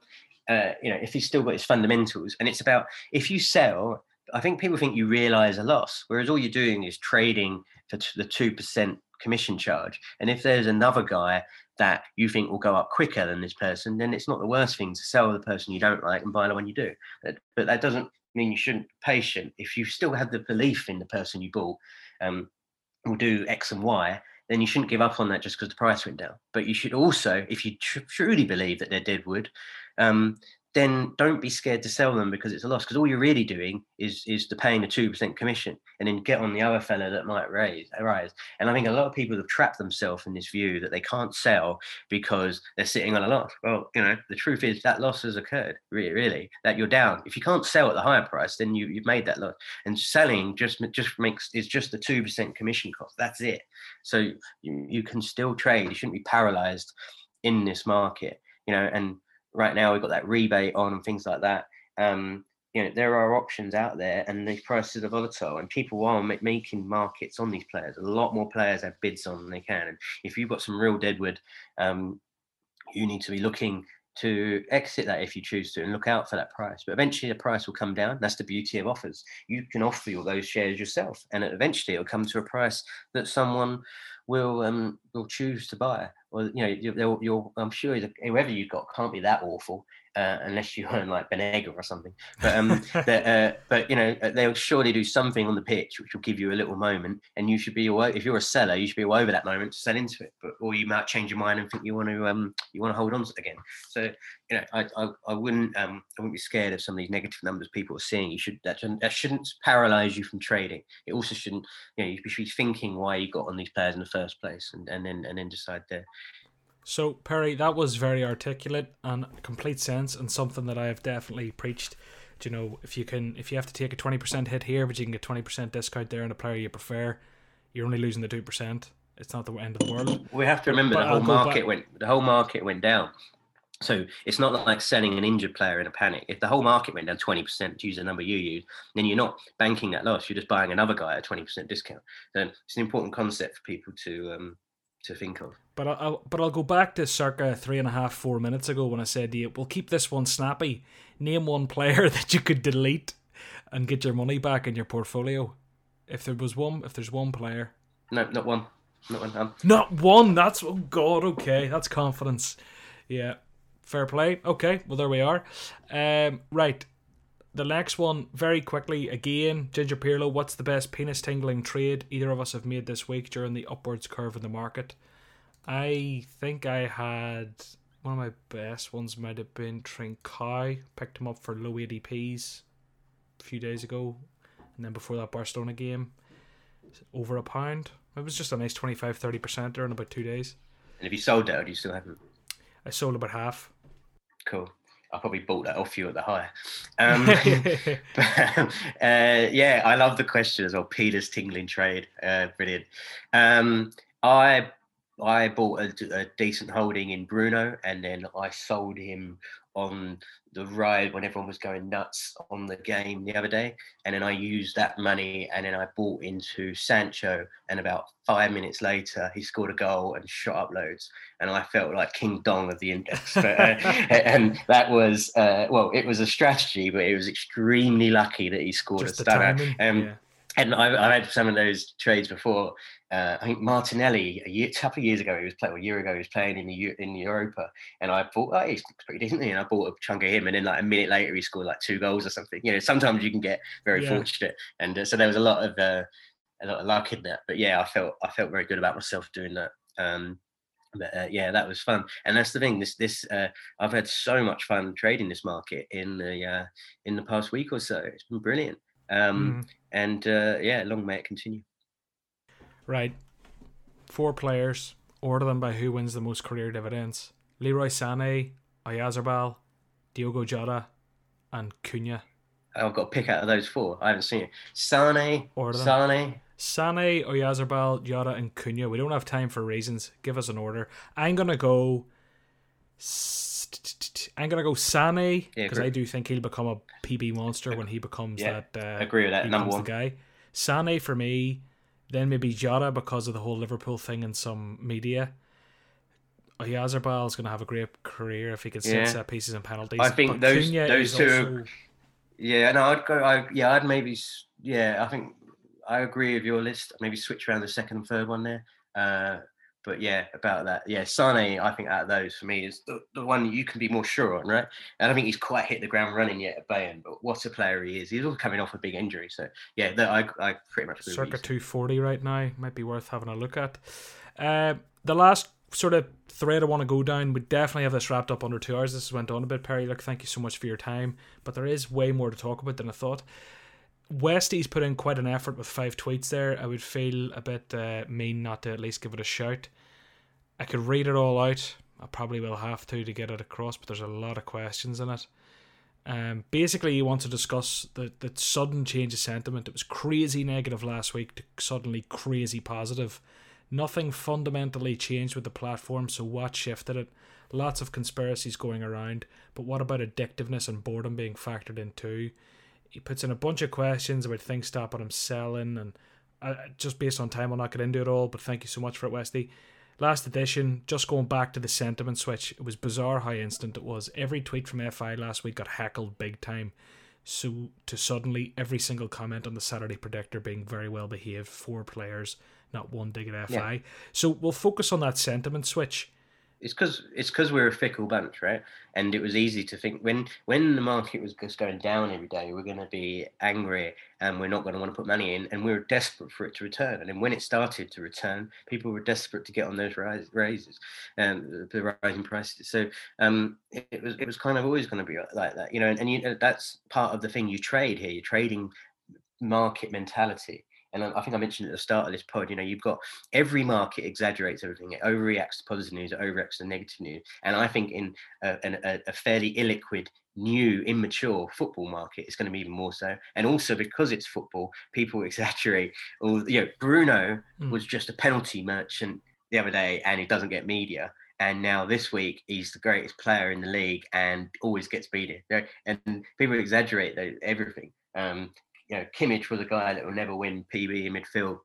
uh, you know, if he's still got his fundamentals, and it's about if you sell. I think people think you realize a loss, whereas all you're doing is trading for the two percent commission charge. And if there's another guy that you think will go up quicker than this person, then it's not the worst thing to sell the person you don't like and buy the one you do. But, that doesn't mean you shouldn't be patient. If you still have the belief in the person you bought um, will do X and Y, then you shouldn't give up on that just because the price went down. But you should also, if you tr- truly believe that they're deadwood, um, then don't be scared to sell them because it's a loss. Because all you're really doing is is to paying a two percent commission, and then get on the other fella that might raise rise. And I think a lot of people have trapped themselves in this view that they can't sell because they're sitting on a loss. Well, you know, the truth is that loss has occurred. Really, really, that you're down. If you can't sell at the higher price, then you you've made that loss. And selling just just makes is just the two percent commission cost. That's it. So you, you can still trade. You shouldn't be paralyzed in this market. You know, and right now we've got that rebate on and things like that. Um, you know, there are options out there, and these prices are volatile, and people are making markets on these players. A lot more players have bids on than they can, and if you've got some real deadwood, um, you need to be looking to exit that if you choose to and look out for that price. But eventually the price will come down. That's the beauty of offers. You can offer all those shares yourself, and eventually it'll come to a price that someone will um, will choose to buy. Or you know, you're, you're I'm sure whoever you've got can't be that awful uh, unless you earn like Banega or something. But um, but, uh, but you know uh, they'll surely do something on the pitch which will give you a little moment, and you should be away. If you're a seller, you should be over that moment to sell into it. But or you might change your mind and think you want to um you want to hold on to it again. So you know I, I, I wouldn't um I wouldn't be scared of some of these negative numbers people are seeing. You should that that shouldn't paralyze you from trading. It also shouldn't you know you should be thinking why you got on these players in the first place, and and then and then decide there. So, Perry, that was very articulate and complete sense, and something that I have definitely preached. Do you know, if you can, if you have to take a twenty percent hit here, but you can get twenty percent discount there on a player you prefer, you're only losing the two percent. It's not the end of the world. We have to remember but the whole market back. went. The whole market went down. So it's not like selling an injured player in a panic. If the whole market went down 20%, to use the number you use, then you're not banking that loss. You're just buying another guy at a 20% discount. So it's an important concept for people to um, to think of. But I'll, but I'll go back to circa three and a half, four minutes ago when I said to you, we'll keep this one snappy. Name one player that you could delete and get your money back in your portfolio. If there was one, if there's one player. No, not one. Not one. Um. Not one. That's oh god. Okay, that's confidence. Yeah, fair play. Okay, well there we are. Um, right the next one, very quickly, again, Ginger Pirlo, what's the best penis tingling trade either of us have made this week during the upwards curve in the market? I think I had one of my best ones might have been Trincao. Picked him up for low ADPs a few days ago. And then before that Barcelona game, over a pound. It was just a nice 25 30% there in about two days. And if you sold it, or do you still have it? I sold about half. Cool. I probably bought that off you at the high. Um, but, uh, yeah, I love the question as well. Peter's tingling trade, uh, brilliant. Um, I I bought a, a, decent holding in Bruno, and then I sold him on the ride when everyone was going nuts on the game the other day. And then I used that money and then I bought into Sancho. And about five minutes later, he scored a goal and shot up loads. And I felt like King Dong of the index. But, uh, and that was, uh, well, it was a strategy, but it was extremely lucky that he scored Just a stunner. Um, yeah and I've, I've, had some of those trades before. Uh, I think Martinelli a, year, a couple of years ago he was playing. A year ago he was playing in the in Europa, and I thought, oh, he's pretty decent. And I bought a chunk of him, and then like a minute later he scored like two goals or something. You know, sometimes you can get very yeah. fortunate, and uh, so there was a lot of uh, a lot of luck in that. But yeah, I felt I felt very good about myself doing that. Um, but uh, yeah, that was fun, and that's the thing. This this uh, I've had so much fun trading this market in the uh, in the past week or so. It's been brilliant. Um, mm. And uh, yeah, long may it continue. Right. Four players. Order them by who wins the most career dividends. Leroy Sané, Oyarzabal, Diogo Jota, and Cunha. I've got to pick out of those four. I haven't seen it. Sane, Sane. Sane, Oyarzabal, Jota, and Cunha. We don't have time for reasons. Give us an order. I'm gonna go. I'm gonna go Sane because yeah, I do think he'll become a PB monster when he becomes yeah, that. Uh, agree with that. Number one guy. Sane for me, then maybe Jota because of the whole Liverpool thing and some media. Oyarzabal is going to have a great career if he can yeah. set pieces and penalties. I think but those Cunha those two. Also... Yeah, no, I'd go. I, yeah, I'd maybe. Yeah, I think I agree with your list. Maybe switch around the second and third one there. Uh, but yeah, about that. Yeah, Sane, I think out of those for me is the, the one you can be more sure on, right? I don't think he's quite hit the ground running yet at Bayern, but what a player he is. He's also coming off a big injury. So yeah, that, I, I pretty much agree Circa 240 right now. Might be worth having a look at. Uh, the last sort of thread I want to go down, we definitely have this wrapped up under two hours. This went on a bit, Perry. Look, thank you so much for your time. But there is way more to talk about than I thought. Westy's put in quite an effort with five tweets there. I would feel a bit uh, mean not to at least give it a shout. I could read it all out. I probably will have to to get it across, but there's a lot of questions in it. Um, basically, he wants to discuss the, the sudden change of sentiment. It was crazy negative last week to suddenly crazy positive. Nothing fundamentally changed with the platform, so what shifted it? Lots of conspiracies going around, but what about addictiveness and boredom being factored in too? He puts in a bunch of questions about things stop stopping him selling, and uh, just based on time, I'll not get into it all, but thank you so much for it, Westy. last edition, just going back to the sentiment switch, it was bizarre how instant it was. Every tweet from FI last week got heckled big time. So to suddenly every single comment on the Saturday predictor being very well behaved, four players, not one dig at FI. Yeah. So we'll focus on that sentiment switch it's because it's because we're a fickle bunch, right? And it was easy to think when when the market was just going down every day, we're going to be angry and we're not going to want to put money in, and we were desperate for it to return. And then when it started to return, people were desperate to get on those rise, raises and um, the rising prices. So um, it, it, was it was kind of always going to be like that, you know. And, and you, that's part of the thing you trade here. You're trading market mentality and I think I mentioned at the start of this pod, you know, you've got every market exaggerates everything. It overreacts to positive news, it overreacts to negative news. And I think in a, a, a fairly illiquid, new, immature football market, it's going to be even more so. And also because it's football, people exaggerate. Or, you know, Bruno mm. was just a penalty merchant the other day and he doesn't get media. And now this week, he's the greatest player in the league and always gets beaten. And people exaggerate everything. Um, you know, Kimmich was a guy that will never win PB in midfield.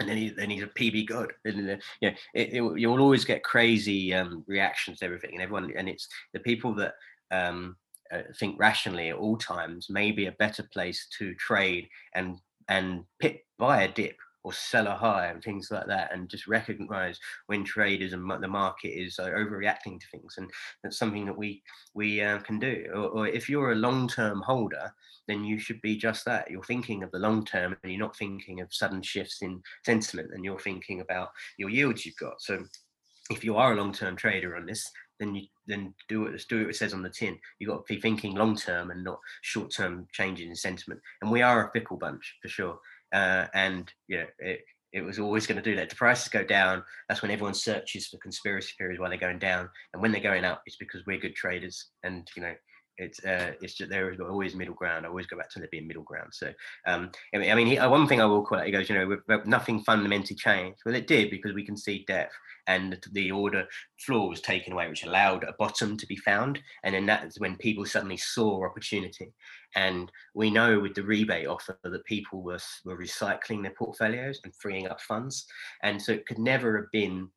And then, he, then he's a PB god. And, you know, it, it, you'll always get crazy um, reactions to everything, and everyone. And it's the people that um, uh, think rationally at all times may be a better place to trade and and pick buy a dip or sell a high and things like that, and just recognize when traders and the market is uh, overreacting to things, and that's something that we we uh, can do. Or, or, if you're a long-term holder, then you should be just that. You're thinking of the long term, and you're not thinking of sudden shifts in sentiment, and you're thinking about your yields you've got. So, if you are a long-term trader on this, then you then do it. Do what it says on the tin. You've got to be thinking long term and not short term changes in sentiment. And we are a fickle bunch for sure uh, and you know it, it was always going to do that. The prices go down. That's when everyone searches for conspiracy theories while they're going down, and when they're going up, it's because we're good traders, and you know it's uh, it's just there is always middle ground. I always go back to there being middle ground. So um, I mean, he, uh, one thing I will call out, he goes, you know, nothing fundamentally changed. Well, it did because we can see depth, and the order floor was taken away, which allowed a bottom to be found, and then that's when people suddenly saw opportunity. And we know with the rebate offer that people were were recycling their portfolios and freeing up funds, and so it could never have been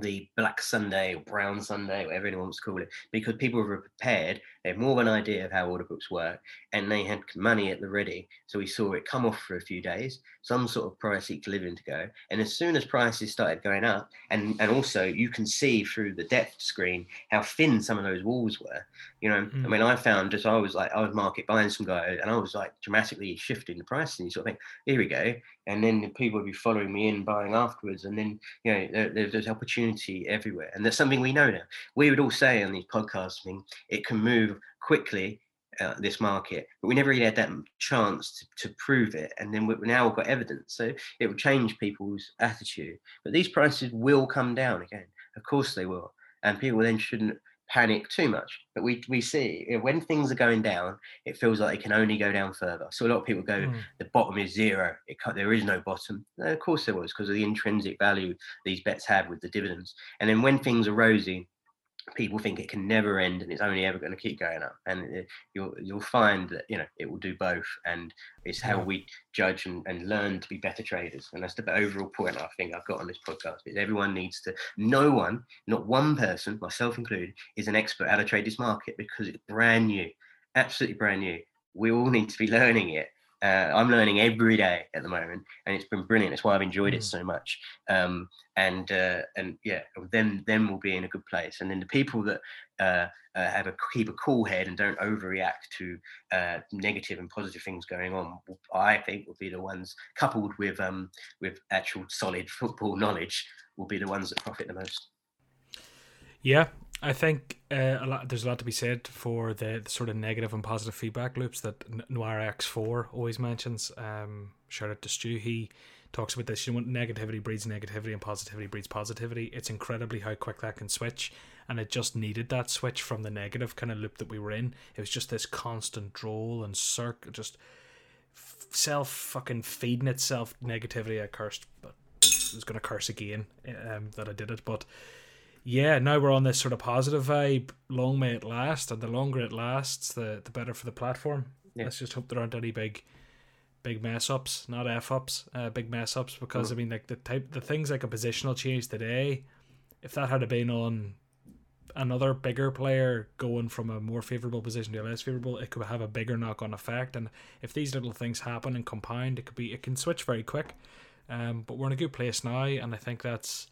the Black Sunday or Brown Sunday, whatever anyone wants to call it, because people were prepared. They had more of an idea of how order books work, and they had money at the ready. So we saw it come off for a few days, some sort of price equilibrium to go. And as soon as prices started going up, and and also you can see through the depth screen how thin some of those walls were. You know, mm. I mean, I found just I was like I was market buying some guy, and I was like dramatically shifting the price, and you sort of think, here we go, and then people would be following me in buying afterwards, and then you know there, there's opportunity everywhere, and that's something we know now. We would all say on these podcasts, I mean, it can move quickly uh, this market, but we never really had that chance to, to prove it. And then we, now we've got evidence, so it will change people's attitude. But these prices will come down again. Of course they will, and people then shouldn't panic too much. But we we see you know, when things are going down, it feels like it can only go down further. So a lot of people go, mm. the bottom is zero. It there is no bottom. No, of course there was because of the intrinsic value these bets have with the dividends. And then when things are rosy, people think it can never end and it's only ever going to keep going up. And uh, you'll you'll find that you know it will do both and it's how we judge and, and learn to be better traders. And that's the overall point i think i've got on this podcast is everyone needs to no one not one person myself included is an expert how to trade this market because it's brand new absolutely brand new. We all need to be learning it uh, I'm learning every day at the moment, and it's been brilliant. That's why I've enjoyed mm. it so much. Um, and uh, and yeah, then then we'll be in a good place. And then the people that uh, uh have a keep a cool head and don't overreact to uh, negative and positive things going on, I think will be the ones coupled with um, with actual solid football knowledge will be the ones that profit the most. Yeah, I think uh, a lot, there's a lot to be said for the, the, sort of negative and positive feedback loops that Noir X4 always mentions. Um, shout out to Stu. He talks about this. You know, negativity breeds negativity and positivity breeds positivity. It's incredibly how quick that can switch. And it just needed that switch from the negative kind of loop that we were in. It was just this constant droll and circ, just self fucking feeding itself negativity. I cursed, but I was going to curse again um, that I did it. But yeah, now we're on this sort of positive vibe. Long may it last, and the longer it lasts, the the better for the platform. Yeah. Let's just hope there aren't any big, big mess ups, not f ups, uh, big mess ups. Because mm. I mean, like the type, the things like a positional change today, if that had been on another bigger player going from a more favorable position to a less favorable, it could have a bigger knock on effect. And if these little things happen and compound, it could be it can switch very quick. Um, but we're in a good place now, and I think that's,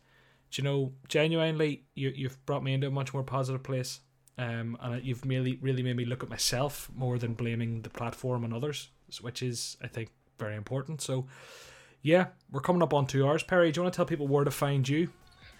you know, genuinely you you've brought me into a much more positive place. Um, and you've really really made me look at myself more than blaming the platform and others, which is I think very important. So, yeah, we're coming up on two hours. Perry, do you want to tell people where to find you?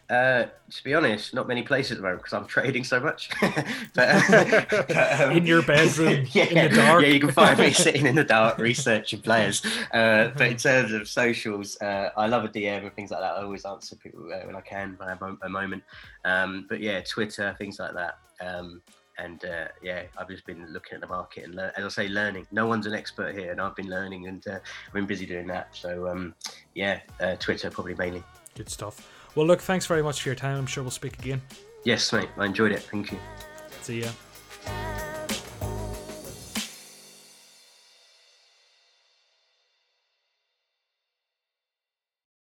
Uh, to be honest, not many places at the moment because I'm trading so much. but, but, um, in your bedroom, yeah, in the dark. Yeah, you can find me sitting in the dark researching players. Uh, but in terms of socials, uh, I love a DM and things like that. I always answer people uh, when I can, when I have a moment. Um, but yeah, Twitter, things like that. Um, and uh, yeah, I've just been looking at the market and, as I say, learning. No one's an expert here, and I've been learning and uh, I've been busy doing that. So um, yeah, uh, Twitter probably mainly. Good stuff. Well, look, thanks very much for your time. I'm sure we'll speak again. Yes, mate. I enjoyed it. Thank you. See ya.